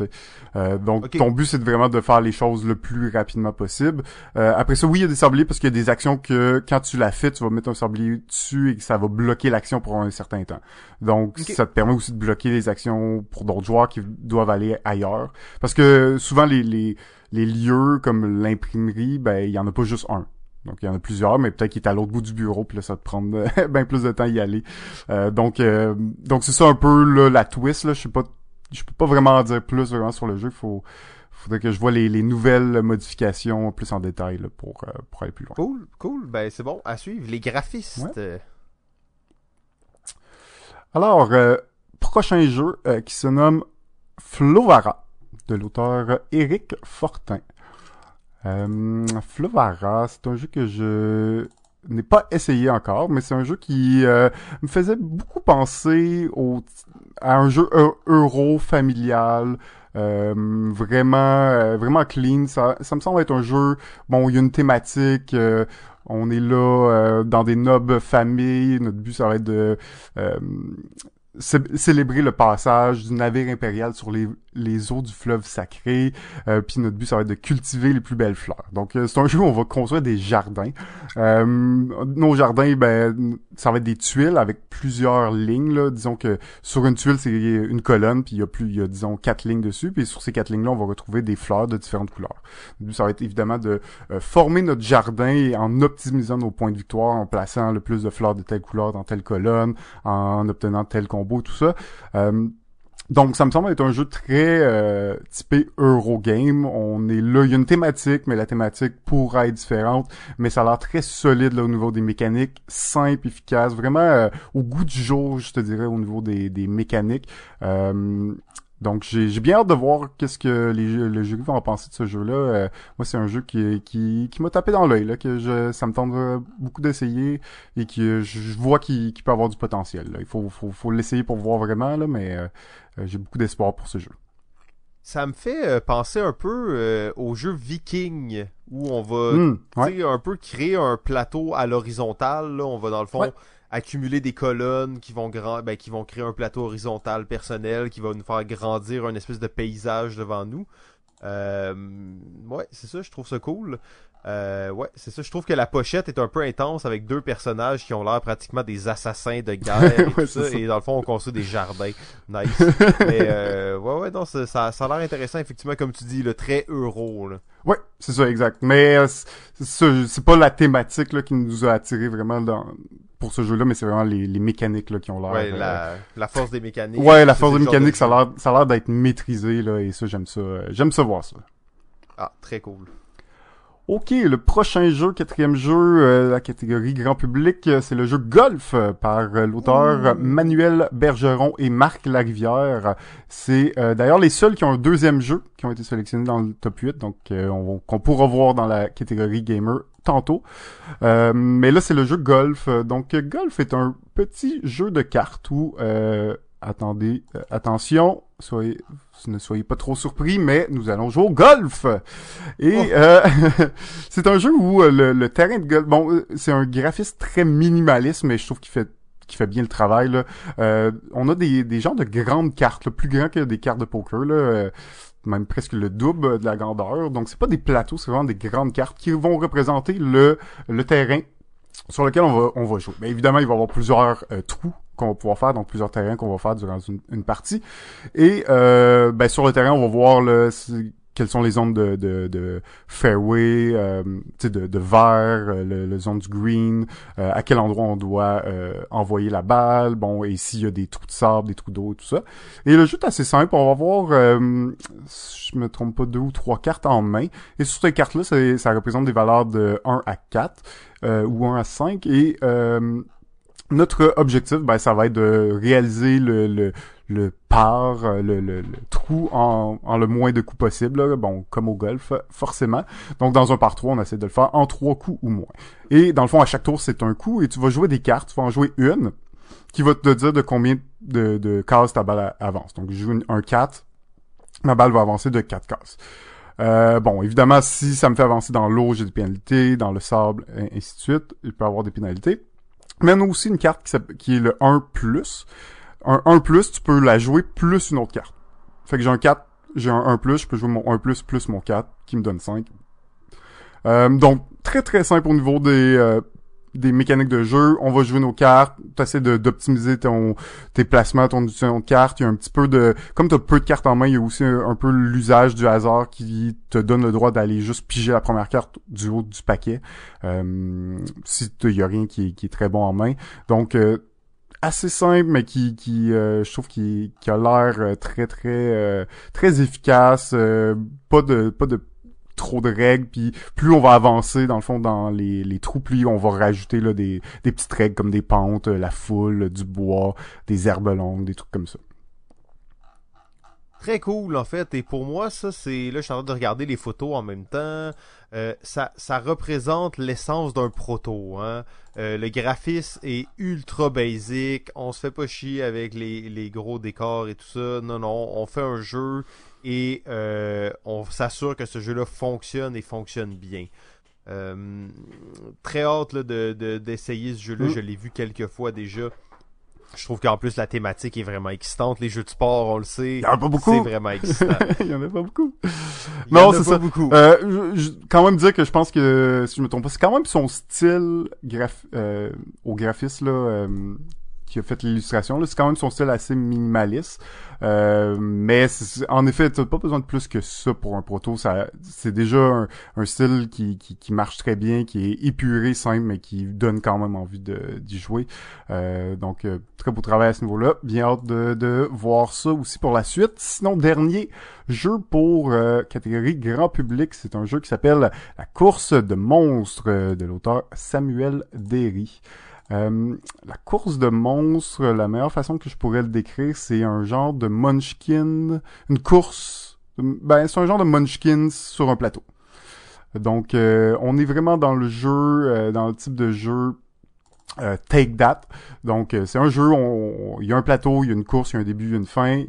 [SPEAKER 2] Euh, donc ton but, c'est vraiment de faire les choses le plus rapidement possible. Euh, après ça, oui, il y a des sabliers parce qu'il y a des actions que quand tu la fais, tu vas mettre un sablier dessus et que ça va bloquer l'action pour un certain temps. Donc ça te permet aussi de bloquer les actions pour d'autres joueurs qui doivent aller ailleurs. Parce que souvent les, les, les lieux comme l'imprimerie, ben il y en a pas juste un. Donc il y en a plusieurs, mais peut-être qu'il est à l'autre bout du bureau, puis là ça te prendre bien plus de temps à y aller. Euh, donc euh, donc c'est ça un peu là, la twist là. Je sais pas, je peux pas vraiment en dire plus vraiment sur le jeu. Il faut faudrait que je vois les, les, nouvelles modifications plus en détail là, pour euh, pour aller plus loin.
[SPEAKER 1] Cool, cool. Ben c'est bon à suivre. Les graphistes.
[SPEAKER 2] Alors prochain jeu qui se nomme Flovara de l'auteur Eric Fortin. Euh, c'est un jeu que je n'ai pas essayé encore, mais c'est un jeu qui euh, me faisait beaucoup penser au, à un jeu euro familial. Euh, vraiment euh, vraiment clean ça, me semble être un jeu bon il y a une thématique on est là dans des nobles familles notre but ça de célébrer le passage du navire impérial sur les, les eaux du fleuve sacré. Euh, puis notre but, ça va être de cultiver les plus belles fleurs. Donc, euh, c'est un jeu où on va construire des jardins. Euh, nos jardins, ben, ça va être des tuiles avec plusieurs lignes. Là. Disons que sur une tuile, c'est une colonne, puis il y a plus, il y a disons quatre lignes dessus. Puis sur ces quatre lignes-là, on va retrouver des fleurs de différentes couleurs. Notre but, ça va être évidemment de former notre jardin en optimisant nos points de victoire, en plaçant le plus de fleurs de telle couleur dans telle colonne, en obtenant tel beau tout ça. Donc, ça me semble être un jeu très euh, typé Eurogame. On est là, il y a une thématique, mais la thématique pourrait être différente. Mais ça a l'air très solide là, au niveau des mécaniques, simple, efficace, vraiment euh, au goût du jour, je te dirais, au niveau des, des mécaniques. Euh, donc j'ai bien hâte de voir qu'est-ce que les, les jurys vont en penser de ce jeu-là. Euh, moi, c'est un jeu qui, qui, qui m'a tapé dans l'œil, là, que je, ça me tente beaucoup d'essayer et que je, vois qu'il peut avoir du potentiel. Là. Il faut, faut, faut l'essayer pour voir vraiment, là, mais euh, euh, j'ai beaucoup d'espoir pour ce jeu.
[SPEAKER 1] Ça me fait penser un peu au jeu Viking où on va hmm, un peu créer un plateau à l'horizontale. On va dans le fond accumuler des colonnes qui vont grand, ben, qui vont créer un plateau horizontal personnel, qui va nous faire grandir un espèce de paysage devant nous. Euh, ouais, c'est ça, je trouve ça cool. Euh, ouais, c'est ça. Je trouve que la pochette est un peu intense avec deux personnages qui ont l'air pratiquement des assassins de guerre et tout ça, Et dans le fond, on construit des jardins. Nice. Mais euh, ouais, ouais, non, ça, ça, a l'air intéressant, effectivement, comme tu dis, le très euro. Là.
[SPEAKER 2] Ouais, c'est ça, exact. Mais euh, c'est pas la thématique là, qui nous a attiré vraiment dans pour ce jeu-là, mais c'est vraiment les, les mécaniques là, qui ont l'air.
[SPEAKER 1] Ouais, la, euh, la force des mécaniques.
[SPEAKER 2] Ouais, la force des mécaniques, ça a l'air, ça a l'air d'être maîtrisé là, et ça j'aime ça, j'aime ça voir ça.
[SPEAKER 1] Ah, très cool.
[SPEAKER 2] Ok, le prochain jeu, quatrième jeu, euh, la catégorie grand public, euh, c'est le jeu Golf euh, par l'auteur Manuel Bergeron et Marc Larivière. C'est d'ailleurs les seuls qui ont un deuxième jeu qui ont été sélectionnés dans le top 8, donc qu'on pourra voir dans la catégorie gamer tantôt. mais là, c'est le jeu Golf. Donc, Golf est un petit jeu de cartes où attendez, euh, attention, soyez, ne soyez pas trop surpris, mais nous allons jouer au golf. Et oh. euh, c'est un jeu où euh, le, terrain de golf, bon, c'est un graphiste très minimaliste, mais je trouve qu'il fait qui fait bien le travail. Là. on a des, des genres de grandes cartes, plus grands que des cartes de poker, là, même presque le double de la grandeur. Donc c'est pas des plateaux, c'est vraiment des grandes cartes qui vont représenter le, le terrain sur lequel on va, on va jouer. Mais évidemment, il va y avoir plusieurs trous qu'on va pouvoir faire, donc plusieurs terrains qu'on va faire durant une, partie. Et euh, ben, sur le terrain, on va voir le, quelles sont les zones de, de, de fairway, euh, de, de vert, euh, le, le, zone du green, euh, à quel endroit on doit euh, envoyer la balle, bon, et s'il y a des trous de sable, des trous d'eau, tout ça. Et le jeu est assez simple, on va voir, si je me trompe pas, deux ou trois cartes en main. Et sur ces cartes-là, ça, ça représente des valeurs de 1 à 4 ou 1 à 5. Et notre objectif, ben, ça va être de réaliser le, le, le par, euh, le, trou en, le moins de coups possible, bon, comme au golf, forcément. Donc, dans un par 3, on essaie de le faire en trois coups ou moins. Et dans le fond, à chaque tour, c'est un coup, et tu vas jouer des cartes, tu vas en jouer une, qui va te dire de combien de, de cases ta balle avance. Donc, je joue un 4, ma balle va avancer de 4 cases. Euh, bon, évidemment, si ça me fait avancer dans l'eau, j'ai des pénalités, dans le sable, et ainsi de suite, il peut avoir des pénalités. Mais on a aussi une carte qui, est le 1+. Un 1+, tu peux la jouer plus une autre carte. Fait que j'ai un 4, j'ai un 1+, je peux jouer mon 1+, plus mon 4, qui me donne 5. Euh, donc, très très simple au niveau des, euh, des mécaniques de jeu. On va jouer nos cartes. Tu essaies d'optimiser ton tes placements, ton utilisation de cartes. Il y a un petit peu de... Comme tu as peu de cartes en main, il y a aussi un, peu l'usage du hasard qui te donne le droit d'aller juste piger la première carte du haut du paquet. Euh, si il y a rien qui, qui, est très bon en main. Donc... Euh, assez simple mais qui qui euh, je trouve qui, qui a l'air très très très efficace pas de pas de trop de règles, puis plus on va avancer dans le fond dans les, les trous, plus on va rajouter là, des, des petites règles comme des pentes, la foule, du bois, des herbes longues, des trucs comme ça.
[SPEAKER 1] Très cool en fait, et pour moi ça c'est là je suis en train de regarder les photos en même temps. Euh, ça, ça représente l'essence d'un proto. Hein. Euh, le graphisme est ultra basique. On se fait pas chier avec les, les gros décors et tout ça. Non, non, on fait un jeu et euh, on s'assure que ce jeu-là fonctionne et fonctionne bien. Très hâte de, d'essayer ce jeu-là. Mm. Je l'ai vu quelques fois déjà. Je trouve qu'en plus la thématique est vraiment excitante. Les jeux de sport, on le sait.
[SPEAKER 2] Il y en a pas beaucoup.
[SPEAKER 1] C'est vraiment excitant.
[SPEAKER 2] Il y en a pas beaucoup. non, c'est ça. Beaucoup. Euh, je, quand même dire que je pense que si je me trompe pas, c'est quand même son style graph, euh, au graphiste là. Euh, qui a fait l'illustration. C'est quand même son style assez minimaliste. Euh, mais en effet, t'as pas besoin de plus que ça pour un proto. C'est déjà un, style qui, qui, marche très bien, qui est épuré, simple, mais qui donne quand même envie d'y jouer. Euh, donc, euh, très beau travail à ce niveau-là. Bien hâte de, de voir ça aussi pour la suite. Sinon, dernier jeu pour catégorie grand public, c'est un jeu qui s'appelle La course de monstres de l'auteur Samuel Derry. Euh, la course de monstres, la meilleure façon que je pourrais le décrire, c'est un genre de munchkin, une course, ben c'est un genre de munchkin sur un plateau. Donc euh, on est vraiment dans le jeu, euh, dans le type de jeu Take That. Donc c'est un jeu, il y a un plateau, il y a une course, il y a un début, il y a une fin.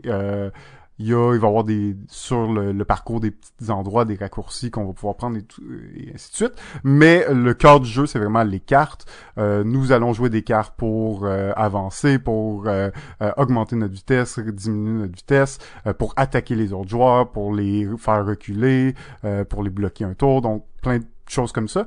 [SPEAKER 2] Il y a, il va y avoir des sur le, parcours des petits endroits, des raccourcis qu'on va pouvoir prendre et, tout, et ainsi de suite. Mais le cœur du jeu, c'est vraiment les cartes. Euh, nous allons jouer des cartes pour euh, avancer, pour euh, augmenter notre vitesse, diminuer notre vitesse, pour attaquer les autres joueurs, pour les faire reculer, pour les bloquer un tour. Donc plein de choses comme ça.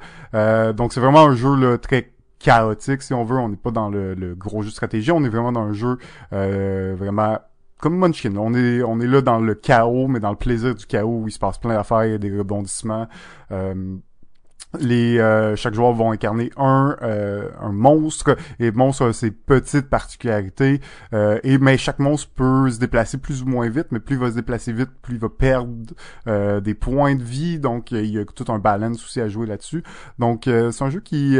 [SPEAKER 2] donc c'est vraiment un jeu là, très chaotique si on veut. On n'est pas dans le, le, gros jeu de stratégie. On est vraiment dans un jeu vraiment comme Munchkin. On est, on est là dans le chaos, mais dans le plaisir du chaos où il se passe plein d'affaires, il des rebondissements. Euh, les euh, chaque joueur va incarner un euh, un monstre. Et le monstre a ses petites particularités euh, et mais chaque monstre peut se déplacer plus ou moins vite mais plus il va se déplacer vite plus il va perdre des points de vie. Donc il y a tout un balance aussi à jouer là-dessus. Donc c'est un jeu qui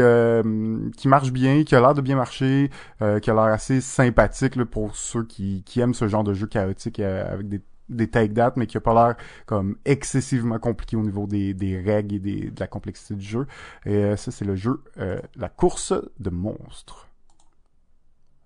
[SPEAKER 2] qui marche bien qui a l'air de bien marcher qui a l'air assez sympathique pour ceux qui qui aiment ce genre de jeu chaotique avec des des take that, mais qui a pas l'air comme excessivement compliqué au niveau des, des règles et des, de la complexité du jeu. Et euh, ça, c'est le jeu euh, La course de monstres.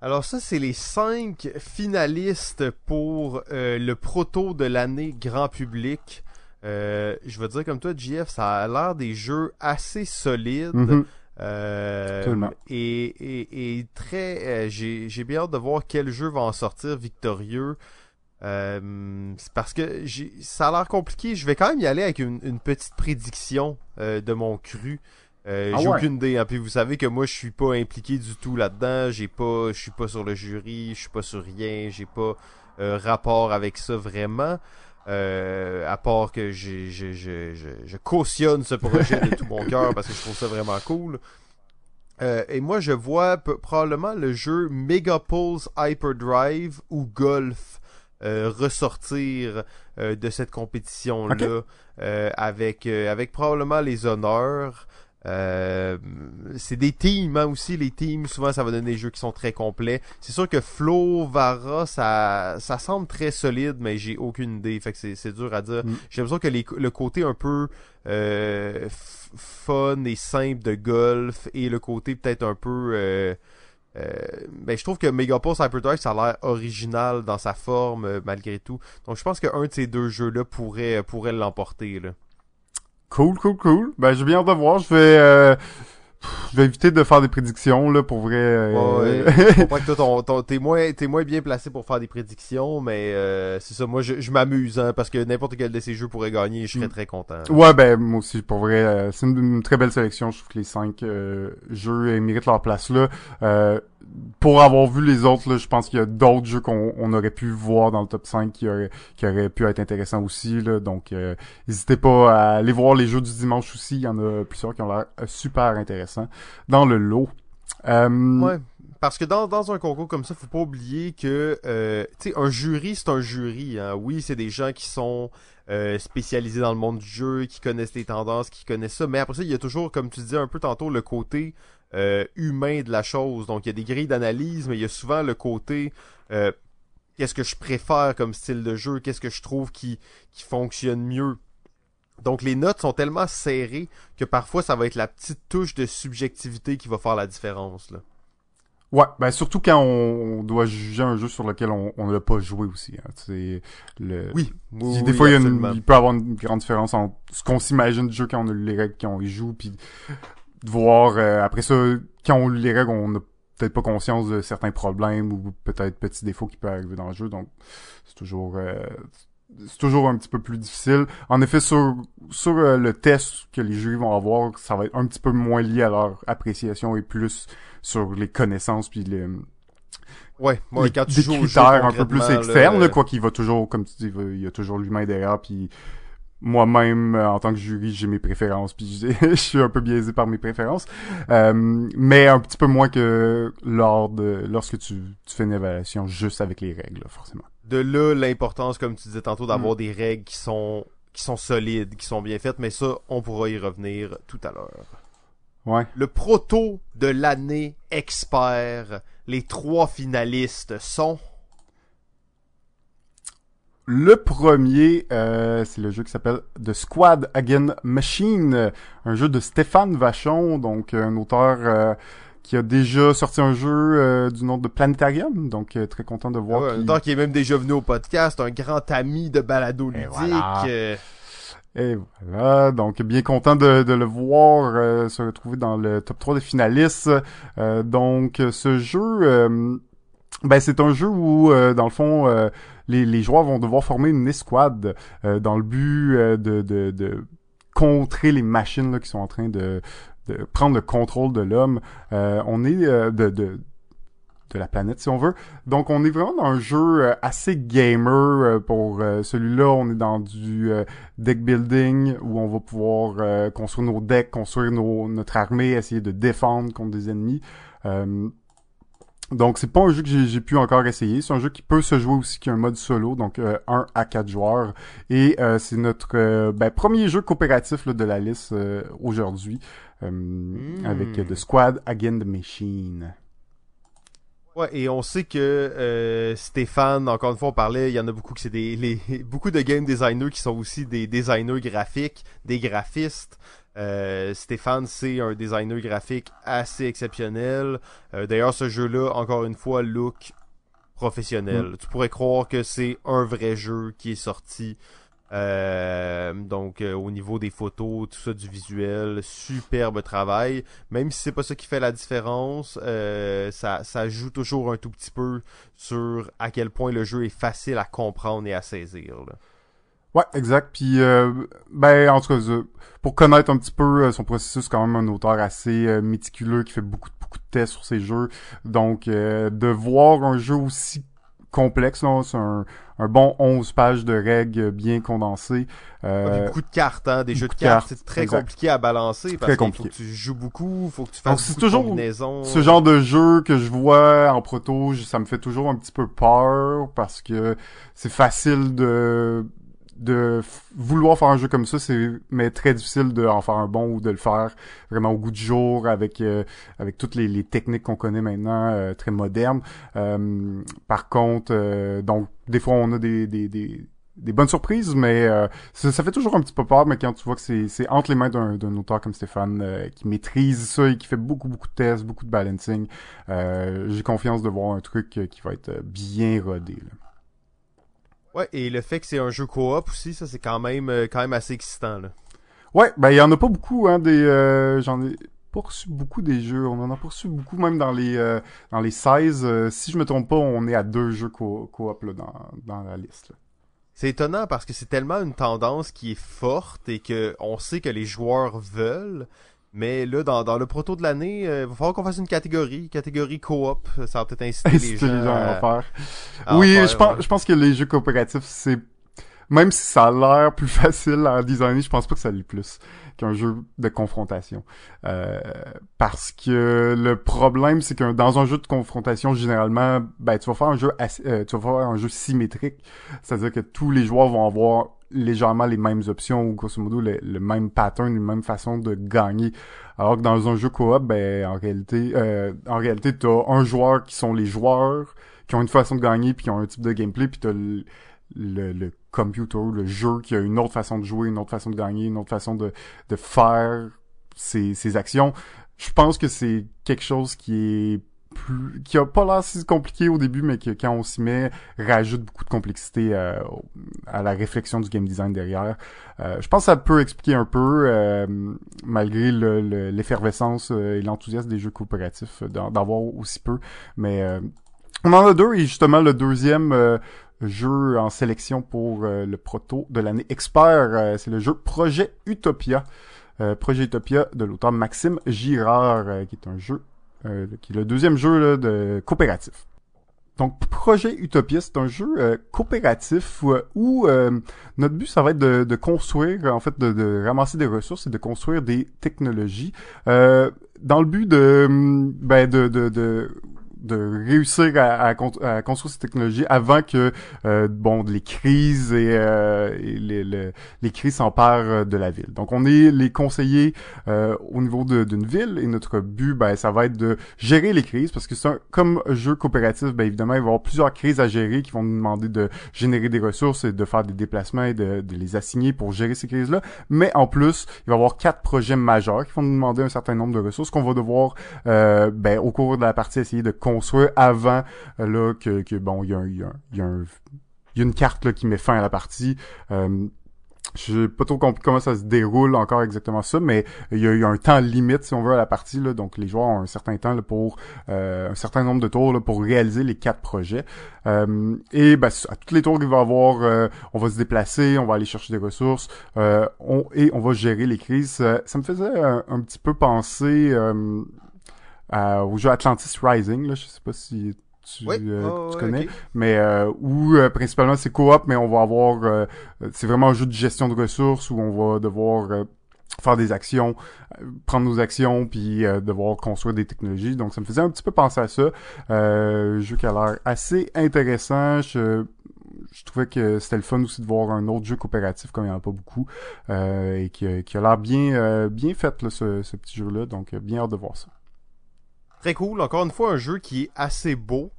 [SPEAKER 1] Alors ça, c'est les cinq finalistes pour euh, le proto de l'année grand public. je veux dire comme toi, JF, ça a l'air des jeux assez solides.
[SPEAKER 2] Mm-hmm.
[SPEAKER 1] et, et, et, très j'ai bien hâte de voir quel jeu va en sortir victorieux euh, c'est parce que ça a l'air compliqué. Je vais quand même y aller avec une, petite prédiction euh, de mon cru. Euh, ah j'ai aucune idée. Hein. Puis vous savez que moi je suis pas impliqué du tout là-dedans. J'ai pas, je suis pas sur le jury, je suis pas sur rien. J'ai pas rapport avec ça vraiment. à part que je, je, cautionne ce projet de tout mon cœur parce que je trouve ça vraiment cool. et moi, je vois probablement le jeu Megapulse Hyperdrive ou Golf euh, ressortir euh, de cette compétition là euh, avec avec probablement les honneurs. C'est des teams hein, aussi les teams. Souvent ça va donner des jeux qui sont très complets. C'est sûr que Flo Vara ça ça semble très solide mais j'ai aucune idée. Fait que c'est dur à dire. Mm. j'ai l'impression que les, le côté un peu fun et simple de golf et le côté peut-être un peu euh, ben, je trouve que Megapulse Hyperdrive ça a l'air original dans sa forme euh, malgré tout. Donc je pense qu'un de ces deux jeux-là pourrait, pourrait l'emporter. Là.
[SPEAKER 2] Cool, cool, cool. Ben j'ai bien de voir. Je vais euh, je vais éviter de faire des prédictions là pour vrai.
[SPEAKER 1] Euh... Ouais, je comprends que toi ton, t'es moins t'es moins bien placé pour faire des prédictions, mais euh, c'est ça. Moi je, je m'amuse hein, parce que n'importe quel de ces jeux pourrait gagner, je serais mm. très content.
[SPEAKER 2] Ouais ben moi aussi pour vrai euh, c'est une, très belle sélection. Je trouve que les cinq euh, jeux méritent leur place là. Pour avoir vu les autres là, je pense qu'il y a d'autres jeux qu'on on aurait pu voir dans le top 5 qui auraient qui pu être intéressants aussi là. Donc n'hésitez pas à aller voir les jeux du dimanche aussi. Il y en a plusieurs qui ont l'air super intéressants dans le lot.
[SPEAKER 1] Euh, ouais, parce que dans, dans un concours comme ça, faut pas oublier que euh, tu sais un jury c'est un jury. Hein. Oui, c'est des gens qui sont euh, spécialisés dans le monde du jeu, qui connaissent les tendances, qui connaissent ça. Mais après ça, il y a toujours, comme tu disais un peu tantôt, le côté humain de la chose. Donc il y a des grilles d'analyse, mais il y a souvent le côté qu'est-ce que je préfère comme style de jeu, qu'est-ce que je trouve qui qui fonctionne mieux? Donc les notes sont tellement serrées que parfois ça va être la petite touche de subjectivité qui va faire la différence. Là.
[SPEAKER 2] Ouais, ben surtout quand on, doit juger un jeu sur lequel on ne l'a pas joué aussi. Hein. C'est le.
[SPEAKER 1] Oui.
[SPEAKER 2] des fois il, y a une, il peut y avoir une grande différence entre ce qu'on s'imagine du jeu quand on a les règles, quand on y joue, puis de voir euh, après ça quand on lit les règles, on n'a peut-être pas conscience de certains problèmes ou peut-être petits défauts qui peuvent arriver dans le jeu. Donc c'est toujours euh, c'est toujours un petit peu plus difficile. En effet, sur sur euh, le test que les jurys vont avoir, ça va être un petit peu moins lié à leur appréciation et plus sur les connaissances puis les
[SPEAKER 1] Ouais,
[SPEAKER 2] les,
[SPEAKER 1] quand tu
[SPEAKER 2] critères un peu plus externes, quoi qu'il va toujours, comme tu dis, il y a toujours l'humain derrière, puis moi-même, euh, en tant que jury, j'ai mes préférences, puis je suis un peu biaisé par mes préférences, euh, mais un petit peu moins que lors de lorsque tu, tu fais une évaluation juste avec les règles, forcément
[SPEAKER 1] de là l'importance, comme tu disais tantôt, d'avoir mm. des règles qui sont qui sont solides, qui sont bien faites, mais ça, on pourra y revenir tout à l'heure.
[SPEAKER 2] Ouais.
[SPEAKER 1] Le proto de l'année expert, les trois finalistes sont.
[SPEAKER 2] Le premier, euh, c'est le jeu qui s'appelle The Squad Again Machine, un jeu de Stéphane Vachon, donc un auteur euh, qui a déjà sorti un jeu du nom de Planetarium, donc très content de voir.
[SPEAKER 1] Ouais, qu'il... est même déjà venu au podcast, un grand ami de balado ludique.
[SPEAKER 2] Et voilà, donc bien content de, de le voir euh, se retrouver dans le top 3 des finalistes. Euh, donc ce jeu, euh, ben c'est un jeu où dans le fond les, les, joueurs vont devoir former une escouade dans le but de, de, de, contrer les machines qui sont en train de, de prendre le contrôle de l'homme. on est de, de de la planète si on veut. Donc on est vraiment dans un jeu euh, assez gamer euh, pour euh, celui-là. On est dans du deck building où on va pouvoir construire nos decks, construire notre armée, essayer de défendre contre des ennemis. Donc c'est pas un jeu que j'ai pu encore essayer. C'est un jeu qui peut se jouer aussi qui a un mode solo, donc 1 à 4 joueurs. Et c'est notre ben, premier jeu coopératif de la liste aujourd'hui. avec The Squad Again the Machine.
[SPEAKER 1] Ouais, et on sait que euh, Stéphane, encore une fois, on parlait, il y en a beaucoup qui c'est des les, beaucoup de game designers qui sont aussi des designers graphiques, des graphistes. Euh, Stéphane, c'est un designer graphique assez exceptionnel. Euh, d'ailleurs, ce jeu-là, encore une fois, look professionnel. Mm. Tu pourrais croire que c'est un vrai jeu qui est sorti euh, donc euh, au niveau des photos, tout ça du visuel, superbe travail. Même si c'est pas ça qui fait la différence, euh, ça, ça joue toujours un tout petit peu sur à quel point le jeu est facile à comprendre et à saisir. Là.
[SPEAKER 2] Ouais, exact. Puis, ben, en tout cas, pour connaître un petit peu son processus, quand même un auteur assez méticuleux qui fait beaucoup, beaucoup de tests sur ses jeux. Donc, de voir un jeu aussi complexe. C'est un, un, bon 11 pages de règles bien condensées.
[SPEAKER 1] Euh, beaucoup de cartes, hein, des jeux de, cartes. C'est très compliqué à balancer parce qu'il faut que tu joues beaucoup, faut que tu fasses beaucoup toujours de combinaisons.
[SPEAKER 2] Ce genre de jeu que je vois en proto, ça me fait toujours un petit peu peur parce que c'est facile de de vouloir faire un jeu comme ça, c'est mais très difficile de en faire un bon ou de le faire vraiment au goût du jour avec euh, avec toutes les, les techniques qu'on connaît maintenant euh, très modernes. Euh, par contre, donc des fois on a des, des, des des bonnes surprises, mais ça, fait toujours un petit peu peur, mais quand tu vois que c'est, entre les mains d'un, auteur comme Stéphane qui maîtrise ça et qui fait beaucoup, beaucoup de tests, beaucoup de balancing, j'ai confiance de voir un truc qui va être bien rodé. Là.
[SPEAKER 1] Ouais, et le fait que c'est un jeu coop aussi, ça c'est quand même euh, quand même assez excitant là.
[SPEAKER 2] Ouais, ben il y en a pas beaucoup hein des euh, j'en ai pas reçu beaucoup des jeux, on en a reçu beaucoup même dans les euh, dans les 16 si je me trompe pas, on est à deux jeux coop là, dans dans la liste.
[SPEAKER 1] C'est étonnant parce que c'est tellement une tendance qui est forte et que on sait que les joueurs veulent, mais là, dans, dans le proto de l'année, euh, il va falloir qu'on fasse une catégorie, catégorie coop. Ça va peut-être inciter, les gens, les gens à,
[SPEAKER 2] en faire. oui, je, pense, je pense que les jeux coopératifs, c'est même si ça a l'air plus facile à designer, je pense pas que ça l'est plus qu'un jeu de confrontation. Euh, parce que le problème, c'est que dans un jeu de confrontation, généralement, ben tu vas faire un jeu euh, tu vas faire un jeu symétrique, c'est-à-dire que tous les joueurs vont avoir légèrement les mêmes options ou grosso modo le, même pattern, une même façon de gagner. Alors que dans un jeu coop, ben en réalité, euh, en réalité, t'as un joueur qui sont les joueurs qui ont une façon de gagner puis qui ont un type de gameplay puis t'as le, le, le computer, le jeu qui a une autre façon de jouer, une autre façon de gagner, une autre façon de, de faire ses, ses actions. Je pense que c'est quelque chose qui est qui a pas l'air si compliqué au début, mais qui, quand on s'y met, rajoute beaucoup de complexité euh, à la réflexion du game design derrière. Euh, je pense que ça peut expliquer un peu, euh, malgré l'effervescence et l'enthousiasme des jeux coopératifs, d'avoir aussi peu. Mais on en a deux, et justement le deuxième jeu en sélection pour le proto de l'année expert, c'est le jeu Projet Utopia. Projet Utopia de l'auteur Maxime Girard, qui est un jeu euh, qui est le deuxième jeu de coopératif. Donc, Projet Utopia, c'est un jeu euh, coopératif où, euh, notre but, ça va être de, construire, en fait, de, ramasser des ressources et de construire des technologies dans le but de, ben, de réussir à, à, construire cette technologie avant que euh, bon les crises et, euh, les, les, crises s'emparent de la ville. Donc on est les conseillers euh, au niveau d'une ville et notre but ben ça va être de gérer les crises parce que c'est comme jeu coopératif ben évidemment il va y avoir plusieurs crises à gérer qui vont nous demander de générer des ressources et de faire des déplacements et de, de les assigner pour gérer ces crises là. Mais en plus il va y avoir quatre projets majeurs qui vont nous demander un certain nombre de ressources qu'on va devoir ben au cours de la partie essayer de construire avant euh, là que, que bon, il y a, y, y, une carte là, qui met fin à la partie. Euh, je sais pas trop comment ça se déroule encore exactement ça, mais il y a eu un temps limite, si on veut, à la partie. Là, donc les joueurs ont un certain temps là, pour euh, un certain nombre de tours là, pour réaliser les quatre projets. Euh, et ben, à tous les tours qu'il va avoir, euh, on va se déplacer, on va aller chercher des ressources, on, et on va gérer les crises. Ça, me faisait un, un, petit peu penser au jeu Atlantis Rising. Là, je sais pas si tu, euh, connais, mais euh, où euh, principalement c'est coop, mais on va avoir, c'est vraiment un jeu de gestion de ressources où on va devoir faire des actions, prendre nos actions, puis devoir construire des technologies. Donc ça me faisait un petit peu penser à ça. Euh, jeu qui a l'air assez intéressant. Je, je trouvais que c'était le fun aussi de voir un autre jeu coopératif comme il n'y en a pas beaucoup et qui, qui a l'air bien bien fait là, ce, ce petit jeu là. Donc bien hâte de voir ça.
[SPEAKER 1] Très cool. Encore une fois, un jeu qui est assez beau.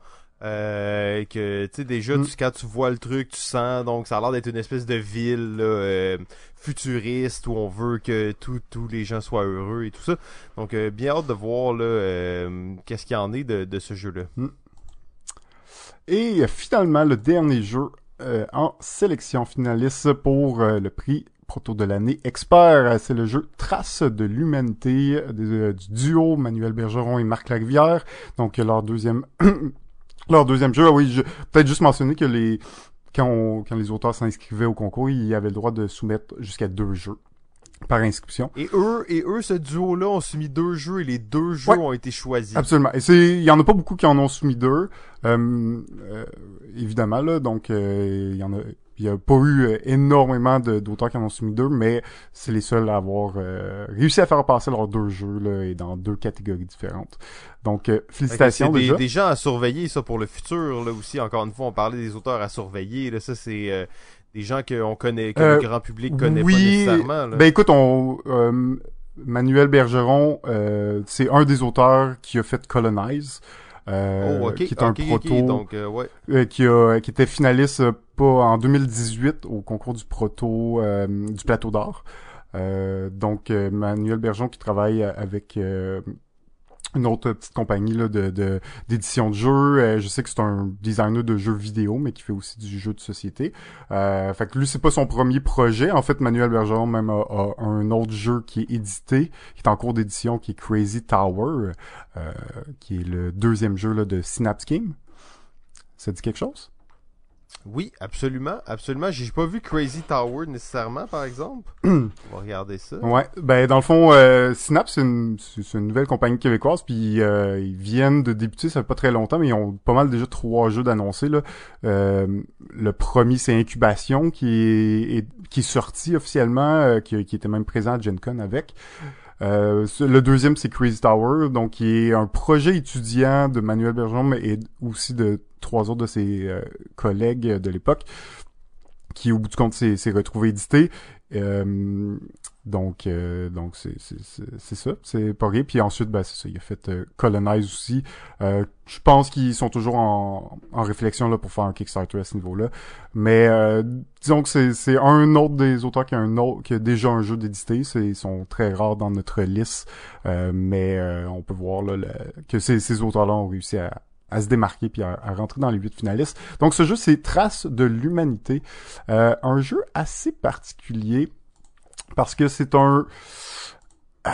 [SPEAKER 1] Euh, que tu sais déjà mm. tu, quand tu vois le truc tu sens donc ça a l'air d'être une espèce de ville euh, futuriste où on veut que tous les gens soient heureux et tout ça donc euh, bien hâte de voir là euh, qu'est-ce qu'il y en est de, de ce jeu là
[SPEAKER 2] mm. et finalement le dernier jeu en sélection finaliste pour le prix proto de l'année expert. C'est le jeu Trace de l'humanité euh, du duo Manuel Bergeron et Marc Larivière. Donc leur deuxième leur deuxième jeu. Ah oui, je peut-être juste mentionner que les quand, quand les auteurs s'inscrivaient au concours, ils avaient le droit de soumettre jusqu'à deux jeux par inscription.
[SPEAKER 1] Et eux, et eux, ce duo-là ont soumis deux jeux et les deux jeux ont été choisis.
[SPEAKER 2] Absolument. Et c'est, il y en a pas beaucoup qui en ont soumis deux, euh, euh, évidemment là. Donc il y en a, il n'y a pas eu euh, énormément d'auteurs qui en ont soumis deux, mais c'est les seuls à avoir euh, réussi à faire passer leurs deux jeux là, et dans deux catégories différentes. Donc, euh, félicitations
[SPEAKER 1] des,
[SPEAKER 2] déjà.
[SPEAKER 1] des gens à surveiller, ça, pour le futur, là aussi. Encore une fois, on parlait des auteurs à surveiller. Là, ça, c'est des gens qu'on connaît, que le grand public connaît pas nécessairement. Là.
[SPEAKER 2] Ben écoute, on... Manuel Bergeron, c'est un des auteurs qui a fait Colonize. Euh, oh, qui est un proto
[SPEAKER 1] donc, euh, ouais.
[SPEAKER 2] Euh, qui a qui était finaliste en 2018 au concours du proto du plateau d'or. donc Manuel Bergeron qui travaille avec une autre petite compagnie là, de d'édition de, jeux. Euh, je sais que c'est un designer de jeux vidéo, mais qui fait aussi du jeu de société. Euh, fait que lui, c'est pas son premier projet. En fait, Manuel Bergeron même a, un autre jeu qui est édité, qui est en cours d'édition, qui est Crazy Tower, euh, qui est le deuxième jeu là, de Synapse Game. Ça dit quelque chose?
[SPEAKER 1] Oui, absolument, absolument. J'ai pas vu Crazy Tower nécessairement, par exemple. On va regarder ça.
[SPEAKER 2] Ouais, ben dans le fond, euh, Synapse c'est une, une, nouvelle compagnie québécoise, puis euh, ils viennent de débuter, ça fait pas très longtemps, mais ils ont pas mal déjà trois jeux d'annoncer là. Euh, le premier c'est Incubation qui est, qui est sorti officiellement, euh, qui, qui était même présent à Gen Con avec. Euh, le deuxième, c'est Crazy Tower, donc qui est un projet étudiant de Manuel Bergeron, mais et aussi de trois autres de ses euh, collègues de l'époque, qui au bout du compte s'est retrouvé édité. Euh, donc, euh, donc c'est c'est ça, c'est pas rien. Puis ensuite, ben c'est ça, il a fait euh, Colonize aussi. Euh, je pense qu'ils sont toujours en, en réflexion là pour faire un Kickstarter à ce niveau-là. Mais disons que c'est c'est un autre des auteurs qui a un autre qui a déjà un jeu d'édité. C'est ils sont très rares dans notre liste, mais on peut voir là que ces, ces auteurs-là ont réussi à, à se démarquer puis à, à, rentrer dans les huit finalistes. Donc ce jeu, c'est Trace de l'humanité, euh, un jeu assez particulier parce que c'est un euh,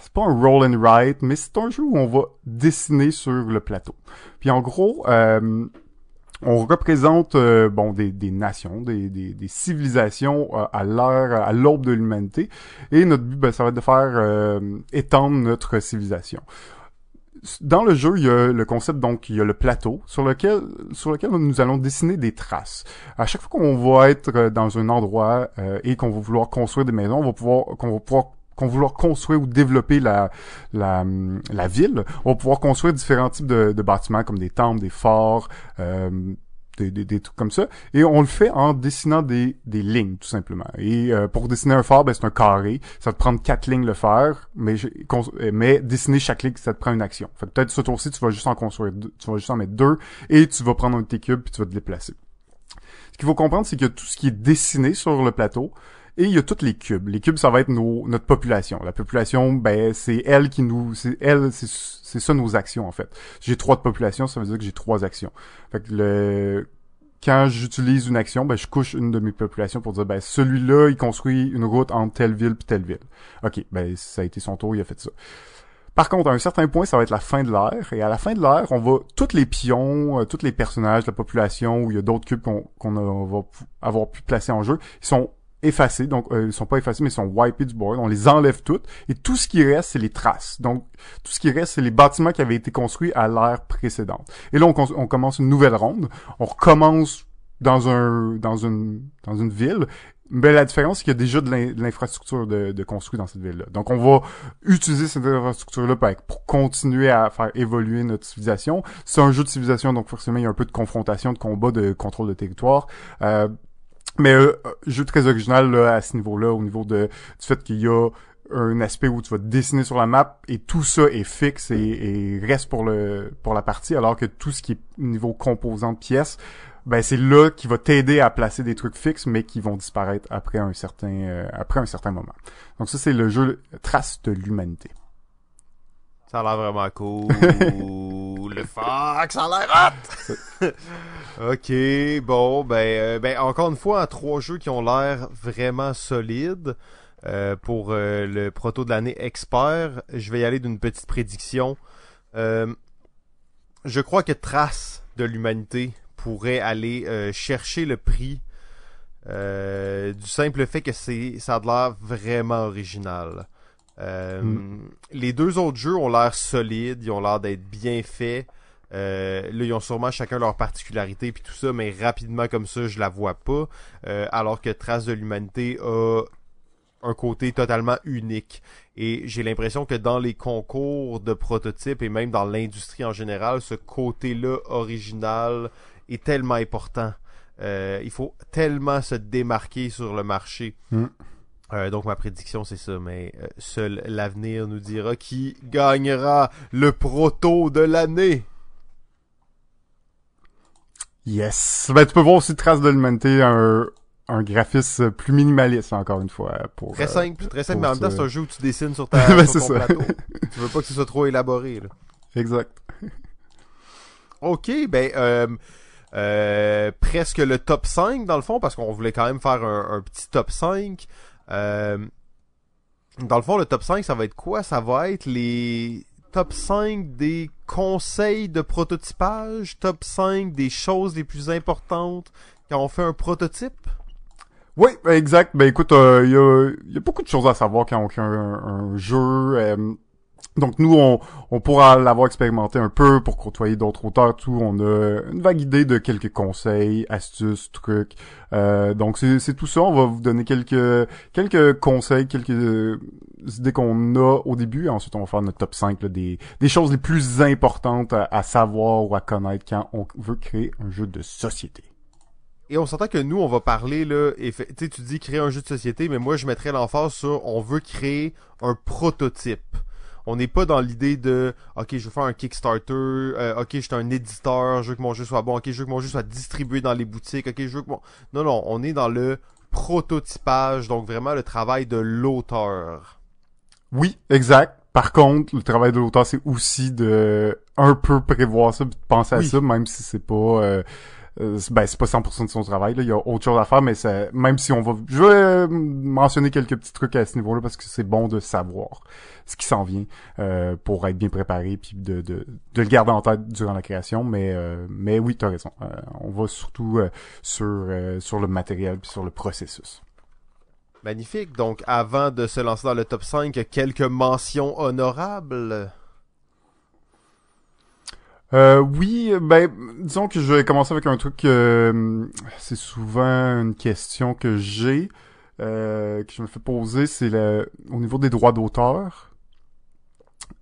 [SPEAKER 2] c'est pas un roll and write, mais c'est un jeu où on va dessiner sur le plateau. Puis en gros, euh, on représente euh, bon des, des nations, des, des, des civilisations euh, à l'heure, à l'aube de l'humanité, et notre but, ben, ça va être de faire étendre notre civilisation dans le jeu, il y a le concept, donc, il y a le plateau sur lequel, sur lequel nous allons dessiner des traces. À chaque fois qu'on va être euh, dans un endroit euh, et qu'on va vouloir construire des maisons, on va pouvoir, qu'on va pouvoir qu'on vouloir construire ou développer la, la, la ville, on va pouvoir construire différents types de, de bâtiments comme des temples, des forts, euh, des, des, des, trucs comme ça. Et on le fait en dessinant des, des lignes, tout simplement. Et euh, pour dessiner un phare, ben, c'est un carré. Ça te prendre quatre lignes le faire, mais, mais dessiner chaque ligne, ça te prend une action. Fait peut-être ce tour-ci, tu vas juste en construire deux, tu vas juste en mettre deux, et tu vas prendre un de tes cubes, puis tu vas te déplacer. Ce qu'il faut comprendre, c'est que tout ce qui est dessiné sur le plateau, et il y a toutes les cubes. Les cubes, ça va être nos, notre population. La population, ben, c'est elle qui nous, c'est elle, c'est ça nos actions, en fait. J'ai trois de population, ça veut dire que j'ai trois actions. Fait que le, quand j'utilise une action, ben, je couche une de mes populations pour dire, ben, celui-là, il construit une route entre telle ville puis telle ville. OK, ben, ça a été son tour, il a fait ça. Par contre, à un certain point, ça va être la fin de l'ère. Et à la fin de l'ère, on va tous les pions, euh, tous les personnages la population où il y a d'autres cubes qu'on va avoir pu placer en jeu, ils sont effacés, donc euh, ils sont pas effacés, mais ils sont wipés du board. On les enlève toutes et tout ce qui reste, c'est les traces. Donc tout ce qui reste, c'est les bâtiments qui avaient été construits à l'ère précédente. Et là, on, commence une nouvelle ronde. On recommence dans un dans une dans une ville. Mais la différence, c'est qu'il y a déjà de l'infrastructure de, de dans cette ville-là. Donc, on va utiliser cette infrastructure-là pour continuer à faire évoluer notre civilisation. C'est un jeu de civilisation, donc forcément, il y a un peu de confrontation, de combat, de contrôle de territoire. Euh, mais euh, jeu très original là, à ce niveau-là, au niveau de du fait qu'il y a un aspect où tu vas dessiner sur la map et tout ça est fixe et, reste pour le pour la partie, alors que tout ce qui est niveau composant de pièces, ben c'est là qui va t'aider à placer des trucs fixes, mais qui vont disparaître après un certain euh, après un certain moment. Donc ça c'est le jeu Trace de l'humanité.
[SPEAKER 1] Ça a l'air vraiment cool. le Fox, ça a l'air hot! ok, bon, ben, euh, ben, encore une fois, trois jeux qui ont l'air vraiment solides. Euh, pour euh, le proto de l'année expert, je vais y aller d'une petite prédiction. je crois que Trace de l'humanité pourrait aller chercher le prix du simple fait que c'est ça a l'air vraiment original. Euh, mm. Les deux autres jeux ont l'air solides, ils ont l'air d'être bien faits. Euh, là, ils ont sûrement chacun leur particularité puis tout ça, mais rapidement comme ça, je la vois pas. Euh, alors que Trace de l'humanité a un côté totalement unique. Et j'ai l'impression que dans les concours de prototypes et même dans l'industrie en général, ce côté-là original est tellement important. il faut tellement se démarquer sur le marché. Mm. Euh, donc ma prédiction c'est ça, mais euh, seul l'avenir nous dira qui gagnera le proto de l'année.
[SPEAKER 2] Yes. Ben tu peux voir aussi Trace de l'humanité un, un graphisme plus minimaliste encore une fois pour
[SPEAKER 1] très simple, très simple, mais en même temps c'est un jeu où tu dessines sur ta ben, ton plateau. tu veux pas que ce soit trop élaboré là.
[SPEAKER 2] Exact.
[SPEAKER 1] OK, ben euh, euh, presque le top 5 dans le fond parce qu'on voulait quand même faire un, un petit top 5. Euh, dans le fond, le top 5, ça va être quoi? Ça va être les top 5 des conseils de prototypage, top 5 des choses les plus importantes quand on fait un prototype?
[SPEAKER 2] Oui, exact. Ben écoute, il euh, y, a, beaucoup de choses à savoir quand on crée un, jeu. Euh, donc nous, on, on pourra l'avoir expérimenté un peu pour côtoyer d'autres auteurs, tout. On a une vague idée de quelques conseils, astuces, trucs. Euh, donc c'est tout ça. On va vous donner quelques quelques conseils, quelques idées qu'on a au début. Ensuite, on va faire notre top 5 des, des choses les plus importantes à, savoir ou à connaître quand on veut créer un jeu de société.
[SPEAKER 1] Et on s'entend que nous, on va parler, là, tu dis créer un jeu de société, mais moi, je mettrais l'emphase sur on veut créer un prototype on n'est pas dans l'idée de ok je veux faire un Kickstarter, euh, ok je suis un éditeur, je veux que mon jeu soit bon, ok je veux que mon jeu soit distribué dans les boutiques, ok je veux que mon... Non non, on est dans le prototypage, donc vraiment le travail de l'auteur.
[SPEAKER 2] Oui, exact. Par contre, le travail de l'auteur, c'est aussi de un peu prévoir ça, de penser à ça, même si c'est pas euh, euh, ben c'est pas 100% de son travail là. il y a autre chose à faire mais même si on va je vais euh, mentionner quelques petits trucs à ce niveau-là parce que c'est bon de savoir ce qui s'en vient euh, pour être bien préparé puis de, de, de, le garder en tête durant la création mais mais oui tu as raison on va surtout sur sur le matériel puis sur le processus
[SPEAKER 1] Magnifique. Donc, avant de se lancer dans le top 5, quelques mentions honorables?
[SPEAKER 2] Euh, oui, ben disons que je vais commencer avec un truc. Euh, c'est souvent une question que j'ai. euh, que je me fais poser, c'est le au niveau des droits d'auteur.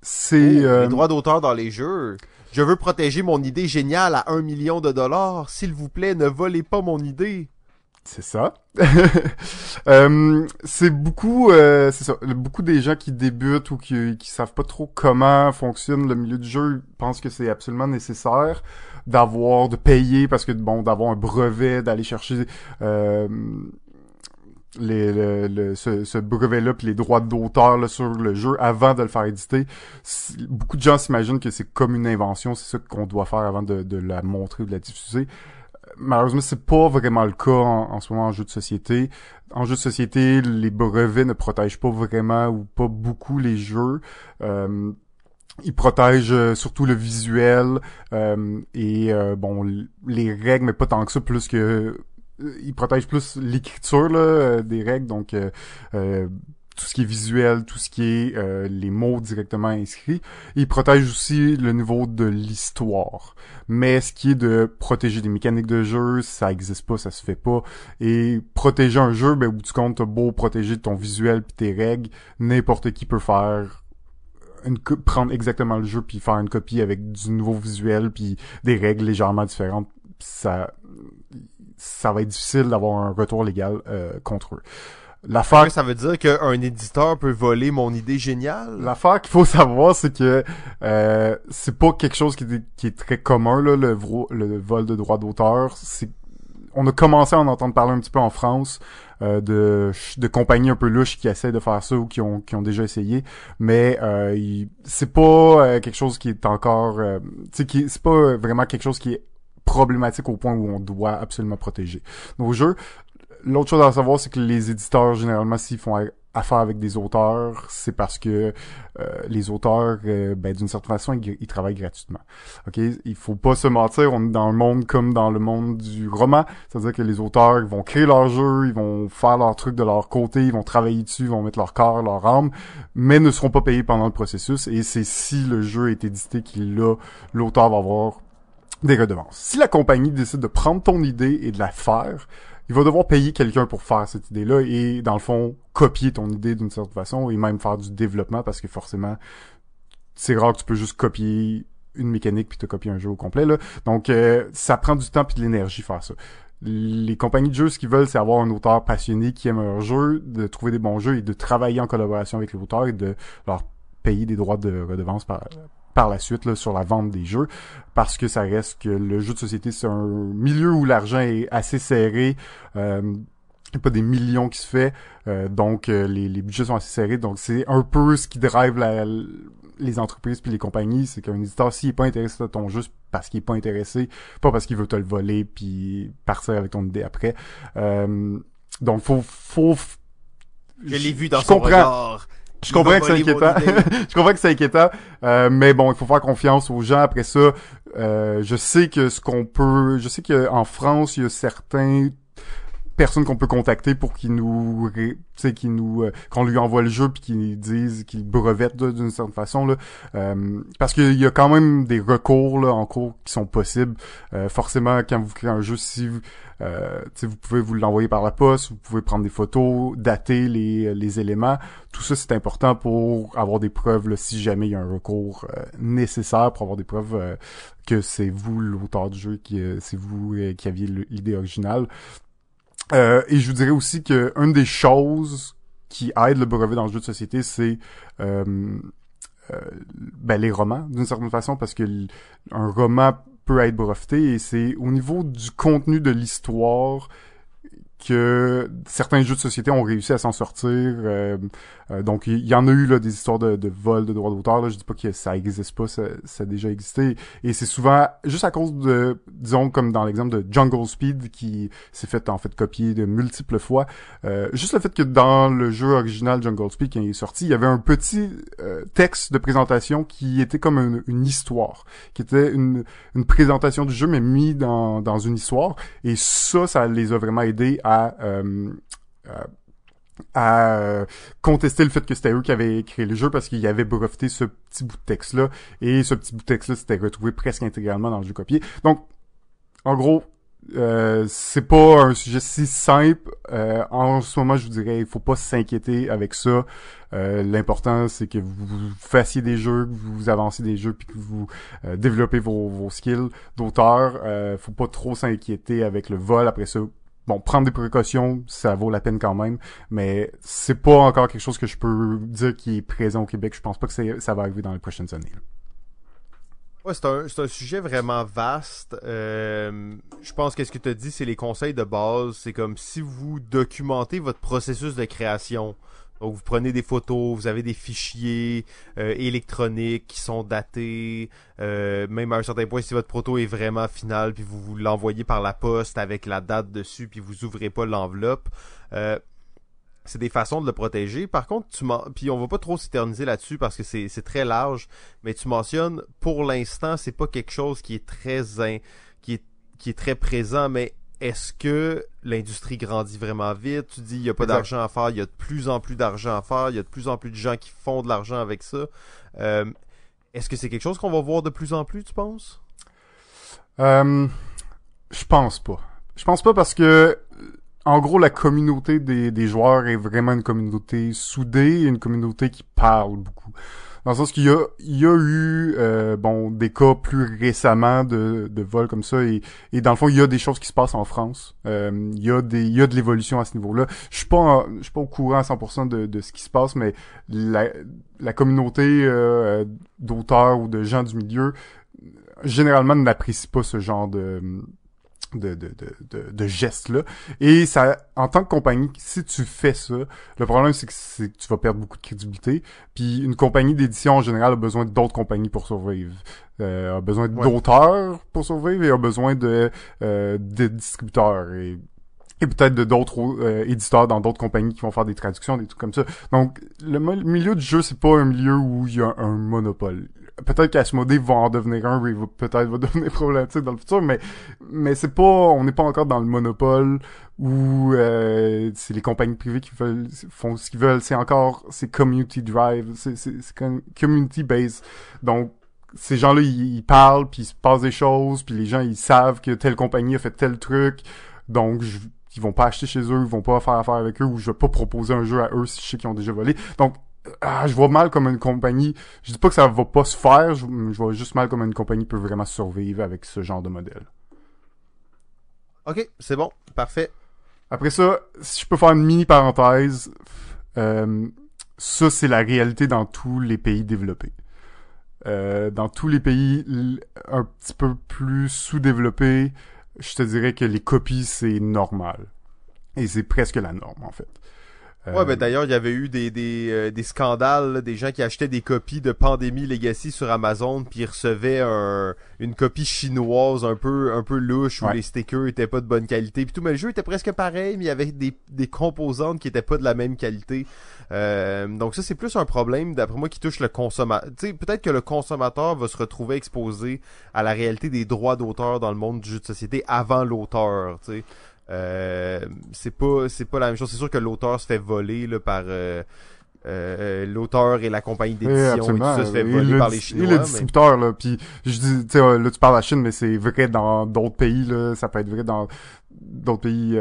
[SPEAKER 2] C'est
[SPEAKER 1] Oh,
[SPEAKER 2] euh,
[SPEAKER 1] les droits d'auteur dans les jeux. Je veux protéger mon idée géniale à un million de dollars. S'il vous plaît, ne volez pas mon idée.
[SPEAKER 2] C'est ça. Euh, c'est beaucoup, euh, c'est. Beaucoup des gens qui débutent ou qui, qui savent pas trop comment fonctionne le milieu du jeu pensent que c'est absolument nécessaire d'avoir, de payer parce que bon, d'avoir un brevet, d'aller chercher euh, le, le- ce, brevet-là puis les droits d'auteur sur le jeu avant de le faire éditer. Beaucoup de gens s'imaginent que c'est comme une invention, c'est ça qu'on doit faire avant de, de la montrer ou de la diffuser malheureusement, c'est pas vraiment le cas en, ce moment en jeu de société. En jeu de société, les brevets ne protègent pas vraiment ou pas beaucoup les jeux. Euh, ils protègent euh, surtout le visuel euh, et euh, bon les règles, mais pas tant que ça, plus que euh, ils protègent plus l'écriture euh, des règles, donc tout ce qui est visuel, tout ce qui est euh, les mots directement inscrits. Ils protègent aussi le niveau de l'histoire. Mais ce qui est de protéger des mécaniques de jeu, ça existe pas, ça se fait pas. Et protéger un jeu, ben, au bout du compte, t'as beau protéger ton visuel puis tes règles, n'importe qui peut faire une prendre exactement le jeu puis faire une copie avec du nouveau visuel puis des règles légèrement différentes. Ça, ça va être difficile d'avoir un retour légal euh, contre eux. L'affaire
[SPEAKER 1] Ça veut dire qu'un éditeur peut voler mon idée géniale?
[SPEAKER 2] L'affaire qu'il faut savoir, c'est que euh, c'est pas quelque chose qui est, qui est très commun là, le, vol de droits d'auteur. C'est on a commencé à en entendre parler un petit peu en France euh, de, de compagnies un peu louches qui essaient de faire ça ou qui ont, qui ont déjà essayé, mais euh, c'est pas euh, quelque chose qui est encore, euh, c'est pas vraiment quelque chose qui est problématique au point où on doit absolument protéger nos jeux. L'autre chose à savoir, c'est que les éditeurs, généralement, s'ils font a- affaire avec des auteurs, c'est parce que euh, les auteurs, euh, ben, d'une certaine façon, ils, travaillent gratuitement. Ok, il faut pas se mentir, on est dans un monde comme dans le monde du roman, c'est-à-dire que les auteurs ils vont créer leur jeu, ils vont faire leur truc de leur côté, ils vont travailler dessus, ils vont mettre leur corps, leur âme, mais ne seront pas payés pendant le processus. Et c'est si le jeu est édité qu'il l'a, l'auteur va avoir des redevances. Si la compagnie décide de prendre ton idée et de la faire, il va devoir payer quelqu'un pour faire cette idée-là et, dans le fond, copier ton idée d'une certaine façon et même faire du développement parce que forcément, c'est rare que tu peux juste copier une mécanique puis te copier un jeu au complet, là. Donc, euh, ça prend du temps puis de l'énergie faire ça. Les compagnies de jeux, ce qu'ils veulent, c'est avoir un auteur passionné qui aime leur jeu, de trouver des bons jeux et de travailler en collaboration avec les auteurs et de leur payer des droits de redevance par, par la suite là, sur la vente des jeux parce que ça reste que le jeu de société c'est un milieu où l'argent est assez serré euh, il y a pas des millions qui se fait euh, donc euh, les, les budgets sont assez serrés donc c'est un peu ce qui drive la, les entreprises puis les compagnies c'est qu'un éditeur s'il est pas intéressé à ton jeu parce qu'il est pas intéressé pas parce qu'il veut te le voler puis partir avec ton idée après euh, donc faut faut
[SPEAKER 1] Je l'ai vu dans son regard.
[SPEAKER 2] Je comprends que c'est inquiétant. je comprends que c'est inquiétant. Euh, mais bon, il faut faire confiance aux gens. Après ça, euh, je sais que ce qu'on peut... Je sais qu'en France, il y a certains personnes qu'on peut contacter pour qu'ils nous tu qu'ils nous euh, qu'on lui envoie le jeu puis qu'ils disent qu'ils brevettent là, d'une certaine façon là. Euh, parce qu'il y a quand même des recours là en cours qui sont possibles. Euh, forcément quand vous créez un jeu si vous euh, vous pouvez vous l'envoyer par la poste vous pouvez prendre des photos dater les les éléments. Tout ça c'est important pour avoir des preuves là, si jamais il y a un recours euh, nécessaire pour avoir des preuves euh, que c'est vous l'auteur du jeu qui euh, c'est vous euh, qui aviez l'idée originale euh, et je vous dirais aussi que une des choses qui aide le brevet dans le jeu de société, c'est euh, euh, ben, les romans, d'une certaine façon, parce que un roman peut être breveté et c'est au niveau du contenu de l'histoire que certains jeux de société ont réussi à s'en sortir. Euh, donc, il y, en a eu là, des histoires de, vol de droits d'auteur. Je dis pas que ça existe pas, ça, ça a déjà existé. Et c'est souvent juste à cause de, disons, comme dans l'exemple de Jungle Speed, qui s'est fait en fait copier de multiples fois. Euh, juste le fait que dans le jeu original Jungle Speed qui est sorti, il y avait un petit euh, texte de présentation qui était comme une, une histoire, qui était une, une présentation du jeu mais mis dans, dans une histoire. Et ça, ça les a vraiment aidés à euh, à- euh, contester le fait que c'était eux qui avaient créé le jeu parce qu'ils avaient breveté ce petit bout de texte là et ce petit bout de texte là s'était retrouvé presque intégralement dans le jeu copié. Donc en gros, Euh, c'est pas un sujet si simple. Euh, en ce moment, je vous dirais, il faut pas s'inquiéter avec ça. Euh, l'important, c'est que vous fassiez des jeux, que vous avancez des jeux, puis que vous développez vos, vos skills d'auteur. faut pas trop s'inquiéter avec le vol. Après ça, bon, prendre des précautions, ça vaut la peine quand même, mais c'est pas encore quelque chose que je peux dire qui est présent au Québec. Je pense pas que ça va arriver dans les prochaines années.
[SPEAKER 1] Ouais, c'est un, un, sujet vraiment vaste. Euh, je pense que ce que tu as dit, c'est les conseils de base. C'est comme si vous documentez votre processus de création. Donc vous prenez des photos, vous avez des fichiers euh, électroniques qui sont datés, euh, même à un certain point si votre proto est vraiment final, puis vous, l'envoyez par la poste avec la date dessus, puis vous ouvrez pas l'enveloppe. Euh, c'est des façons de le protéger. Par contre, tu puis on va pas trop s'éterniser là-dessus parce que c'est très large, mais tu mentionnes pour l'instant, c'est pas quelque chose qui est très qui est qui est très présent, mais est-ce que l'industrie grandit vraiment vite? Tu dis il y a pas d'argent à faire, il y a de plus en plus d'argent à faire, il y a de plus en plus de gens qui font de l'argent avec ça. Euh, est-ce que c'est quelque chose qu'on va voir de plus en plus, tu penses?
[SPEAKER 2] Euh, Je pense pas. Je pense pas parce que en gros, la communauté des, des joueurs est vraiment une communauté soudée, une communauté qui parle beaucoup. Dans le sens qu'il y a, il y a eu euh, bon des cas plus récemment de, de vols comme ça et, et dans le fond il y a des choses qui se passent en France. Euh, il y a des il y a de l'évolution à ce niveau-là. Je suis pas je suis pas au courant à 100% de, de ce qui se passe, mais la, la communauté euh, d'auteurs ou de gens du milieu généralement n'apprécie pas ce genre de de, de, de, de, gestes-là. Et ça, en tant que compagnie, si tu fais ça, le problème, c'est que, tu vas perdre beaucoup de crédibilité. Puis une compagnie d'édition, en général, a besoin d'autres compagnies pour survivre. Euh, a besoin d'auteurs pour survivre et a besoin de, euh, de distributeurs. Et et peut-être de d'autres euh, éditeurs dans d'autres compagnies qui vont faire des traductions, des trucs comme ça. Donc, le milieu du jeu, c'est pas un milieu où il y a un monopole peut-être qu'Asmodée va en devenir un, va peut-être va devenir problématique dans le futur, mais mais c'est pas, on n'est pas encore dans le monopole où euh, c'est les compagnies privées qui veulent font ce qu'ils veulent. C'est encore c'est community drive, c'est community based. Donc ces gens-là ils, parlent puis il se passe des choses puis les gens ils savent que telle compagnie a fait tel truc, donc ils vont pas acheter chez eux, ils vont pas faire affaire avec eux ou je vais pas proposer un jeu à eux si je sais qu'ils ont déjà volé. Donc ah, je vois mal comme une compagnie. Je dis pas que ça va pas se faire, je, vois juste mal comme une compagnie peut vraiment survivre avec ce genre de modèle.
[SPEAKER 1] Ok, c'est bon, parfait.
[SPEAKER 2] Après ça, si je peux faire une mini parenthèse, euh, ça c'est la réalité dans tous les pays développés. Euh, dans tous les pays un petit peu plus sous-développés, je te dirais que les copies c'est normal. Et c'est presque la norme en fait.
[SPEAKER 1] Ouais, ben d'ailleurs, il y avait eu des, des, euh, des scandales, des gens qui achetaient des copies de Pandémie Legacy sur Amazon, puis ils recevaient un, une copie chinoise un peu un peu louche, où les stickers étaient pas de bonne qualité, puis tout, mais le jeu était presque pareil, mais il y avait des, des composantes qui étaient pas de la même qualité. Euh, donc ça, c'est plus un problème, d'après moi, qui touche le consommateur. Tu sais, peut-être que le consommateur va se retrouver exposé à la réalité des droits d'auteur dans le monde du jeu de société avant l'auteur, tu sais. Euh, c'est pas c'est pas la même chose. C'est sûr que l'auteur se fait voler là, par euh, euh, l'auteur et la compagnie d'édition et tout ça se fait voler par les Chinois.
[SPEAKER 2] Et le distributeur là, puis je dis, tu sais, là tu parles de la Chine, mais c'est vrai dans d'autres pays là, ça peut être vrai dans d'autres pays,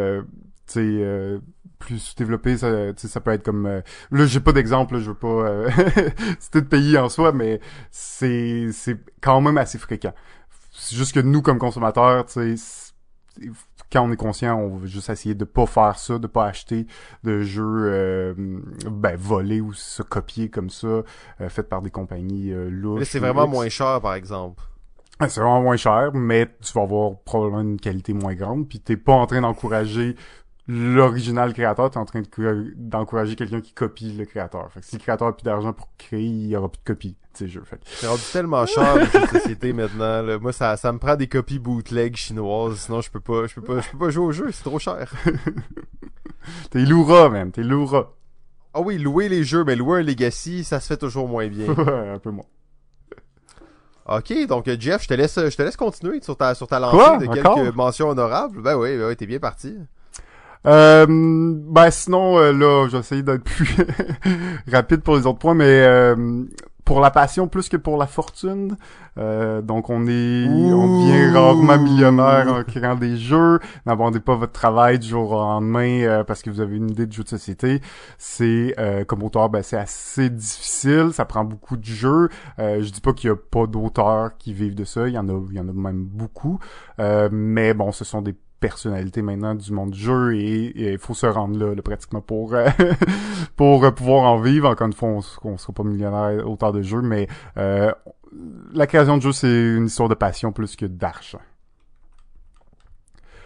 [SPEAKER 2] tu sais plus développés, ça, ça peut être comme là j'ai pas d'exemple, je veux pas citer de pays en soi, mais c'est c'est quand même assez fréquent. C'est juste que nous comme consommateurs, tu sais quand on est conscient, on veut juste essayer de pas faire ça, de pas acheter de jeux euh, ben, volés ou se copier comme ça, euh, fait par des compagnies euh, louches.
[SPEAKER 1] c'est vraiment moins cher, par exemple.
[SPEAKER 2] C'est vraiment moins cher, mais tu vas avoir probablement une qualité moins grande, puis t'es pas en train d'encourager l'original créateur, t'es en train d'encourager quelqu'un qui copie le créateur. Fait que si le créateur a plus d'argent pour créer, il y aura plus de copies de ces jeux. Fait
[SPEAKER 1] C'est rendu tellement cher les jeux de société maintenant. Là. Moi, ça, ça me prend des copies bootleg chinoises, sinon je peux pas, je peux pas, je peux pas jouer au jeu, c'est trop cher.
[SPEAKER 2] t'es loura même, t'es loura.
[SPEAKER 1] Ah oui, louer les jeux, mais louer un Legacy, ça se fait toujours moins bien.
[SPEAKER 2] ouais, un peu moins.
[SPEAKER 1] Ok, donc Jeff, je te laisse, je te laisse continuer sur ta, sur ta lancée de quelques mentions honorables. Ben oui, ben oui, t'es bien parti.
[SPEAKER 2] Euh, ben sinon, euh, là, j'ai essayé d'être plus rapide pour les autres points, mais euh, pour la passion plus que pour la fortune. Euh, donc on est, on devient rarement millionnaire en créant des jeux. N'abandonnez pas votre travail du jour au lendemain euh, parce que vous avez une idée de jeu de société. C'est euh, comme auteur, ben, c'est assez difficile. Ça prend beaucoup de jeux. je dis pas qu'il y a pas d'auteurs qui vivent de ça. Il y en a, il y en a même beaucoup. mais bon, ce sont des personnalité maintenant du monde du jeu et il faut se rendre là, pratiquement pour euh, pour euh, pouvoir en vivre. Encore une fois, on, ne sera pas millionnaire autant de jeux, mais euh, la création de jeux c'est une histoire de passion plus que d'argent.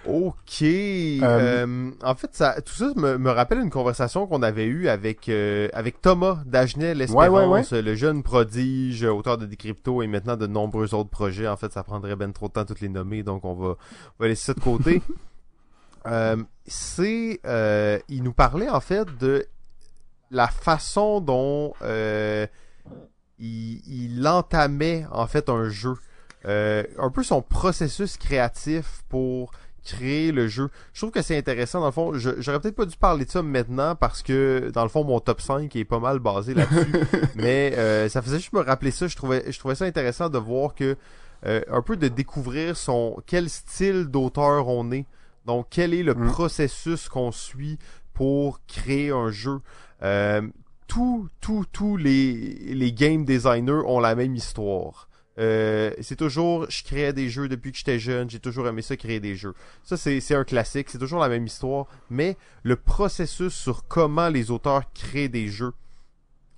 [SPEAKER 1] Ok. Euh, euh, en fait, ça, tout ça me, me rappelle une conversation qu'on avait eue avec euh, avec Thomas Dagenet, l'Espérance, le jeune prodige, auteur de Decrypto et maintenant de nombreux autres projets. En fait, ça prendrait ben trop de temps à toutes les nommer, donc on va, on va laisser ça de côté. c'est, il nous parlait en fait de la façon dont il, il entamait en fait un jeu. un peu son processus créatif pour créer le jeu. Je trouve que c'est intéressant, dans le fond. J'aurais peut-être pas dû parler de ça maintenant parce que, dans le fond, mon top 5 est pas mal basé là-dessus. mais euh, ça faisait juste me rappeler ça. Je trouvais, je trouvais ça intéressant de voir que, euh, un peu de découvrir son quel style d'auteur on est. Donc, quel est le mm. processus qu'on suit pour créer un jeu. Euh, tous, tous, tous les, les game designers ont la même histoire. Euh, c'est toujours, je crée des jeux depuis que j'étais jeune, j'ai toujours aimé ça, créer des jeux. Ça, c'est un classique, c'est toujours la même histoire, mais le processus sur comment les auteurs créent des jeux,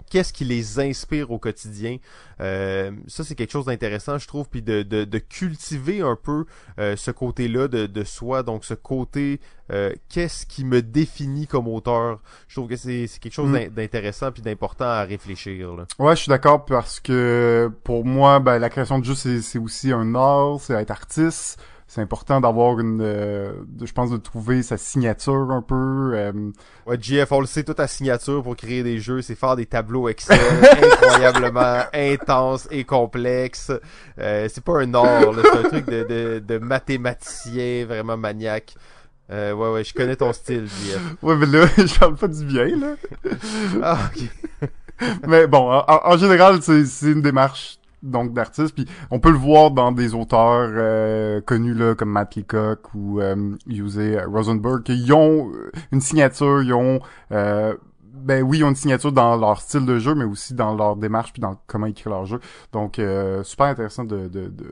[SPEAKER 1] qu'est-ce qui les inspire au quotidien. Euh, ça, c'est quelque chose d'intéressant, je trouve, puis de, de, de, cultiver un peu euh, ce côté-là de, de soi, donc ce côté, euh, qu'est-ce qui me définit comme auteur? Je trouve que c'est quelque chose mm. d'intéressant puis d'important à réfléchir. Là.
[SPEAKER 2] Ouais, je suis d'accord parce que pour moi, ben, la création de jeu, c'est aussi un art, c'est être artiste c'est important d'avoir une euh, je pense de trouver sa signature un peu euh...
[SPEAKER 1] ouais GF on le sait toute ta signature pour créer des jeux c'est faire des tableaux Excel incroyablement intenses et complexes euh, c'est pas un art c'est un truc de, de, de mathématicien vraiment maniaque euh, ouais, ouais, je connais ton style, GF.
[SPEAKER 2] Ouais, mais là, je parle pas du bien, là.
[SPEAKER 1] ah, ok.
[SPEAKER 2] mais bon, en, en général, c'est une démarche donc d'artistes. Puis on peut le voir dans des auteurs euh, connus là comme Matt Leacock ou euh, Rosenberg, qui ont une signature, ils ont euh, ben oui, ils ont une signature dans leur style de jeu, mais aussi dans leur démarche puis dans comment ils créent leur jeu. Donc euh, super intéressant de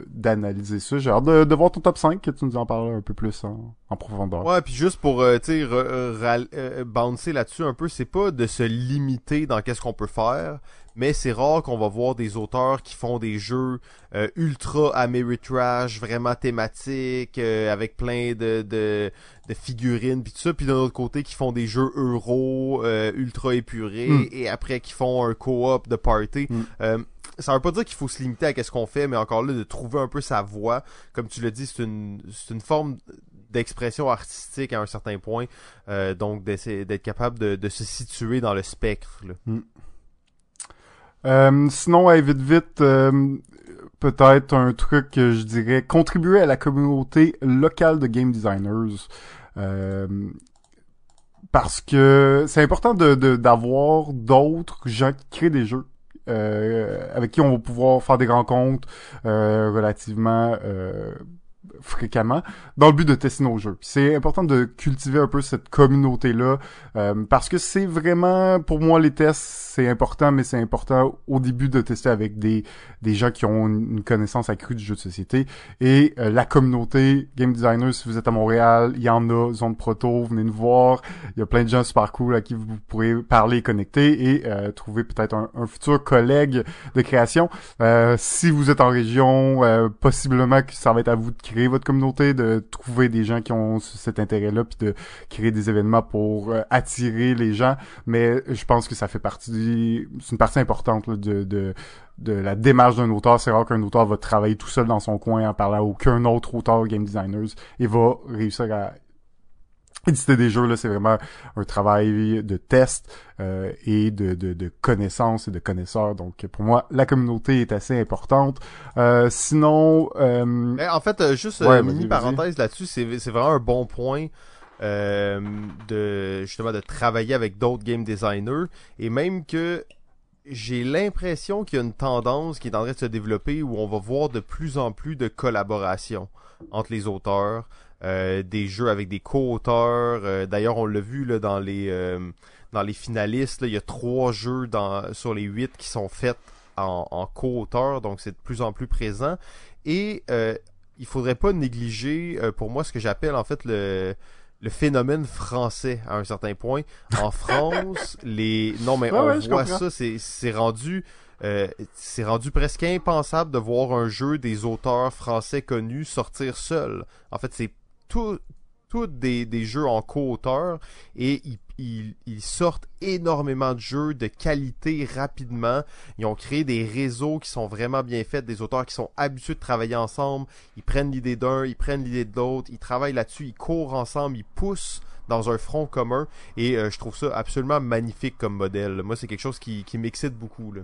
[SPEAKER 2] d'analyser ça. J'ai hâte de, voir ton top 5 que tu nous en parles un peu plus en, en profondeur.
[SPEAKER 1] Ouais, puis juste pour tu sais euh, bouncer là-dessus un peu, c'est pas de se limiter dans qu'est-ce qu'on peut faire, mais c'est rare qu'on va voir des auteurs qui font des jeux euh, ultra Ameritrash, vraiment thématiques, euh, avec plein de, de, de figurines puis tout ça, puis d'un autre côté qui font des jeux euro euh, ultra épurés hmm. et après qui font un co-op de party. Hmm. ça veut pas dire qu'il faut se limiter à qu'est-ce qu'on fait, mais encore là de trouver un peu sa voix, comme tu l'as dit, c'est une c'est une forme d'expression artistique à un certain point, donc d'être capable de, de, se situer dans le spectre. Là. Hmm.
[SPEAKER 2] Euh, sinon, vite vite, euh, peut-être un truc que je dirais contribuer à la communauté locale de game designers. Euh, parce que c'est important de d'avoir d'autres gens qui créent des jeux. avec qui on va pouvoir faire des rencontres relativement fréquemment dans le but de tester nos jeux. C'est important de cultiver un peu cette communauté-là euh, parce que c'est vraiment, pour moi, les tests, c'est important, mais c'est important au début de tester avec des, des gens qui ont une, connaissance accrue du jeu de société. Et euh, la communauté Game Designers, si vous êtes à Montréal, il y en a, Zone Proto, venez nous voir. Il y a plein de gens super cool à qui vous pourrez parler connecter et euh, trouver peut-être un, un, futur collègue de création. si vous êtes en région, possiblement que ça va être à vous de créer votre communauté, de trouver des gens qui ont cet intérêt-là, puis de créer des événements pour euh, attirer les gens. Mais je pense que ça fait partie, c'est une partie importante de, de, de la démarche d'un auteur. C'est rare qu'un auteur va travailler tout seul dans son coin en parlant à aucun autre auteur game designers et va réussir à éditer des jeux là c'est vraiment un travail de test euh, et de, de, de connaissances et de connaisseurs. Donc pour moi la communauté est assez importante. Euh, sinon euh...
[SPEAKER 1] en fait euh, juste une euh, mini parenthèse là-dessus c'est c'est vraiment un bon point de justement de travailler avec d'autres game designers. Et même que j'ai l'impression qu'il y a une tendance qui est en train de se développer où on va voir de plus en plus de collaboration entre les auteurs, euh, des jeux avec des co-auteurs. Euh, d'ailleurs, on l'a vu là, dans les euh, dans les finalistes, il y a trois jeux dans, sur les huit qui sont faits en, en co-auteur, donc c'est de plus en plus présent. Et il faudrait pas négliger, pour moi, ce que j'appelle en fait le le phénomène français à un certain point. En France, les non mais on voit ça, c'est c'est rendu euh, c'est rendu presque impensable de voir un jeu des auteurs français connus sortir seul. En fait, c'est tous des, des jeux en co-auteur et ils, ils, ils, sortent énormément de jeux de qualité rapidement. Ils ont créé des réseaux qui sont vraiment bien faits, des auteurs qui sont habitués de travailler ensemble. Ils prennent l'idée d'un, ils prennent l'idée de l'autre, ils travaillent là-dessus, ils courent ensemble, ils poussent dans un front commun et euh, je trouve ça absolument magnifique comme modèle. Moi, c'est quelque chose qui, qui m'excite beaucoup. Là.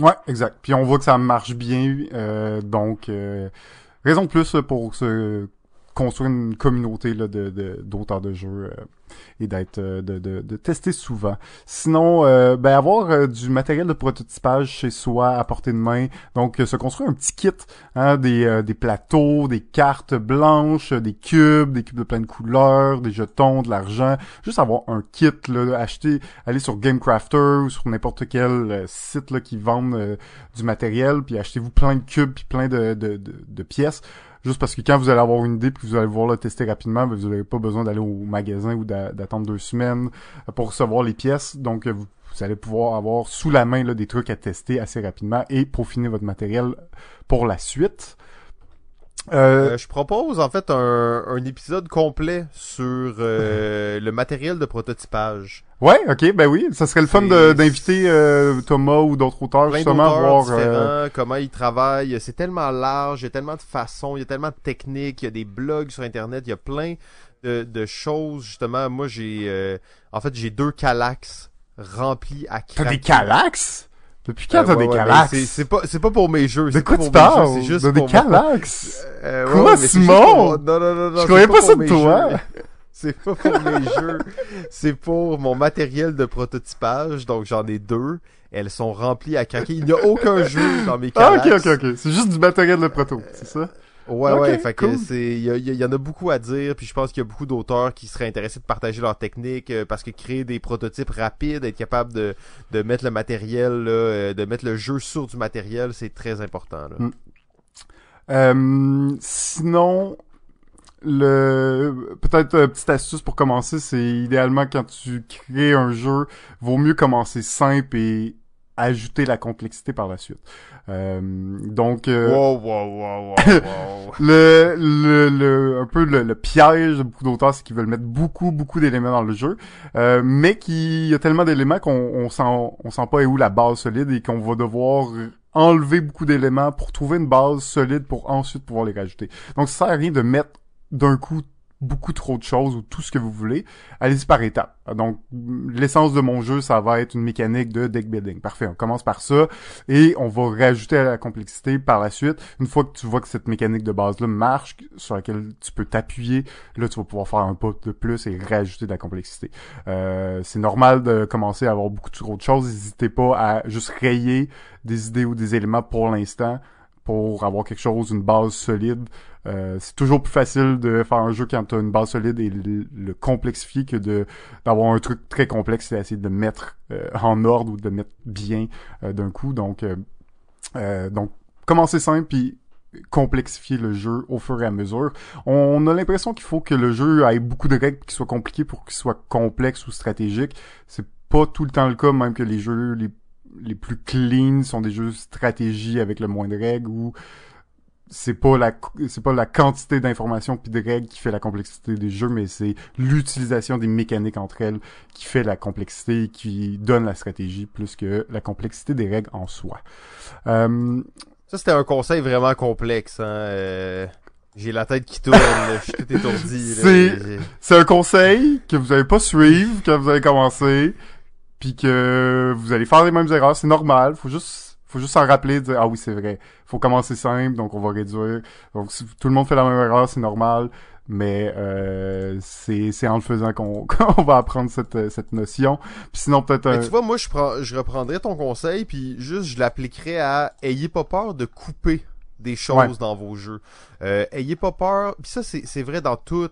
[SPEAKER 2] Ouais, exact. Puis on voit que ça marche bien, euh, donc euh, raison de plus pour se construire une communauté là, de d'auteurs de, jeux euh, et d'être euh, de, de, de, tester souvent. Sinon, euh, ben avoir du matériel de prototypage chez soi à portée de main. Donc se construire un petit kit, hein, des, des plateaux, des cartes blanches, des cubes, des cubes de plein de couleurs, des jetons, de l'argent. Juste avoir un kit, là, acheter, aller sur GameCrafter ou sur n'importe quel site là, qui vendent du matériel, puis achetez-vous plein de cubes puis plein de, de pièces Juste parce que quand vous allez avoir une idée puis vous allez voir le tester rapidement, ben, vous n'avez pas besoin d'aller au magasin ou d'attendre deux semaines pour recevoir les pièces. Donc vous, allez pouvoir avoir sous la main là, des trucs à tester assez rapidement et peaufiner votre matériel pour la suite.
[SPEAKER 1] Euh, euh, je propose en fait un, un épisode complet sur euh, le matériel de prototypage.
[SPEAKER 2] Ouais, ok, ben oui, ça serait le fun d'inviter euh, Thomas ou d'autres auteurs justement voir
[SPEAKER 1] euh, comment ils travaillent. C'est tellement large, il y a tellement de façons, il y a tellement de techniques, il y a des blogs sur internet, il y a plein de, de choses justement. Moi j'ai, en fait j'ai deux calax remplis à.
[SPEAKER 2] T'as des calax depuis quand t'as des calax?
[SPEAKER 1] C'est pas, c'est pas pour mes jeux.
[SPEAKER 2] De quoi tu parles? C'est juste des calax? Euh, quoi, Simon? Non, non, non, non. Je croyais pas, ça de toi.
[SPEAKER 1] C'est pas pour mes jeux. C'est pour mon matériel de prototypage. Donc, j'en ai deux. Elles sont remplies à craquer. Il n'y a aucun jeu dans mes calax.
[SPEAKER 2] Ah, ok, ok, ok. C'est juste du matériel de proto. C'est ça?
[SPEAKER 1] Ouais, ouais, fait que c'est, il y, en a beaucoup à dire, puis je pense qu'il y a beaucoup d'auteurs qui seraient intéressés de partager leur technique, euh, parce que créer des prototypes rapides, être capable de, de mettre le matériel, euh, de mettre le jeu sur du matériel, c'est très important. Là.
[SPEAKER 2] Mm. Euh, sinon, le peut-être une petite astuce pour commencer, c'est idéalement quand tu crées un jeu, vaut mieux commencer simple et ajouter la complexité par la suite. Euh, donc
[SPEAKER 1] euh, wow, wow, wow,
[SPEAKER 2] le, le, le un peu le, piège de beaucoup d'auteurs c'est qu'ils veulent mettre beaucoup beaucoup d'éléments dans le jeu euh, mais qu'il y a tellement d'éléments qu'on on sent on sent pas où la base solide et qu'on va devoir enlever beaucoup d'éléments pour trouver une base solide pour ensuite pouvoir les rajouter donc ça sert à rien de mettre d'un coup beaucoup trop de choses ou tout ce que vous voulez, allez-y par étapes. Donc, l'essence de mon jeu, ça va être une mécanique de deck building. Parfait, on commence par ça et on va rajouter à la complexité par la suite. Une fois que tu vois que cette mécanique de base-là marche, sur laquelle tu peux t'appuyer, là, tu vas pouvoir faire un pas de plus et rajouter de la complexité. Euh, c'est normal de commencer à avoir beaucoup trop de choses. N'hésitez pas à juste rayer des idées ou des éléments pour l'instant pour avoir quelque chose, une base solide. Euh, c'est toujours plus facile de faire un jeu quand tu as une base solide et le, complexifier que de d'avoir un truc très complexe et essayer de mettre euh, en ordre ou de mettre bien euh, d'un coup. Donc, donc commencer simple puis complexifier le jeu au fur et à mesure. On a l'impression qu'il faut que le jeu ait beaucoup de règles qui soient compliquées pour qu'il soit complexe ou stratégique. C'est pas tout le temps le cas, même que les jeux les les plus clean sont des jeux stratégie avec le moins de règles ou c'est pas la c'est pas la quantité d'informations puis de règles qui fait la complexité des jeux mais c'est l'utilisation des mécaniques entre elles qui fait la complexité et qui donne la stratégie plus que la complexité des règles en soi. Euh...
[SPEAKER 1] Ça c'était un conseil vraiment complexe hein. Euh, j'ai la tête qui tourne, je suis tout étourdi.
[SPEAKER 2] C'est c'est un conseil que vous avez pas suivre quand vous avez commencé puis que vous allez faire les mêmes erreurs, c'est normal, faut juste faut juste s'en rappeler, dire ah oui c'est vrai, faut commencer simple, donc on va réduire. Donc si tout le monde fait la même erreur, c'est normal, mais euh, c'est c'est en le faisant qu'on qu'on va apprendre cette cette notion. Puis sinon peut-être
[SPEAKER 1] Mais
[SPEAKER 2] un...
[SPEAKER 1] tu vois, moi, je, prends, je reprendrais ton conseil, puis juste, je l'appliquerais à ayez pas peur de couper des choses
[SPEAKER 2] Ouais.
[SPEAKER 1] dans vos jeux. Euh, ayez pas peur, puis ça, c'est c'est vrai dans tout,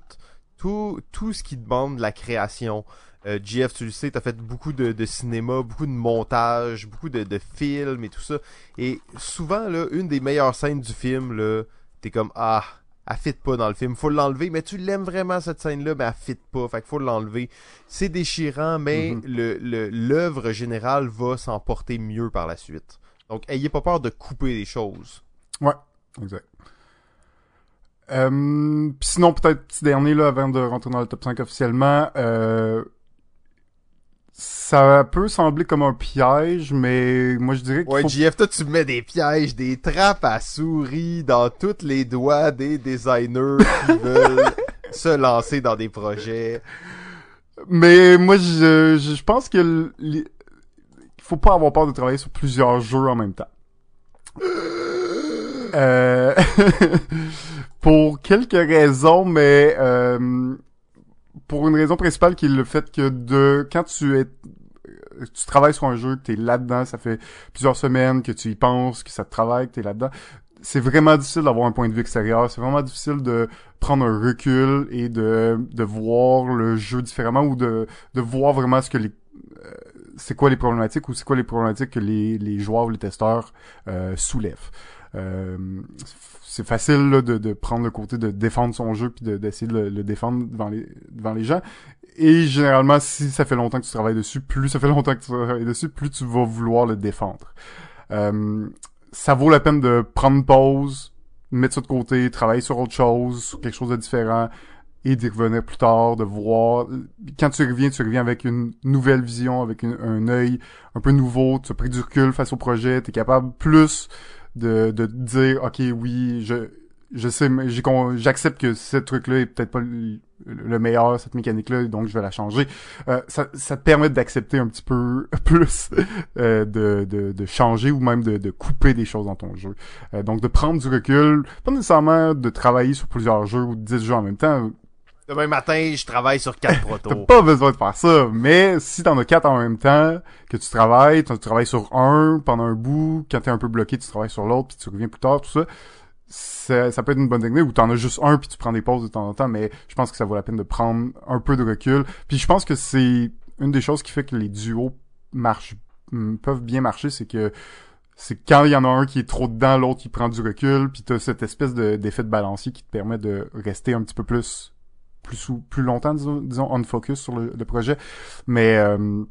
[SPEAKER 1] tout, tout ce qui demande de la création. Euh, GF, tu le sais, t'as fait beaucoup de, de cinéma, beaucoup de montage, beaucoup de, de films et tout ça. Et souvent, là, une des meilleures scènes du film, là, t'es comme, ah, elle fit pas dans le film, faut l'enlever, mais tu l'aimes vraiment cette scène-là, mais elle fit pas, fait qu'il faut l'enlever. C'est déchirant, mais
[SPEAKER 2] Mhm.
[SPEAKER 1] le le- l'œuvre générale va s'en porter mieux par la suite. Donc, ayez pas peur de couper des choses.
[SPEAKER 2] Exact. Euh, sinon, peut-être petit dernier là, avant de rentrer dans le top 5 officiellement, euh, ça peut sembler comme un piège, mais moi je dirais qu'il
[SPEAKER 1] Ouais,
[SPEAKER 2] faut...
[SPEAKER 1] JF, toi, tu mets des pièges, des trappes à souris dans tous les doigts des designers qui veulent se lancer dans des projets.
[SPEAKER 2] Mais moi je, je, pense que il faut pas avoir peur de travailler sur plusieurs jeux en même temps. Euh, pour quelques raisons, mais euh, pour une raison principale qui est le fait que de quand tu es tu travailles sur un jeu, que t'es là-dedans, ça fait plusieurs semaines que tu y penses, que ça te travaille, que t'es là-dedans. C'est vraiment difficile d'avoir un point de vue extérieur. C'est vraiment difficile de prendre un recul et de, de voir le jeu différemment ou de, de voir vraiment ce que les euh, c'est quoi les problématiques ou c'est quoi les problématiques que les, les joueurs ou les testeurs euh, soulèvent. Euh, c'est facile là, de, de prendre le côté de défendre son jeu puis de- d'essayer de, le, défendre devant les, devant les gens. Et généralement, si ça fait longtemps que tu travailles dessus, plus ça fait longtemps que tu travailles dessus, plus tu vas vouloir le défendre. Euh, ça vaut la peine de prendre une pause, mettre ça de côté, travailler sur autre chose, sur quelque chose de différent, et d'y revenir plus tard, de voir. Quand tu reviens, tu reviens avec une nouvelle vision, avec un œil un peu nouveau, tu as pris du recul face au projet, tu es capable plus de, de dire, ok, oui, je, je sais, j'accepte que ce truc-là est peut-être pas le, le meilleur, cette mécanique-là, donc je vais la changer. Euh, ça, ça te permet d'accepter un petit peu plus euh, de, de, de changer ou même de, de couper des choses dans ton jeu. Euh, donc de prendre du recul, pas nécessairement de travailler sur plusieurs jeux ou 10 jeux en même temps.
[SPEAKER 1] Demain matin, je travaille sur quatre
[SPEAKER 2] T'as
[SPEAKER 1] protos.
[SPEAKER 2] pas besoin de faire ça, mais si t'en as quatre en même temps, que tu travailles, tu travailles sur un pendant un bout, quand t'es un peu bloqué, tu travailles sur l'autre, puis tu reviens plus tard, tout ça, ça, ça peut être une bonne technique, ou t'en as juste un, puis tu prends des pauses de temps en temps, mais je pense que ça vaut la peine de prendre un peu de recul. Puis je pense que c'est une des choses qui fait que les duos marchent, hum, peuvent bien marcher, c'est que c'est quand il y en a un qui est trop dedans, l'autre qui prend du recul, puis t'as cette espèce de- d'effet de balancier qui te permet de rester un petit peu plus plus plus longtemps disons, disons on focus sur le, le projet. Mais euh,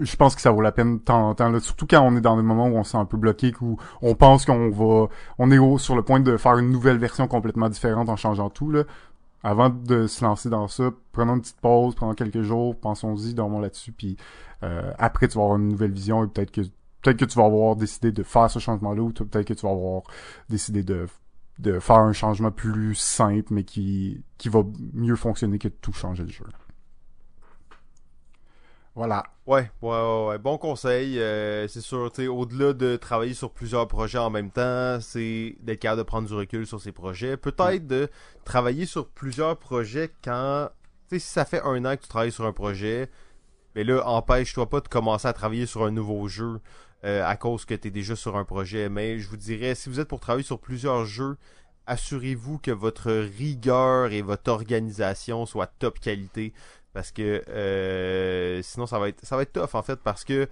[SPEAKER 2] je pense que ça vaut la peine de temps en temps là, surtout quand on est dans des moments où on se sent un peu bloqué où on pense qu'on va on est au- sur le point de faire une nouvelle version complètement différente en changeant tout là. Avant de se lancer dans ça prenons une petite pause prenons quelques jours pensons-y dormons là-dessus puis euh, après tu vas avoir une nouvelle vision et peut-être que peut-être que tu vas avoir décidé de faire ce changement là ou peut-être que tu vas avoir décidé de de faire un changement plus simple, mais qui, qui va mieux fonctionner que de tout changer le jeu. Voilà.
[SPEAKER 1] Ouais, ouais, ouais, ouais. Bon conseil. euh, c'est sûr, tu sais, au-delà de travailler sur plusieurs projets en même temps, c'est d'être capable de prendre du recul sur ces projets. Peut-être de travailler sur plusieurs projets quand, tu sais, si ça fait un an que tu travailles sur un projet, mais là, empêche-toi pas de commencer à travailler sur un nouveau jeu euh, à cause que tu es déjà sur un projet. Mais je vous dirais, si vous êtes pour travailler sur plusieurs jeux, assurez-vous que votre rigueur et votre organisation soient top qualité parce que euh, sinon ça va être ça va être tough en fait parce que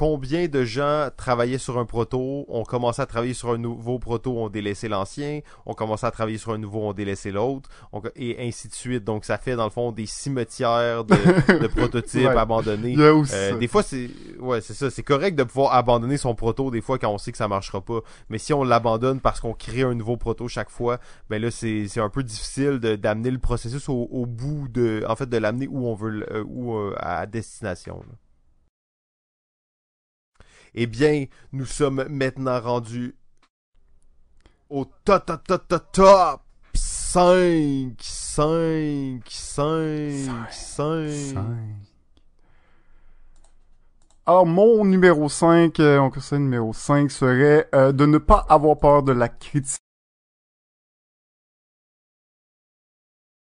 [SPEAKER 1] combien de gens travaillaient sur un proto, ont commencé à travailler sur un nouveau proto, ont délaissé l'ancien, ont commencé à travailler sur un nouveau, ont délaissé l'autre, on- et ainsi de suite. Donc ça fait dans le fond des cimetières de, de prototypes
[SPEAKER 2] Ouais.
[SPEAKER 1] abandonnés. Euh, des fois, c'est ouais, c'est ça. C'est correct de pouvoir abandonner son proto des fois quand on sait que ça marchera pas. Mais si on l'abandonne parce qu'on crée un nouveau proto chaque fois, ben là, c'est c'est un peu difficile d'amener le processus au, au bout de, en fait, de l'amener où on veut, euh, où euh, à destination. là. Eh bien, nous sommes maintenant rendus au top, top, top, top, top 5, 5, 5, 5.
[SPEAKER 2] Cinq. alors, mon numéro 5, euh, mon conseil numéro 5 serait euh, de ne pas avoir peur de la critique.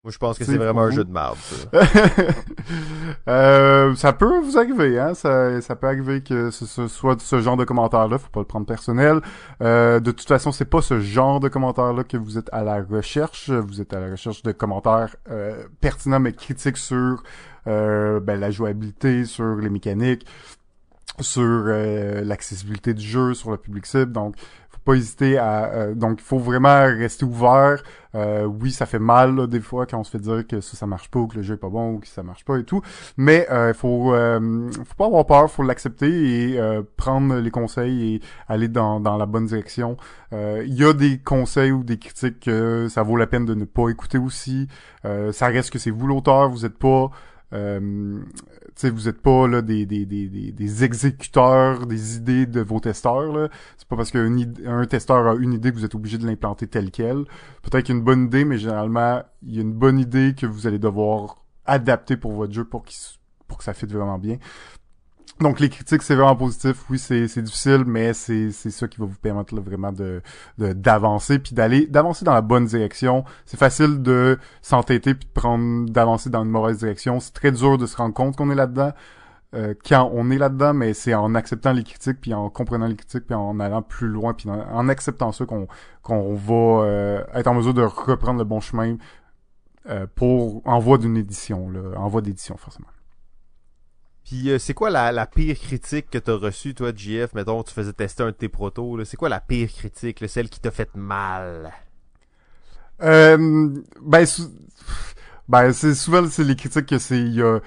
[SPEAKER 1] Moi, je pense que
[SPEAKER 2] C'est
[SPEAKER 1] vraiment un jeu de merde, ça.
[SPEAKER 2] Euh, ça peut vous arriver, hein. Ça, ça peut arriver que ce, ce soit ce genre de commentaire-là. Faut pas le prendre personnel. Euh, de toute façon, c'est pas ce genre de commentaire-là que vous êtes à la recherche. Vous êtes à la recherche de commentaires euh, pertinents mais critiques sur euh, ben, la jouabilité, sur les mécaniques, sur euh, l'accessibilité du jeu, sur le public cible. Donc, pas hésiter à. euh, donc, il faut vraiment rester ouvert. Euh, oui, ça fait mal là, des fois quand on se fait dire que ça, ça marche pas ou que le jeu est pas bon ou que ça marche pas et tout. Mais il faut, euh, faut pas avoir peur, faut l'accepter et euh, prendre les conseils et aller dans, dans la bonne direction. Euh, Il y a des conseils ou des critiques que ça vaut la peine de ne pas écouter aussi. Euh, ça reste que c'est vous l'auteur, vous êtes pas euh, sais, vous êtes pas là des, des, des, des, exécuteurs des idées de vos testeurs. Là. C'est pas parce qu'un testeur a une idée que vous êtes obligé de l'implanter telle quelle. Peut-être qu'il y a une bonne idée, mais généralement, il y a une bonne idée que vous allez devoir adapter pour votre jeu pour, qu'il pour que ça fitte vraiment bien. Donc les critiques, c'est vraiment positif. Oui, c'est difficile, mais c'est c'est ça qui va vous permettre là, vraiment de de- d'avancer puis d'aller d'avancer dans la bonne direction. C'est facile de s'entêter puis de prendre d'avancer dans une mauvaise direction. C'est très dur de se rendre compte qu'on est là-dedans euh, quand on est là-dedans, mais c'est en acceptant les critiques puis en comprenant les critiques puis en allant plus loin puis en, en acceptant ça qu'on qu'on va euh, être en mesure de reprendre le bon chemin euh, pour en voie d'une édition là, en voie d'édition forcément.
[SPEAKER 1] Puis euh, c'est quoi la, la pire critique que t'as reçue, toi, JF? Mettons, tu faisais tester un de tes protos, là. C'est quoi la pire critique, là, celle qui t'a fait mal?
[SPEAKER 2] Euh, ben, sou- ben c'est souvent c'est les critiques que c'est il y a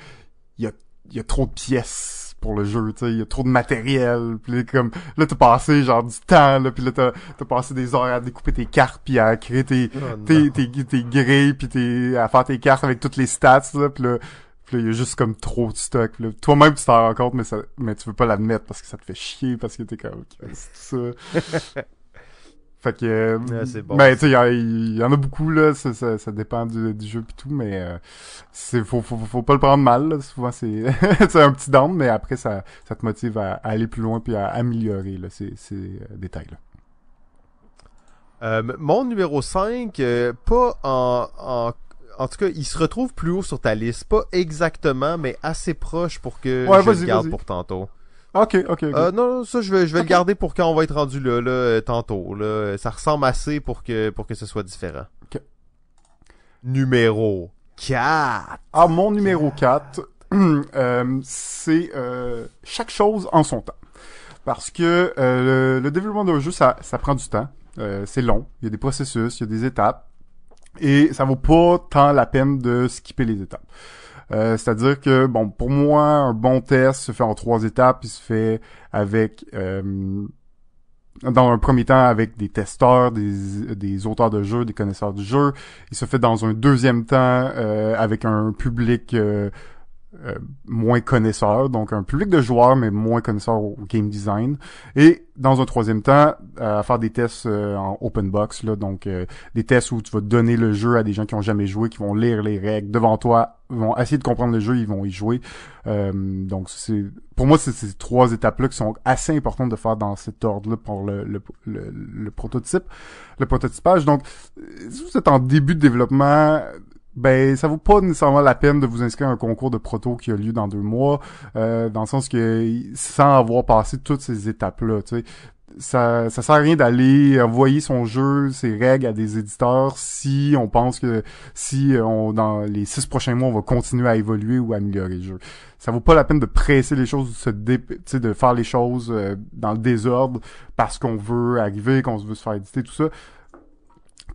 [SPEAKER 2] il y a il y a trop de pièces pour le jeu, tu sais, il y a trop de matériel, puis là, comme là t'as passé genre du temps là, puis là t'as t'as passé des heures à découper tes cartes puis à créer tes
[SPEAKER 1] Oh,
[SPEAKER 2] tes
[SPEAKER 1] non.
[SPEAKER 2] tes, tes grilles puis tes à faire tes cartes avec toutes les stats là, puis là puis là, il y a juste comme trop de stock. là. Toi-même, tu t'en rends compte, mais, ça, mais tu veux pas l'admettre parce que ça te fait chier, parce que t'es comme, c'est ça. fait que, euh,
[SPEAKER 1] c'est bon,
[SPEAKER 2] ben, tu sais, il y, en a beaucoup, là, ça, ça, ça dépend du, du jeu pis tout, mais euh, c'est faut, faut, faut pas le prendre mal, là. Souvent, c'est c'est un petit down, mais après, ça, ça te motive à, à aller plus loin puis à améliorer, là, ces, ces euh, détails-là.
[SPEAKER 1] Euh, m- mon numéro 5, euh, pas en, en... En tout cas, il se retrouve plus haut sur ta liste. Pas exactement, mais assez proche pour que
[SPEAKER 2] Ouais,
[SPEAKER 1] je le garde pour tantôt.
[SPEAKER 2] Ok, ok, ok.
[SPEAKER 1] Euh, non, non, ça, je vais, je vais le garder pour quand on va être rendu là, là, euh, tantôt. Là. Ça ressemble assez pour que, pour que ce soit différent.
[SPEAKER 2] Ok.
[SPEAKER 1] Numéro 4.
[SPEAKER 2] Ah, mon numéro 4, euh, c'est euh, chaque chose en son temps. Parce que euh, le, le développement d'un jeu, ça, ça prend du temps. Euh, c'est long. Il y a des processus, il y a des étapes. Et ça vaut pas tant la peine de skipper les étapes. Euh, C'est-à-dire que, bon, pour moi, un bon test se fait en trois étapes. Il se fait avec... euh, dans un premier temps avec des testeurs, des, auteurs de jeux, des connaisseurs du jeu. Il se fait dans un deuxième temps euh, avec un public euh, euh, moins connaisseur, donc un public de joueurs mais moins connaisseur au game design. Et dans un troisième temps, euh, à faire des tests euh, en open box, là, donc euh, des tests où tu vas donner le jeu à des gens qui ont jamais joué, qui vont lire les règles devant toi, vont essayer de comprendre le jeu, ils vont y jouer. Euh, donc c'est pour moi c'est ces trois étapes-là qui sont assez importantes de faire dans cet ordre-là pour le, le, le, le prototype, le prototypage. Donc si vous êtes en début de développement, ben ça vaut pas nécessairement la peine de vous inscrire à un concours de proto qui a lieu dans deux mois, euh, dans le sens que sans avoir passé toutes ces étapes-là, tu sais. Ça, ça sert à rien d'aller envoyer son jeu, ses règles à des éditeurs si on pense que si euh, on dans les six prochains mois on va continuer à évoluer ou améliorer le jeu. Ça vaut pas la peine de presser les choses, de se dé, de faire les choses euh, dans le désordre parce qu'on veut arriver, qu'on veut se faire éditer, tout ça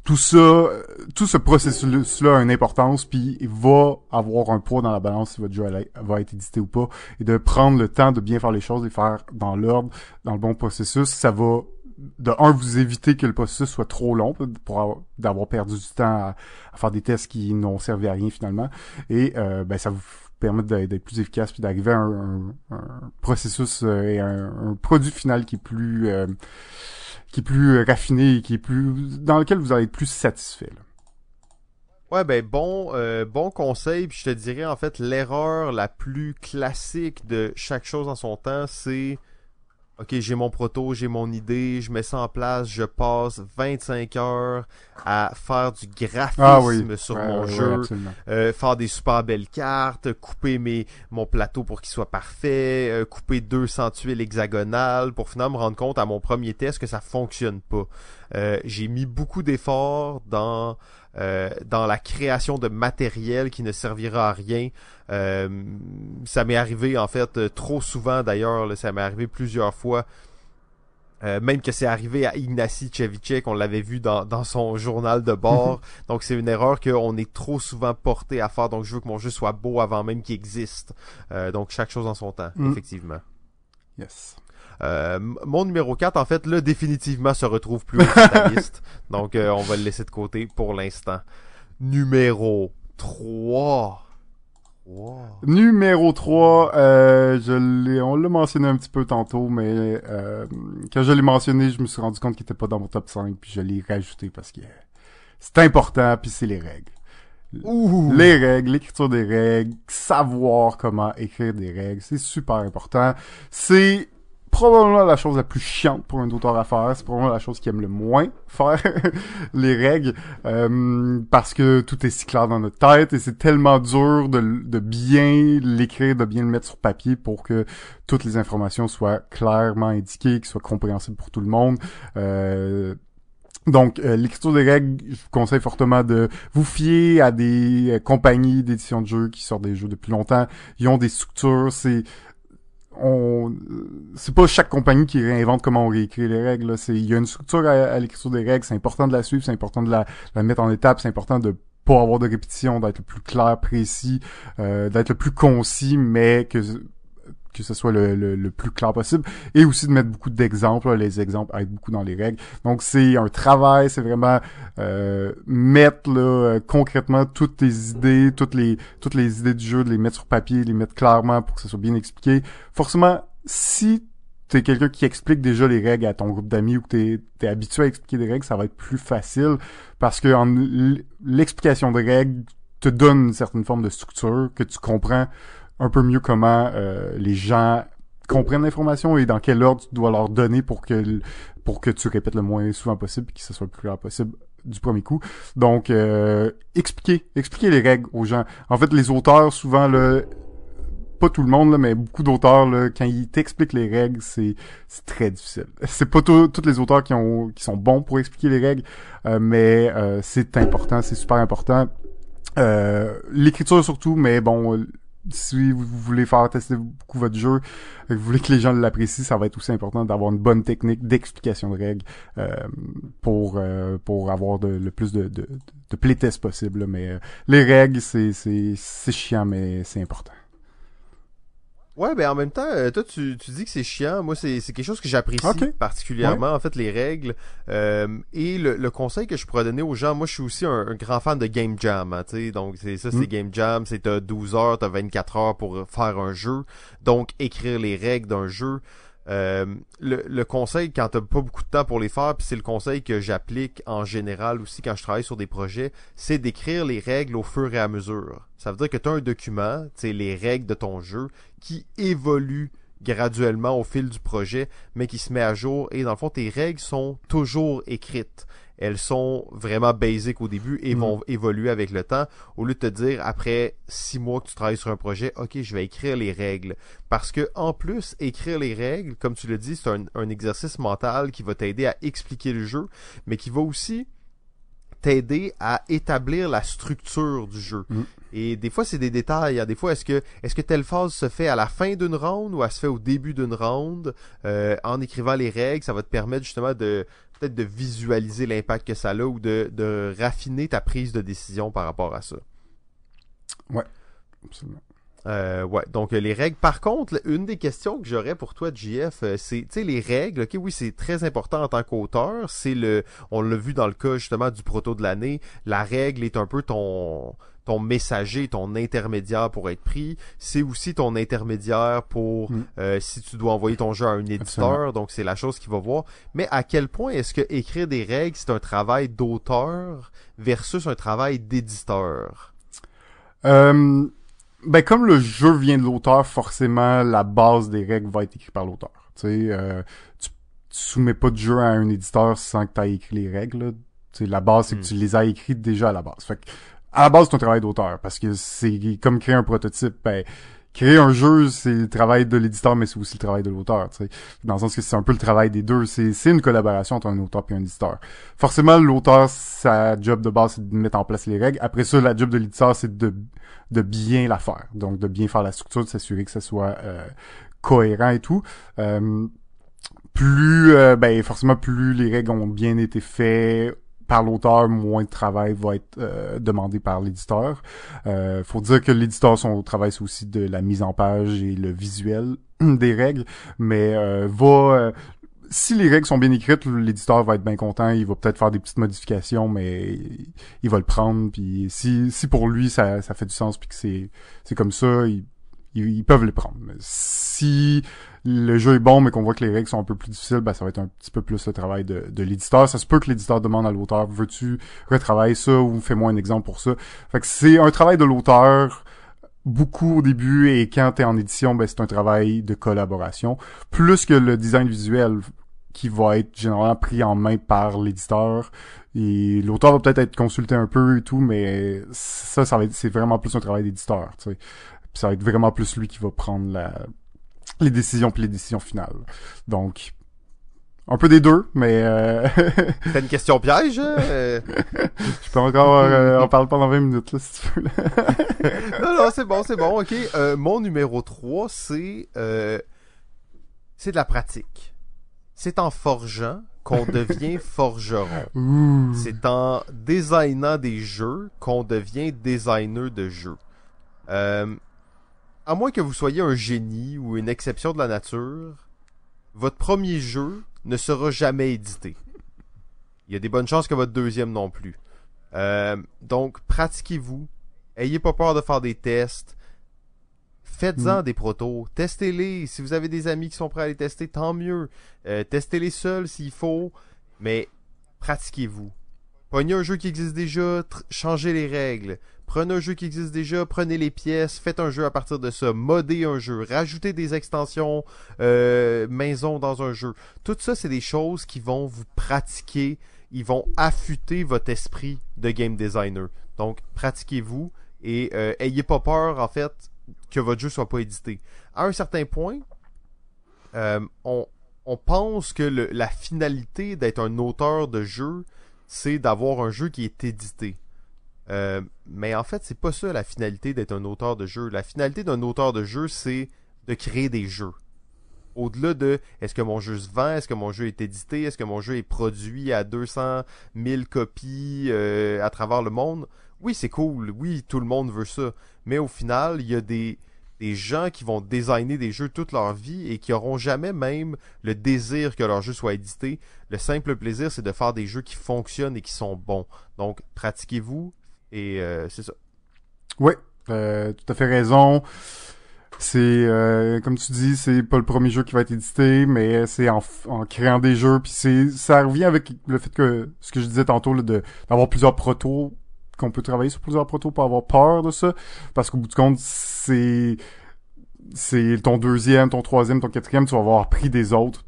[SPEAKER 2] tout ça, tout ce processus-là a une importance, puis il va avoir un poids dans la balance si votre jeu va être édité ou pas, et de prendre le temps de bien faire les choses, les faire dans l'ordre, dans le bon processus, ça va de un vous éviter que le processus soit trop long pour avoir, d'avoir perdu du temps à, faire des tests qui n'ont servi à rien finalement, et euh, ben ça vous permet d'être plus efficace puis d'arriver à un processus euh, et un, un produit final qui est plus euh, qui est plus euh, raffiné qui est plus dans lequel vous allez être plus satisfait.
[SPEAKER 1] Ouais, ben bon, euh, bon conseil. Puis je te dirais en fait l'erreur la plus classique de chaque chose en son temps, c'est OK, j'ai mon proto, j'ai mon idée, je mets ça en place, je passe 25 heures à faire du graphisme
[SPEAKER 2] Ah oui.
[SPEAKER 1] sur
[SPEAKER 2] Ouais,
[SPEAKER 1] mon
[SPEAKER 2] ouais,
[SPEAKER 1] jeu, euh, faire des super belles cartes, couper mes mon plateau pour qu'il soit parfait, euh, couper 200 tuiles hexagonales pour finalement me rendre compte à mon premier test que ça fonctionne pas. Euh, j'ai mis beaucoup d'efforts dans euh, dans la création de matériel qui ne servira à rien. Euh, ça m'est arrivé en fait euh, trop souvent d'ailleurs, ça m'est arrivé plusieurs fois. Euh, même que c'est arrivé à Ignacy Chevicek, on l'avait vu dans, dans son journal de bord. donc c'est une erreur qu'on est trop souvent porté à faire. Donc je veux que mon jeu soit beau avant même qu'il existe. Euh, donc chaque chose en son temps,
[SPEAKER 2] Mm.
[SPEAKER 1] effectivement.
[SPEAKER 2] Yes.
[SPEAKER 1] Euh, mon numéro 4, en fait, là, définitivement se retrouve plus haut sur ta liste. Donc, euh, on va le laisser de côté pour l'instant. Numéro 3. Wow.
[SPEAKER 2] Numéro 3, euh, je l'ai, on l'a mentionné un petit peu tantôt, mais euh, quand je l'ai mentionné, je me suis rendu compte qu'il était pas dans mon top 5, puis je l'ai rajouté parce que c'est important, puis c'est les règles.
[SPEAKER 1] Ouh.
[SPEAKER 2] Les règles, l'écriture des règles, savoir comment écrire des règles, c'est super important. C'est probablement la chose la plus chiante pour un auteur à faire. C'est probablement la chose qui aime le moins faire les règles euh, parce que tout est si clair dans notre tête et c'est tellement dur de, de bien l'écrire, de bien le mettre sur papier pour que toutes les informations soient clairement indiquées, qu'ils soient compréhensibles pour tout le monde. Euh, donc, euh, l'écriture des règles, je vous conseille fortement de vous fier à des euh, compagnies d'édition de jeux qui sortent des jeux depuis longtemps. Ils ont des structures, c'est on c'est pas chaque compagnie qui réinvente comment on réécrit les règles. C'est il y a une structure à, à l'écriture des règles, c'est important de la suivre, c'est important de la, mettre en étapes, c'est important de pas avoir de répétition, d'être le plus clair, précis, euh, d'être le plus concis, mais que que ce soit le, le, le plus clair possible et aussi de mettre beaucoup d'exemples les exemples aident beaucoup dans les règles. Donc c'est un travail c'est vraiment euh, mettre là, euh, concrètement toutes tes idées toutes les toutes les idées du jeu de les mettre sur papier les mettre clairement pour que ça soit bien expliqué. Forcément si t'es quelqu'un qui explique déjà les règles à ton groupe d'amis ou que t'es es habitué à expliquer des règles ça va être plus facile parce que l'explication de règles te donne une certaine forme de structure que tu comprends un peu mieux comment euh, les gens comprennent l'information et dans quel ordre tu dois leur donner pour que pour que tu répètes le moins souvent possible et que ce soit le plus clair possible du premier coup. Donc euh, expliquer, expliquer les règles aux gens. En fait, les auteurs souvent là pas tout le monde là, mais beaucoup d'auteurs quand ils t'expliquent les règles, c'est très difficile. C'est pas tous les auteurs qui ont qui sont bons pour expliquer les règles, euh, mais euh, c'est important, c'est super important. Euh, l'écriture surtout, mais bon, si vous voulez faire tester beaucoup votre jeu, vous voulez que les gens l'apprécient, ça va être aussi important d'avoir une bonne technique d'explication de règles euh, pour euh, pour avoir de, le plus de, de, de playtest possible. Mais euh, les règles, c'est c'est c'est chiant, mais c'est important.
[SPEAKER 1] Ouais, ben en même temps, euh, toi tu, tu dis que c'est chiant. Moi, c'est c'est quelque chose que j'apprécie particulièrement, en fait, les règles. Euh, et le, le conseil que je pourrais donner aux gens, moi je suis aussi un, un grand fan de Game Jam, hein, tu sais. Donc c'est ça, c'est
[SPEAKER 2] Mm.
[SPEAKER 1] Game Jam, c'est t'as 12 heures, t'as 24 heures pour faire un jeu. Donc écrire les règles d'un jeu. Euh, le, conseil quand t'as pas beaucoup de temps pour les faire, puis c'est le conseil que j'applique en général aussi quand je travaille sur des projets, c'est d'écrire les règles au fur et à mesure. Ça veut dire que tu as un document, les règles de ton jeu, qui évolue graduellement au fil du projet, mais qui se met à jour. Et dans le fond, tes règles sont toujours écrites. Elles sont vraiment basiques au début et
[SPEAKER 2] Mm.
[SPEAKER 1] vont évoluer avec le temps. Au lieu de te dire, après six mois que tu travailles sur un projet, ok, je vais écrire les règles. Parce que, en plus, écrire les règles, comme tu le dis, c'est un, un exercice mental qui va t'aider à expliquer le jeu, mais qui va aussi t'aider à établir la structure du jeu.
[SPEAKER 2] Mm.
[SPEAKER 1] Et des fois, c'est des détails. hein. Des fois, est-ce que est-ce que telle phase se fait à la fin d'une ronde ou elle se fait au début d'une ronde? Euh, En écrivant les règles, ça va te permettre justement de peut-être de visualiser l'impact que ça a ou de, de raffiner ta prise de décision par rapport à ça?
[SPEAKER 2] Absolument.
[SPEAKER 1] Euh, ouais, donc euh, les règles. Par contre, une des questions que j'aurais pour toi, JF, euh, c'est, tu sais, les règles. Ok, oui, c'est très important en tant qu'auteur. C'est le, on l'a vu dans le cas justement du proto de l'année. La règle est un peu ton ton messager, ton intermédiaire pour être pris. C'est aussi ton intermédiaire pour
[SPEAKER 2] Mm.
[SPEAKER 1] euh, si tu dois envoyer ton jeu à un éditeur.
[SPEAKER 2] Absolument.
[SPEAKER 1] Donc c'est la chose qu'il va voir. Mais à quel point est-ce que écrire des règles c'est un travail d'auteur versus un travail d'éditeur?
[SPEAKER 2] Euh, ben comme le jeu vient de l'auteur, forcément la base des règles va être écrite par l'auteur. Tu sais, euh, tu, tu soumets pas de jeu à un éditeur sans que tu aies écrit les règles. là. Tu sais, la base c'est que tu les as écrites déjà à la base. Fait que, à la base c'est un travail d'auteur parce que c'est comme créer un prototype. Ben, créer un jeu c'est le travail de l'éditeur mais c'est aussi le travail de l'auteur. Dans le sens que c'est un peu le travail des deux. C'est c'est une collaboration entre un auteur et un éditeur. Forcément l'auteur sa job de base c'est de mettre en place les règles. Après ça la job de l'éditeur c'est de de bien la faire. Donc, de bien faire la structure, de s'assurer que ça soit euh, cohérent et tout. Euh, plus, euh, ben, forcément, plus les règles ont bien été faites par l'auteur, moins de travail va être euh, demandé par l'éditeur. Euh, faut dire que l'éditeur, son travail, c'est aussi de la mise en page et le visuel des règles, mais euh, va... euh, si les règles sont bien écrites, l'éditeur va être bien content. Il va peut-être faire des petites modifications, mais il va le prendre. Puis si, si pour lui ça, ça fait du sens, puis que c'est c'est comme ça, ils, ils, peuvent les prendre. Si le jeu est bon, mais qu'on voit que les règles sont un peu plus difficiles, ben ça va être un petit peu plus le travail de, de l'éditeur. Ça se peut que l'éditeur demande à l'auteur veux-tu retravailler ça ou fais-moi un exemple pour ça? Fait que c'est un travail de l'auteur beaucoup au début et quand t'es en édition, ben c'est un travail de collaboration plus que le design visuel qui va être généralement pris en main par l'éditeur et l'auteur va peut-être être consulté un peu et tout mais ça ça va être c'est vraiment plus un travail d'éditeur tu sais Puis ça va être vraiment plus lui qui va prendre la les décisions puis les décisions finales donc un peu des deux mais euh,
[SPEAKER 1] C'est une question piège? Euh,
[SPEAKER 2] je peux encore euh, en parler pendant 20 minutes là si tu veux là.
[SPEAKER 1] non, non, c'est bon, c'est bon, ok. Euh, mon numéro 3, c'est euh, c'est de la pratique. C'est en forgeant qu'on devient forgeron. C'est en designant des jeux qu'on devient designer de jeux. À moins que vous soyez un génie ou une exception de la nature, votre premier jeu ne sera jamais édité. Il y a des bonnes chances que votre deuxième non plus. Euh, donc, pratiquez-vous. Ayez pas peur de faire des tests. Faites-en des protos. Testez-les. Si vous avez des amis qui sont prêts à les tester, tant mieux. Euh, testez-les seuls s'il faut. Mais pratiquez-vous. Prenez un jeu qui existe déjà, changez les règles. Prenez un jeu qui existe déjà, prenez les pièces, faites un jeu à partir de ça, modez un jeu, rajoutez des extensions euh, maison dans un jeu. Tout ça, c'est des choses qui vont vous pratiquer, ils vont affûter votre esprit de game designer. Donc, pratiquez-vous et euh, ayez pas peur, en fait, que votre jeu soit pas édité. À un certain point, euh, on, pense que la finalité d'être un auteur de jeu, c'est d'avoir un jeu qui est édité. Euh, mais en fait, c'est pas ça la finalité d'être un auteur de jeu. La finalité d'un auteur de jeu, c'est de créer des jeux. Au-delà de est-ce que mon jeu se vend, est-ce que mon jeu est édité, est-ce que mon jeu est produit à 200 000 copies euh, à travers le monde, oui, c'est cool, oui, tout le monde veut ça. Mais au final, il y a des, des gens qui vont designer des jeux toute leur vie et qui auront jamais même le désir que leur jeu soit édité. Le simple plaisir, c'est de faire des jeux qui fonctionnent et qui sont bons. Donc, pratiquez-vous et euh, c'est ça.
[SPEAKER 2] Ouais, euh, tout à fait raison. C'est euh, comme tu dis, c'est pas le premier jeu qui va être édité, mais c'est en, en créant des jeux, puis c'est ça revient avec le fait que ce que je disais tantôt là, de d'avoir plusieurs protos, qu'on peut travailler sur plusieurs protos pour avoir peur de ça, parce qu'au bout du compte, c'est c'est ton deuxième, ton troisième, ton quatrième, tu vas avoir appris des autres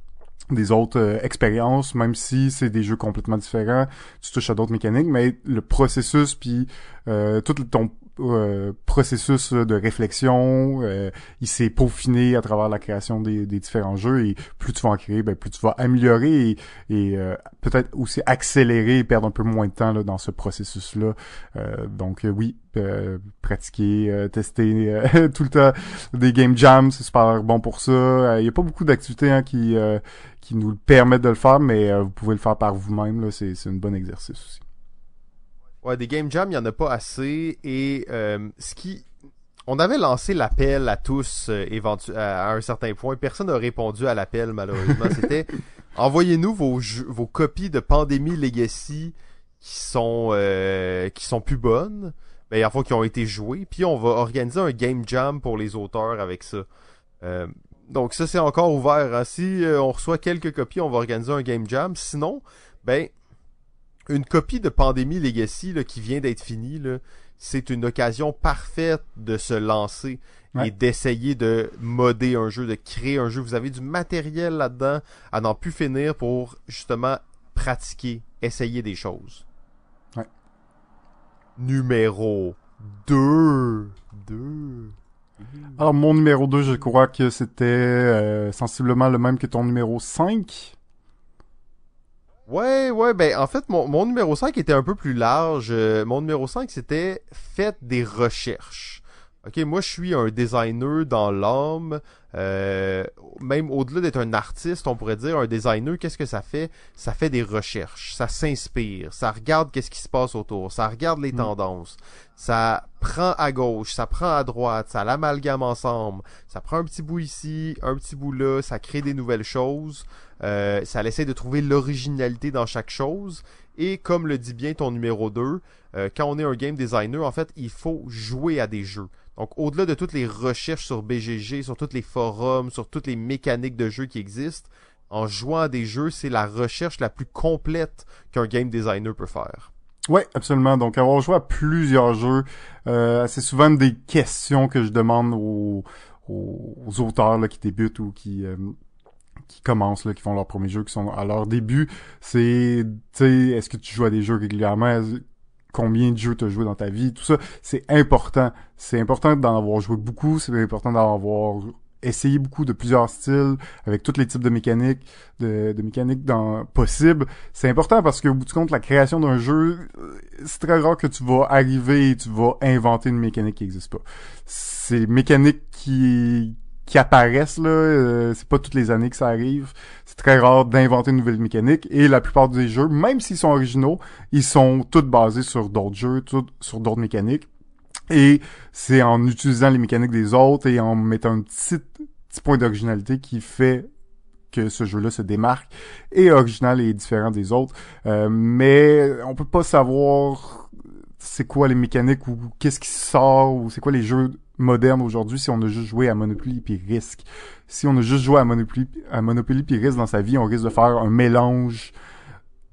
[SPEAKER 2] des autres euh, expériences, même si c'est des jeux complètement différents, tu touches à d'autres mécaniques, mais le processus puis euh, tout ton euh, processus de réflexion, euh, il s'est peaufiné à travers la création des, des différents jeux et plus tu vas en créer, ben plus tu vas améliorer et, et, euh, peut-être aussi accélérer et perdre un peu moins de temps là, dans ce processus-là. Euh, donc euh, oui, pratiquer, tester tout le temps des game jams, c'est super bon pour ça. Il y a pas beaucoup d'activités hein, qui qui nous permettent de le faire, mais vous pouvez le faire par vous-même. c'est un bon exercice aussi.
[SPEAKER 1] Ouais, des game jams, il y en a pas assez. Et euh, ce qui, on avait lancé l'appel à tous euh, éventu- à, à un certain point. Personne n'a répondu à l'appel malheureusement. C'était envoyez-nous vos jeux- vos copies de Pandémie Legacy qui sont euh, qui sont plus bonnes. ben, il y qui ont été joués, puis on va organiser un game jam pour les auteurs avec ça. Donc ça c'est encore ouvert. Hein. Si on reçoit quelques copies, on va organiser un game jam. Sinon, ben une copie de Pandémie Legacy là, qui vient d'être finie, c'est une occasion parfaite de se lancer et d'essayer de modder un jeu, de créer un jeu. Vous avez du matériel là-dedans à n'en plus finir pour justement pratiquer, essayer des choses.
[SPEAKER 2] Ouais.
[SPEAKER 1] Numéro 2. 2.
[SPEAKER 2] Alors, mon numéro 2, je crois que c'était euh, sensiblement le même que ton numéro 5.
[SPEAKER 1] Ouais, ouais, ben en fait, mon, mon numéro 5 était un peu plus large. Euh, mon numéro 5, c'était Faites des recherches. Ok, moi je suis un designer dans l'âme. Euh, même au-delà d'être un artiste, on pourrait dire un designer, qu'est-ce que ça fait? Ça fait des recherches, ça s'inspire, ça regarde qu'est-ce qui se passe autour, ça regarde les mm. tendances, ça prend à gauche, ça prend à droite, ça l'amalgame ensemble, ça prend un petit bout ici, un petit bout là, ça crée des nouvelles choses, euh, ça essaie de trouver l'originalité dans chaque chose. Et comme le dit bien ton numéro 2, euh, quand on est un game designer, en fait, il faut jouer à des jeux. Donc, au-delà de toutes les recherches sur BGG, sur tous les forums, sur toutes les mécaniques de jeu qui existent, en jouant à des jeux, c'est la recherche la plus complète qu'un game designer peut faire.
[SPEAKER 2] Oui, absolument. Donc, avoir joué à plusieurs jeux, euh, c'est souvent des questions que je demande aux, auteurs qui débutent ou qui euh, qui commencent là, qui font leur premier jeu, qui sont à leur début. C'est, tu sais, est-ce que tu joues à des jeux régulièrement? combien de jeux tu as joué dans ta vie, tout ça, c'est important. C'est important d'en avoir joué beaucoup, c'est important d'en avoir essayé beaucoup de plusieurs styles, avec tous les types de mécaniques, de, de mécaniques dans, possibles. C'est important parce qu'au bout du compte, la création d'un jeu, c'est très rare que tu vas arriver et tu vas inventer une mécanique qui n'existe pas. C'est mécaniques qui, qui apparaissent là, euh, c'est pas toutes les années que ça arrive. C'est très rare d'inventer une nouvelle mécanique et la plupart des jeux, même s'ils sont originaux, ils sont tous basés sur d'autres jeux, sur d'autres mécaniques. Et c'est en utilisant les mécaniques des autres et en mettant un petit, petit point d'originalité qui fait que ce jeu-là se démarque et original et différent des autres. Euh, mais on peut pas savoir c'est quoi les mécaniques ou qu'est-ce qui sort ou c'est quoi les jeux moderne aujourd'hui si on a juste joué à Monopoly puis Risk. Si on a juste joué à Monopoly, à Monopoly puis Risk dans sa vie, on risque de faire un mélange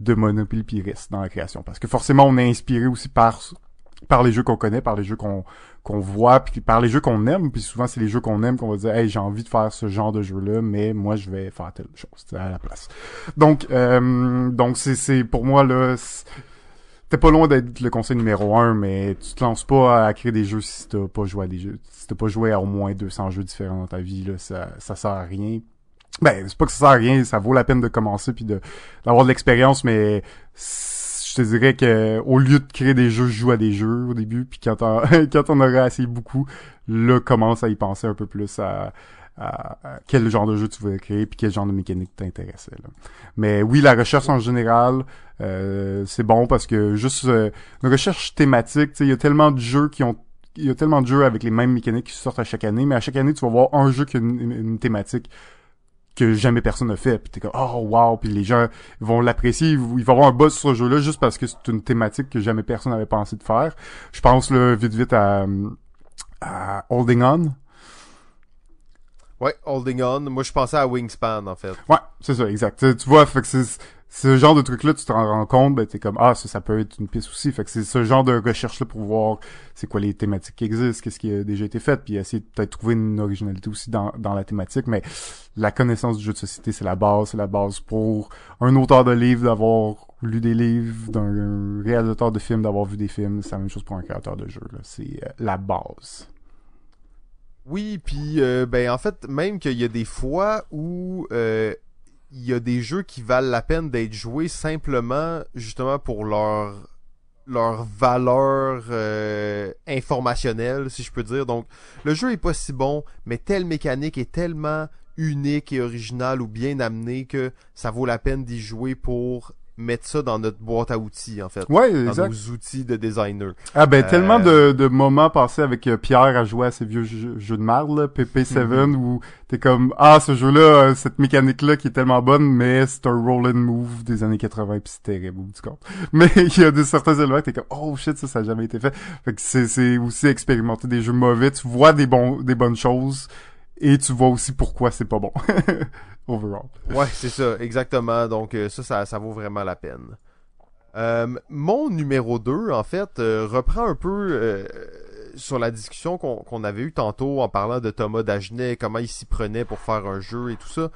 [SPEAKER 2] de Monopoly puis Risk dans la création. Parce que forcément, on est inspiré aussi par par les jeux qu'on connaît, par les jeux qu'on qu'on voit, puis par les jeux qu'on aime, puis souvent c'est les jeux qu'on aime qu'on va dire hey j'ai envie de faire ce genre de jeu là, mais moi je vais faire telle chose à la place. Donc euh, donc c'est c'est pour moi là T'es pas loin d'être le conseil numéro un, mais tu te lances pas à créer des jeux si t'as pas joué à des jeux. Si t'as pas joué à au moins 200 jeux différents dans ta vie, là, ça, ça sert à rien. Ben, c'est pas que ça sert à rien, ça vaut la peine de commencer puis d'avoir de l'expérience, mais je te dirais que au lieu de créer des jeux, je joue à des jeux au début, puis quand on, quand on aurait assez beaucoup, là, commence à y penser un peu plus à, quel genre de jeu tu veux créer puis quel genre de mécanique t'intéressait. Mais oui, la recherche en général, euh, c'est bon parce que juste euh, une recherche thématique, il y a tellement de jeux qui ont il y a tellement de jeux avec les mêmes mécaniques qui sortent à chaque année, mais à chaque année, tu vas voir un jeu qui a une, thématique que jamais personne n'a fait. Puis t'es comme oh wow, puis les gens vont l'apprécier, il va avoir un buzz sur ce jeu-là juste parce que c'est une thématique que jamais personne n'avait pensé de faire. Je pense là vite vite à, à Holding On.
[SPEAKER 1] Ouais, Holding On. Moi, je pensais à Wingspan, en fait.
[SPEAKER 2] Ouais, c'est ça, exact. Tu, vois, fait que c'est ce genre de truc-là, tu te rends compte, ben t'es comme ah ça, ça peut être une piste aussi. Fait que c'est ce genre de recherche-là pour voir c'est quoi les thématiques qui existent, qu'est-ce qui a déjà été fait, puis essayer de peut-être trouver une originalité aussi dans, dans la thématique. Mais la connaissance du jeu de société, c'est la base, c'est la base pour un auteur de livre d'avoir lu des livres, d'un réalisateur de films d'avoir vu des films. C'est la même chose pour un créateur de jeu. C'est euh, la base.
[SPEAKER 1] Oui, puis euh, ben en fait, même qu'il y a des fois où euh, il y a des jeux qui valent la peine d'être joués simplement justement pour leur leur valeur euh, informationnelle, si je peux dire. Donc, le jeu est pas si bon, mais telle mécanique est tellement unique et originale ou bien amenée que ça vaut la peine d'y jouer pour mettre ça dans notre boîte à outils, en fait.
[SPEAKER 2] Ouais,
[SPEAKER 1] dans
[SPEAKER 2] exact.
[SPEAKER 1] nos outils de designer.
[SPEAKER 2] Ah ben tellement
[SPEAKER 1] Euh,
[SPEAKER 2] de, de moments passés avec euh, Pierre à jouer à ces vieux jeux, jeux de merde là, PP7
[SPEAKER 1] Mhm.
[SPEAKER 2] où t'es comme ah ce jeu là cette mécanique là qui est tellement bonne mais c'est un roll and move des années 80 puis c'est terrible au bout du compte. Mais il y a des certains éléments que t'es comme oh shit ça ça a jamais été fait. Fait que c'est c'est aussi expérimenter des jeux mauvais, tu vois des bons des bonnes choses et tu vois aussi pourquoi c'est pas bon. Overall.
[SPEAKER 1] Ouais, c'est ça, exactement. Donc euh, ça, ça, ça vaut vraiment la peine. Euh, mon numéro 2, en fait, euh, reprend un peu euh, sur la discussion qu'on qu'on avait eue tantôt en parlant de Thomas Dagenet, comment il s'y prenait pour faire un jeu et tout ça.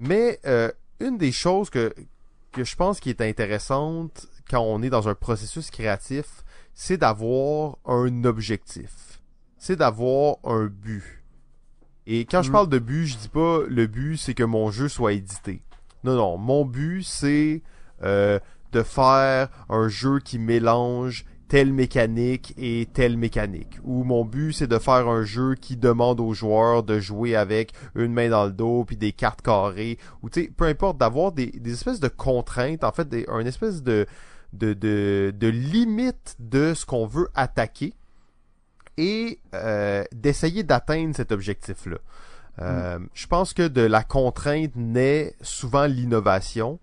[SPEAKER 1] Mais euh, une des choses que, que je pense qui est intéressante quand on est dans un processus créatif, c'est d'avoir un objectif. C'est d'avoir un but. Et quand je
[SPEAKER 2] Mm.
[SPEAKER 1] parle de but, je dis pas le but c'est que mon jeu soit édité. Non, non, mon but c'est euh, de faire un jeu qui mélange telle mécanique et telle mécanique. Ou mon but c'est de faire un jeu qui demande aux joueurs de jouer avec une main dans le dos puis des cartes carrées. Ou tu sais, peu importe, d'avoir des, des espèces de contraintes, en fait, des, un espèce de, de, de, de limite de ce qu'on veut attaquer et euh, d'essayer d'atteindre cet objectif-là. Euh, Je pense que de la contrainte naît souvent l'innovation.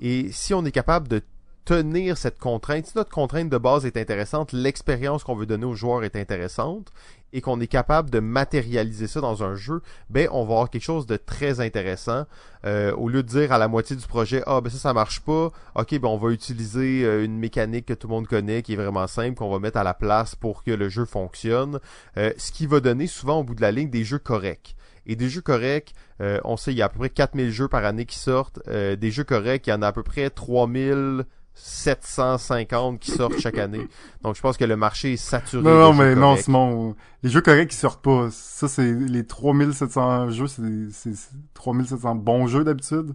[SPEAKER 1] Et si on est capable de tenir cette contrainte, si notre contrainte de base est intéressante, l'expérience qu'on veut donner aux joueurs est intéressante, et qu'on est capable de matérialiser ça dans un jeu, ben on va avoir quelque chose de très intéressant. Euh, au lieu de dire à la moitié du projet, ah ben ça ça marche pas, ok ben on va utiliser euh, une mécanique que tout le monde connaît, qui est vraiment simple, qu'on va mettre à la place pour que le jeu fonctionne, euh, ce qui va donner souvent au bout de la ligne des jeux corrects. Et des jeux corrects, euh, on sait il y a à peu près 4000 jeux par année qui sortent, euh, des jeux corrects, il y en a à peu près 3000 750 qui sortent chaque année. Donc je pense que le marché est saturé.
[SPEAKER 2] Non, non, mais non. Simon. Les jeux corrects qui sortent pas. Ça, c'est les 3700 jeux, c'est c'est- c'est 3700 bons jeux d'habitude.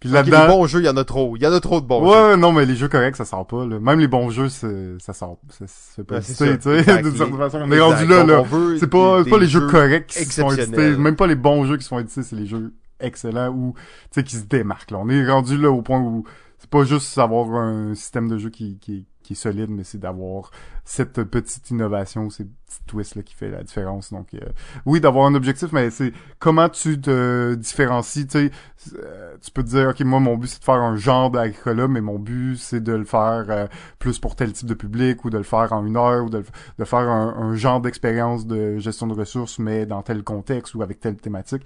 [SPEAKER 2] Puis
[SPEAKER 1] Ok, les
[SPEAKER 2] là-dedans.
[SPEAKER 1] bons jeux, il y en a trop. Il y en a trop de bons
[SPEAKER 2] ouais,
[SPEAKER 1] jeux.
[SPEAKER 2] ouais, non, mais les jeux corrects, ça sort pas, là. Même les bons jeux, ça sort, ça se fait pas tu sais,
[SPEAKER 1] Exact.
[SPEAKER 2] d'une certaine façon. On est rendu là, là. C'est pas,
[SPEAKER 1] des-
[SPEAKER 2] pas les jeux corrects qui éditer,
[SPEAKER 1] exceptionnels.
[SPEAKER 2] même pas les bons jeux qui se font éditer, c'est les jeux excellents ou, tu sais, qui se démarquent, là. On est rendu là au point où c'est pas juste avoir un système de jeu qui, qui, qui est solide, mais c'est d'avoir cette petite innovation, ces petits twists là qui fait la différence. Donc euh, oui, d'avoir un objectif, mais c'est comment tu te différencies. Tu sais, euh, tu peux te dire ok, moi mon but c'est de faire un genre d'agricola, mais mon but c'est de le faire euh, plus pour tel type de public ou de le faire en une heure ou de, le- de faire un, un genre d'expérience de gestion de ressources, mais dans tel contexte ou avec telle thématique.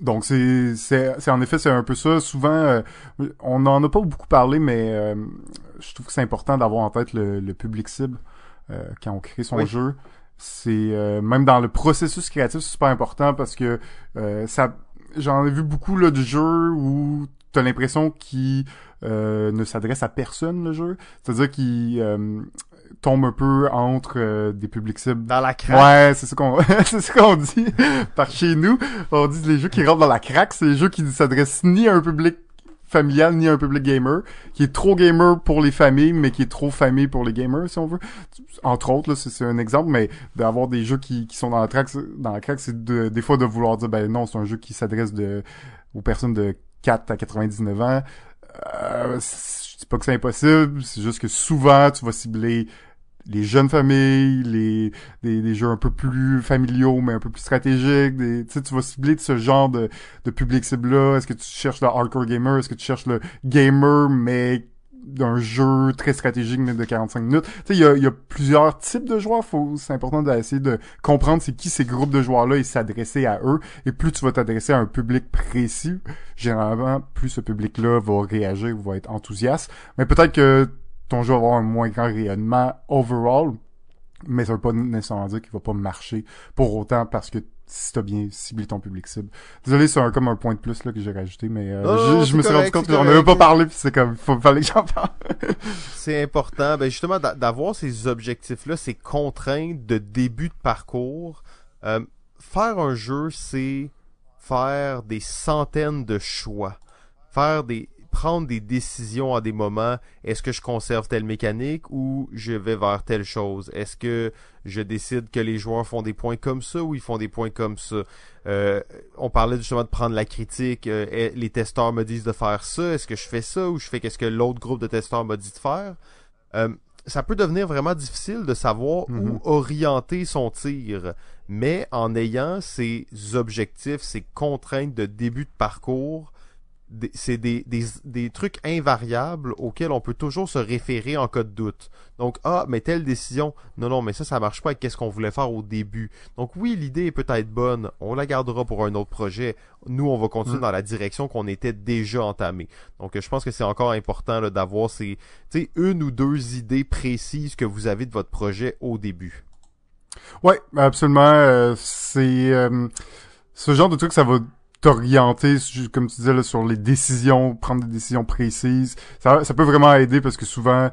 [SPEAKER 2] Donc c'est c'est c'est en effet c'est un peu ça. Souvent euh, on n'en a pas beaucoup parlé, mais euh, je trouve que c'est important d'avoir en tête le, le public cible euh, quand on crée son
[SPEAKER 1] Oui.
[SPEAKER 2] jeu. C'est euh, même dans le processus créatif, c'est super important parce que euh, ça j'en ai vu beaucoup là de jeux où t'as l'impression qu'il euh, ne s'adresse à personne le jeu. C'est-à-dire qu'il euh, tombe un peu entre euh, des publics cibles
[SPEAKER 1] Dans la craque.
[SPEAKER 2] Ouais, c'est ce qu'on c'est ce qu'on dit par chez nous. On dit les jeux qui rentrent dans la craque, c'est les jeux qui ne s'adressent ni à un public familial ni à un public gamer, qui est trop gamer pour les familles, mais qui est trop famille pour les gamers, si on veut. Entre autres, là, c'est un exemple, mais d'avoir des jeux qui, qui sont dans la craque, dans la craque, c'est de, des fois de vouloir dire, ben non, c'est un jeu qui s'adresse de, aux personnes de 4 à 99 ans. Euh, c'est- pas que c'est impossible, c'est juste que souvent, tu vas cibler les jeunes familles, les des, des jeux un peu plus familiaux mais un peu plus stratégiques, des tu vas cibler ce genre de de public cible là, est-ce que tu cherches le hardcore gamer, est-ce que tu cherches le gamer mais d'un jeu très stratégique mais de 45 minutes. Tu sais il y a, y a plusieurs types de joueurs, faut c'est important d'essayer de comprendre c'est qui ces groupes de joueurs là et s'adresser à eux. Et plus tu vas t'adresser à un public précis, généralement plus ce public là va réagir ou va être enthousiaste, mais peut-être que ton jeu va avoir un moins grand rayonnement overall, mais ça veut pas nécessairement dire qu'il va pas marcher pour autant parce que si t'as bien ciblé ton public cible. Désolé, c'est un, comme un point de plus là que j'ai rajouté, mais euh, je, me suis rendu compte qu'on avait
[SPEAKER 1] correct.
[SPEAKER 2] pas parlé, puis c'est comme, faut, fallait que j'en parle.
[SPEAKER 1] C'est important, ben justement, d'a- d'avoir ces objectifs-là, ces contraintes de début de parcours. Euh, faire un jeu, c'est faire des centaines de choix. Faire des prendre des décisions à des moments. Est-ce que je conserve telle mécanique ou je vais vers telle chose? Est-ce que je décide que les joueurs font des points comme ça ou ils font des points comme ça? Euh, on parlait justement de prendre la critique. Euh, les testeurs me disent de faire ça. Est-ce que je fais ça ou je fais qu'est-ce que l'autre groupe de testeurs m'a dit de faire? Euh, ça peut devenir vraiment difficile de savoir où
[SPEAKER 2] Mhm.
[SPEAKER 1] orienter son tir, mais en ayant ces objectifs, ces contraintes de début de parcours, c'est des, des, des trucs invariables auxquels on peut toujours se référer en cas de doute. Donc, ah, mais telle décision, non, non, mais ça, ça marche pas avec qu'est-ce qu'on voulait faire au début. Donc oui, l'idée est peut-être bonne, on la gardera pour un autre projet. Nous, on va continuer
[SPEAKER 2] Mm.
[SPEAKER 1] dans la direction qu'on était déjà entamé. Donc, je pense que c'est encore important là, d'avoir ces, tu sais, une ou deux idées précises que vous avez de votre projet au début.
[SPEAKER 2] Ouais, absolument. euh, c'est euh, ce genre de truc, ça va t'orienter, comme tu disais, là, sur les décisions, prendre des décisions précises. Ça, ça peut vraiment aider parce que souvent,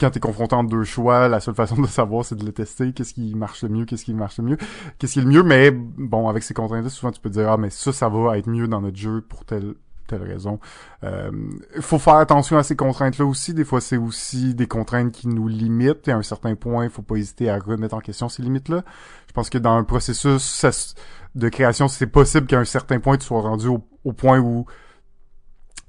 [SPEAKER 2] quand t'es confronté entre deux choix, la seule façon de savoir, c'est de le tester. Qu'est-ce qui marche le mieux, qu'est-ce qui marche le mieux, qu'est-ce qui est le mieux. Mais bon, avec ces contraintes-là, souvent tu peux te dire, ah, mais ça, ça va être mieux dans notre jeu pour telle telle raison. Euh, faut faire attention à ces contraintes-là aussi. Des fois, c'est aussi des contraintes qui nous limitent. Et à un certain point, il faut pas hésiter à remettre en question ces limites-là. Je pense que dans un processus ça de création, c'est possible qu'à un certain point, tu sois rendu au, point où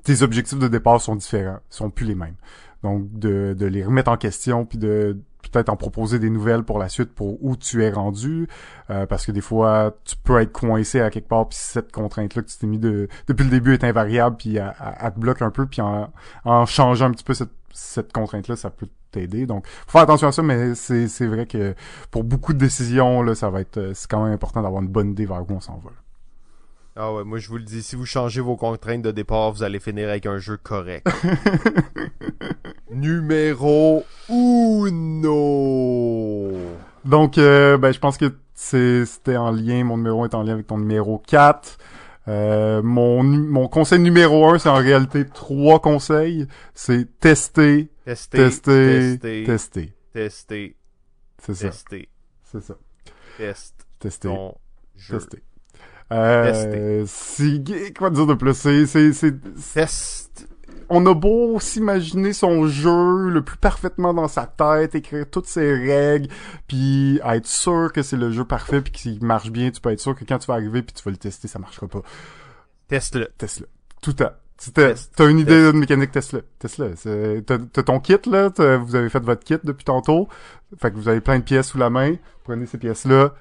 [SPEAKER 2] tes objectifs de départ sont différents, sont plus les mêmes. Donc, de, les remettre en question, puis de peut-être en proposer des nouvelles pour la suite pour où tu es rendu, euh, parce que des fois, tu peux être coincé à quelque part, puis cette contrainte-là que tu t'es mis de, depuis le début est invariable, puis elle te bloque un peu, puis en, en changeant un petit peu cette, cette contrainte-là, ça peut t'aider. Donc, faut faire attention à ça, mais c'est, c'est vrai que pour beaucoup de décisions, là, ça va être, euh, c'est quand même important d'avoir une bonne idée vers où on s'en va.
[SPEAKER 1] Ah ouais, moi je vous le dis, si vous changez vos contraintes de départ, vous allez finir avec un jeu correct. Numéro uno.
[SPEAKER 2] Donc, euh, ben, je pense que c'est, c'était en lien, mon numéro est en lien avec ton numéro 4. Euh, mon, mon conseil numéro 1, c'est en réalité trois conseils. C'est tester,
[SPEAKER 1] Tester,
[SPEAKER 2] tester,
[SPEAKER 1] tester,
[SPEAKER 2] tester.
[SPEAKER 1] tester,
[SPEAKER 2] C'est ça,
[SPEAKER 1] tester,
[SPEAKER 2] c'est ça.
[SPEAKER 1] test
[SPEAKER 2] Tester,
[SPEAKER 1] ton jeu.
[SPEAKER 2] tester. Euh, si, quoi dire de plus? C'est, c'est, c'est,
[SPEAKER 1] Test.
[SPEAKER 2] On a beau s'imaginer son jeu le plus parfaitement dans sa tête, écrire toutes ses règles, puis être sûr que c'est le jeu parfait puis qu'il marche bien, tu peux être sûr que quand tu vas arriver puis tu vas le tester, ça marchera pas.
[SPEAKER 1] Teste-le.
[SPEAKER 2] Teste-le. Tout. Si t'as, une idée
[SPEAKER 1] Test.
[SPEAKER 2] d'une mécanique, teste-le. Teste-le. C'est- T'as, ton kit, là. vous avez fait votre kit depuis tantôt. Fait que vous avez plein de pièces sous la main. Prenez ces pièces-là.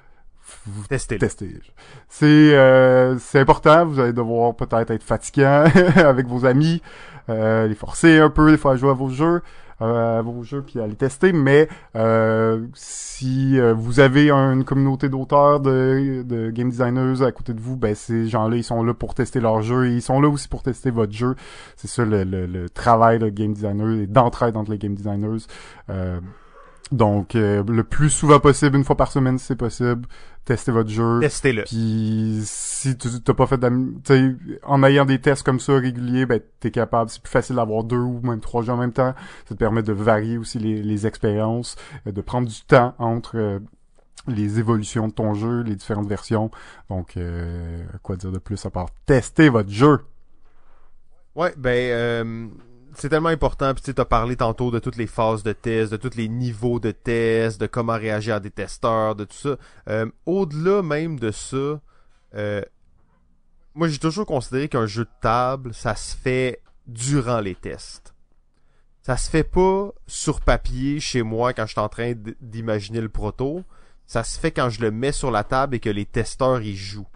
[SPEAKER 2] Vous
[SPEAKER 1] Testez-le.
[SPEAKER 2] tester. C'est euh, c'est important. Vous allez devoir peut-être être fatigant avec vos amis, les forcer un peu des fois à jouer à vos jeux, euh, à vos jeux puis à les tester. Mais euh, si euh, vous avez une communauté d'auteurs, de, de game designers à côté de vous, ben ces gens-là ils sont là pour tester leur jeu et ils sont là aussi pour tester votre jeu. C'est ça le, le, le travail de game designer et d'entraide entre les game designers. Donc, euh, le plus souvent possible, une fois par semaine si c'est possible, testez votre jeu.
[SPEAKER 1] Testez-le.
[SPEAKER 2] Puis si tu t'as pas fait en ayant des tests comme ça réguliers, ben t'es capable. C'est plus facile d'avoir deux ou même trois jeux en même temps. Ça te permet de varier aussi les, les expériences, euh, de prendre du temps entre euh, les évolutions de ton jeu, les différentes versions. Donc, euh, quoi dire de plus à part tester votre jeu?
[SPEAKER 1] Ouais, ben euh, c'est tellement important. Puis tu as parlé tantôt de toutes les phases de test, de tous les niveaux de test, de comment réagir à des testeurs, de tout ça. Euh, Au-delà même de ça, euh, moi j'ai toujours considéré qu'un jeu de table, ça se fait durant les tests. Ça se fait pas sur papier chez moi quand je suis en train d'imaginer le proto. Ça se fait quand je le mets sur la table et que les testeurs y jouent.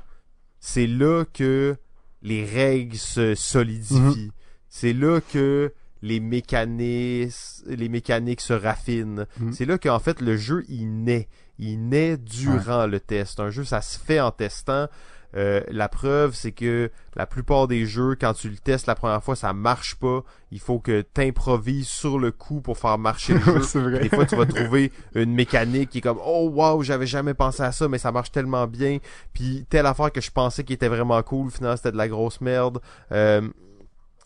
[SPEAKER 1] C'est là que les règles se solidifient. C'est là que les mécaniques, les mécaniques se raffinent.
[SPEAKER 2] Mhm.
[SPEAKER 1] C'est là qu'en fait le jeu il naît. Il naît durant le test. Un jeu ça se fait en testant. Euh, la preuve, c'est que la plupart des jeux, quand tu le testes la première fois, ça marche pas. Il faut que t'improvises sur le coup pour faire marcher le jeu.
[SPEAKER 2] vrai.
[SPEAKER 1] Des fois, tu vas trouver une mécanique qui est comme Oh wow, j'avais jamais pensé à ça, mais ça marche tellement bien. Puis telle affaire que je pensais qui était vraiment cool, finalement c'était de la grosse merde. Euh,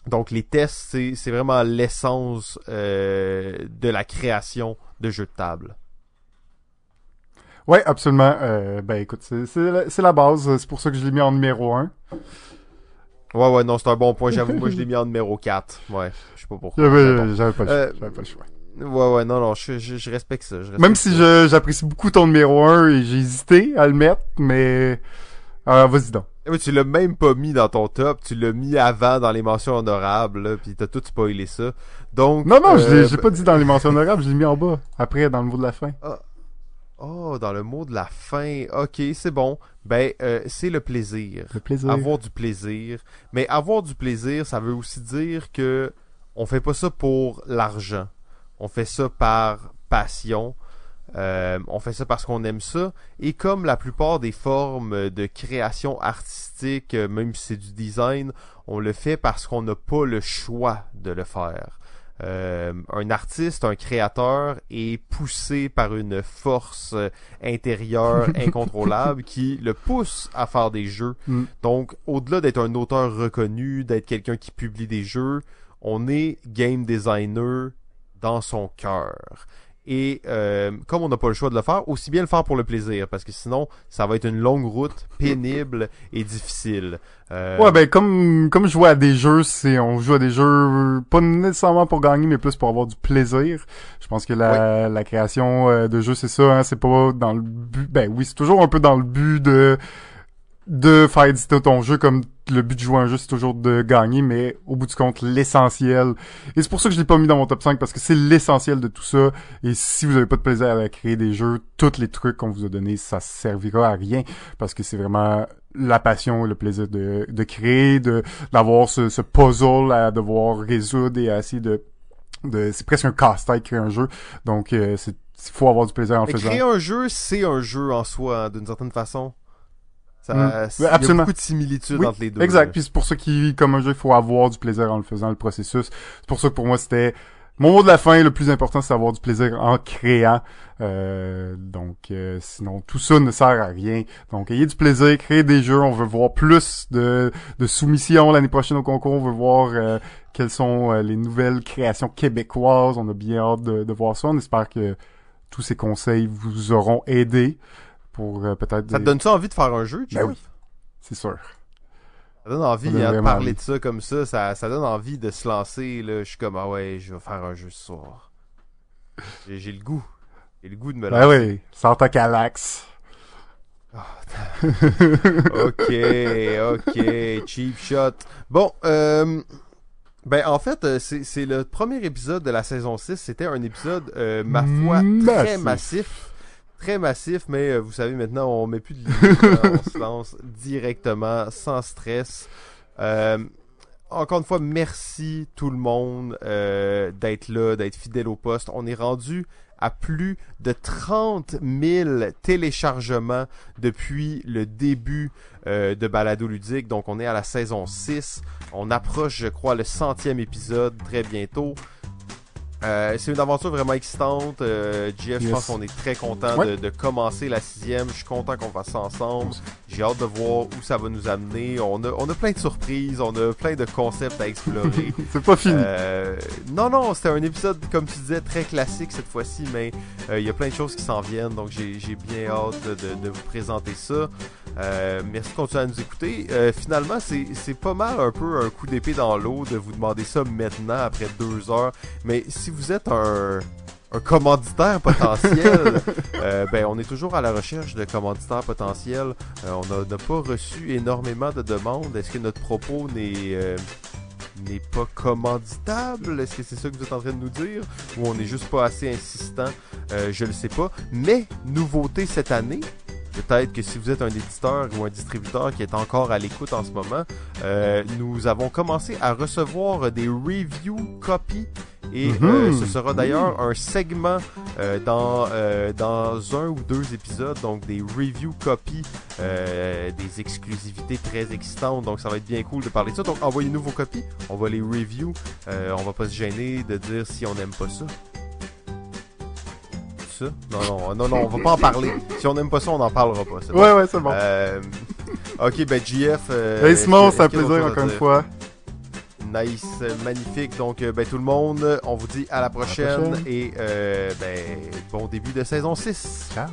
[SPEAKER 1] donc les tests, c'est c'est vraiment l'essence euh, de la création de jeux de table.
[SPEAKER 2] Ouais, absolument. Euh, ben écoute, c'est c'est la, la base. C'est pour ça que je l'ai mis en numéro un.
[SPEAKER 1] Ouais, ouais, non, c'est un bon point. J'avoue, moi, je l'ai mis en numéro 4. Ouais, je sais pas pourquoi.
[SPEAKER 2] J'avais pas, le choix,
[SPEAKER 1] Euh,
[SPEAKER 2] pas le choix.
[SPEAKER 1] Ouais, ouais, non, non, je, je, je respecte ça. je respecte
[SPEAKER 2] Même si j'apprécie beaucoup ton numéro 1 et j'ai hésité à le mettre, mais... Ah, vas-y donc.
[SPEAKER 1] Eh oui, tu l'as même pas mis dans ton top, tu l'as mis avant dans les mentions honorables, là, pis t'as tout spoilé ça. Donc.
[SPEAKER 2] Non, non,
[SPEAKER 1] euh,
[SPEAKER 2] j'ai pas dit dans les mentions honorables, je l'ai mis en bas. Après, dans le mot de la fin.
[SPEAKER 1] Oh, dans le mot de la fin. Ok, c'est bon. Ben, euh, c'est le plaisir.
[SPEAKER 2] Le plaisir.
[SPEAKER 1] Avoir du plaisir. Mais avoir du plaisir, ça veut aussi dire que on fait pas ça pour l'argent. On fait ça par passion. Euh, on fait ça parce qu'on aime ça. Et comme la plupart des formes de création artistique, euh, même si c'est du design, on le fait parce qu'on n'a pas le choix de le faire. Euh, un artiste, un créateur est poussé par une force intérieure incontrôlable qui le pousse à faire des jeux.
[SPEAKER 2] Mm.
[SPEAKER 1] Donc, au-delà d'être un auteur reconnu, d'être quelqu'un qui publie des jeux, on est game designer dans son cœur. Et euh, comme on n'a pas le choix de le faire, aussi bien le faire pour le plaisir, parce que sinon, ça va être une longue route, pénible et difficile. Euh,
[SPEAKER 2] Ouais, ben comme comme jouer à des jeux, c'est on joue à des jeux pas nécessairement pour gagner, mais plus pour avoir du plaisir. Je pense que la, la création euh, de jeux, c'est ça. Hein, c'est pas dans le but. Ben oui, c'est toujours un peu dans le but de de faire éditer ton jeu comme le but de jouer un jeu c'est toujours de gagner mais au bout du compte l'essentiel et c'est pour ça que je l'ai pas mis dans mon top 5 parce que c'est l'essentiel de tout ça et si vous avez pas de plaisir à créer des jeux tous les trucs qu'on vous a donnés ça servira à rien parce que c'est vraiment la passion et le plaisir de, de créer de d'avoir ce, ce puzzle à devoir résoudre et à essayer de, de c'est presque un casse-tête créer un jeu donc euh, c'est faut avoir du plaisir en le faisant
[SPEAKER 1] créer un jeu, c'est un jeu en soi, d'une certaine façon. Ça,
[SPEAKER 2] Mm.
[SPEAKER 1] c'est- Il y a beaucoup de similitudes
[SPEAKER 2] Oui,
[SPEAKER 1] entre les deux.
[SPEAKER 2] Exact.
[SPEAKER 1] là.
[SPEAKER 2] Puis c'est pour ça qu'il, comme un jeu, il faut avoir du plaisir en le faisant, le processus. C'est pour ça que pour moi, c'était mon mot de la fin. Le plus important, c'est d'avoir du plaisir en créant. Euh, donc, euh, sinon, tout ça ne sert à rien. Donc, ayez du plaisir, créez des jeux. On veut voir plus de, de soumissions l'année prochaine au concours. On veut voir euh, quelles sont euh, les nouvelles créations québécoises. On a bien hâte de, de voir ça. On espère que tous ces conseils vous auront aidé pour euh, peut-être...
[SPEAKER 1] Ça te donne ça envie de faire un jeu, Jeff?
[SPEAKER 2] Ben oui. C'est sûr.
[SPEAKER 1] Ça donne envie
[SPEAKER 2] Ça donne
[SPEAKER 1] hein, de parler
[SPEAKER 2] envie.
[SPEAKER 1] de ça comme ça, ça. Ça donne envie de se lancer. Là. Je suis comme, ah ouais, je vais faire un jeu ce soir. J'ai le goût. J'ai le goût de me
[SPEAKER 2] Ben
[SPEAKER 1] lancer.
[SPEAKER 2] oui, Santa Calax.
[SPEAKER 1] ok, ok, cheap shot. Bon, euh, ben en fait, euh, c'est c'est le premier épisode de la saison 6. C'était un épisode, euh, ma foi, très
[SPEAKER 2] Massif.
[SPEAKER 1] massif. Très massif, mais euh, vous savez, maintenant, on met plus de limite. hein, on se lance directement, sans stress. Euh, encore une fois, merci tout le monde euh, d'être là, d'être fidèle au poste. On est rendu à plus de 30 000 téléchargements depuis le début euh, de Balado Ludique. Donc, on est à la saison 6. On approche, je crois, le centième épisode très bientôt. Euh, c'est une aventure vraiment excitante. Euh, JF, je pense qu'on est très content
[SPEAKER 2] Ouais.
[SPEAKER 1] de, de commencer la sixième. Je suis content qu'on fasse ça ensemble. J'ai hâte de voir où ça va nous amener. On a, on a plein de surprises, on a plein de concepts à explorer.
[SPEAKER 2] C'est pas fini.
[SPEAKER 1] Euh, non, non, c'était un épisode, comme tu disais, très classique cette fois-ci, mais euh, il y a plein de choses qui s'en viennent, donc j'ai j'ai bien hâte de- de vous présenter ça. Euh, merci de continuer à nous écouter. Euh, finalement, c'est pas mal un peu un coup d'épée dans l'eau de vous demander ça maintenant, après deux heures, mais si vous êtes un un commanditaire potentiel, euh, ben on est toujours à la recherche de commanditaires potentiels. Euh, on n'a pas reçu énormément de demandes. Est-ce que notre propos n'est euh, n'est pas commanditable? Est-ce que c'est ça que vous êtes en train de nous dire? Ou on n'est juste pas assez insistant? Euh, Je le sais pas. Mais nouveauté cette année. Peut-être que si vous êtes un éditeur ou un distributeur qui est encore à l'écoute en ce moment, euh, nous avons commencé à recevoir des review copies et
[SPEAKER 2] Mhm.
[SPEAKER 1] euh, ce sera d'ailleurs un segment euh, dans, euh, dans un ou deux épisodes, donc des review copies, des exclusivités très excitantes, donc ça va être bien cool de parler de ça. Donc envoyez-nous vos copies, on va les review, on va pas se gêner de dire si on n'aime pas ça. Ça? Non, non, non, non, on va pas en parler. Si on n'aime pas ça, on n'en parlera pas. bon.
[SPEAKER 2] Ouais, ouais, c'est bon.
[SPEAKER 1] Euh, ok, ben JF. euh,
[SPEAKER 2] hey Simon, c'est un plaisir encore une fois.
[SPEAKER 1] Nice, magnifique. Donc, euh, ben tout le monde, on vous dit à la prochaine,
[SPEAKER 2] prochaine.
[SPEAKER 1] et euh, ben bon début de saison 6.
[SPEAKER 2] Ciao.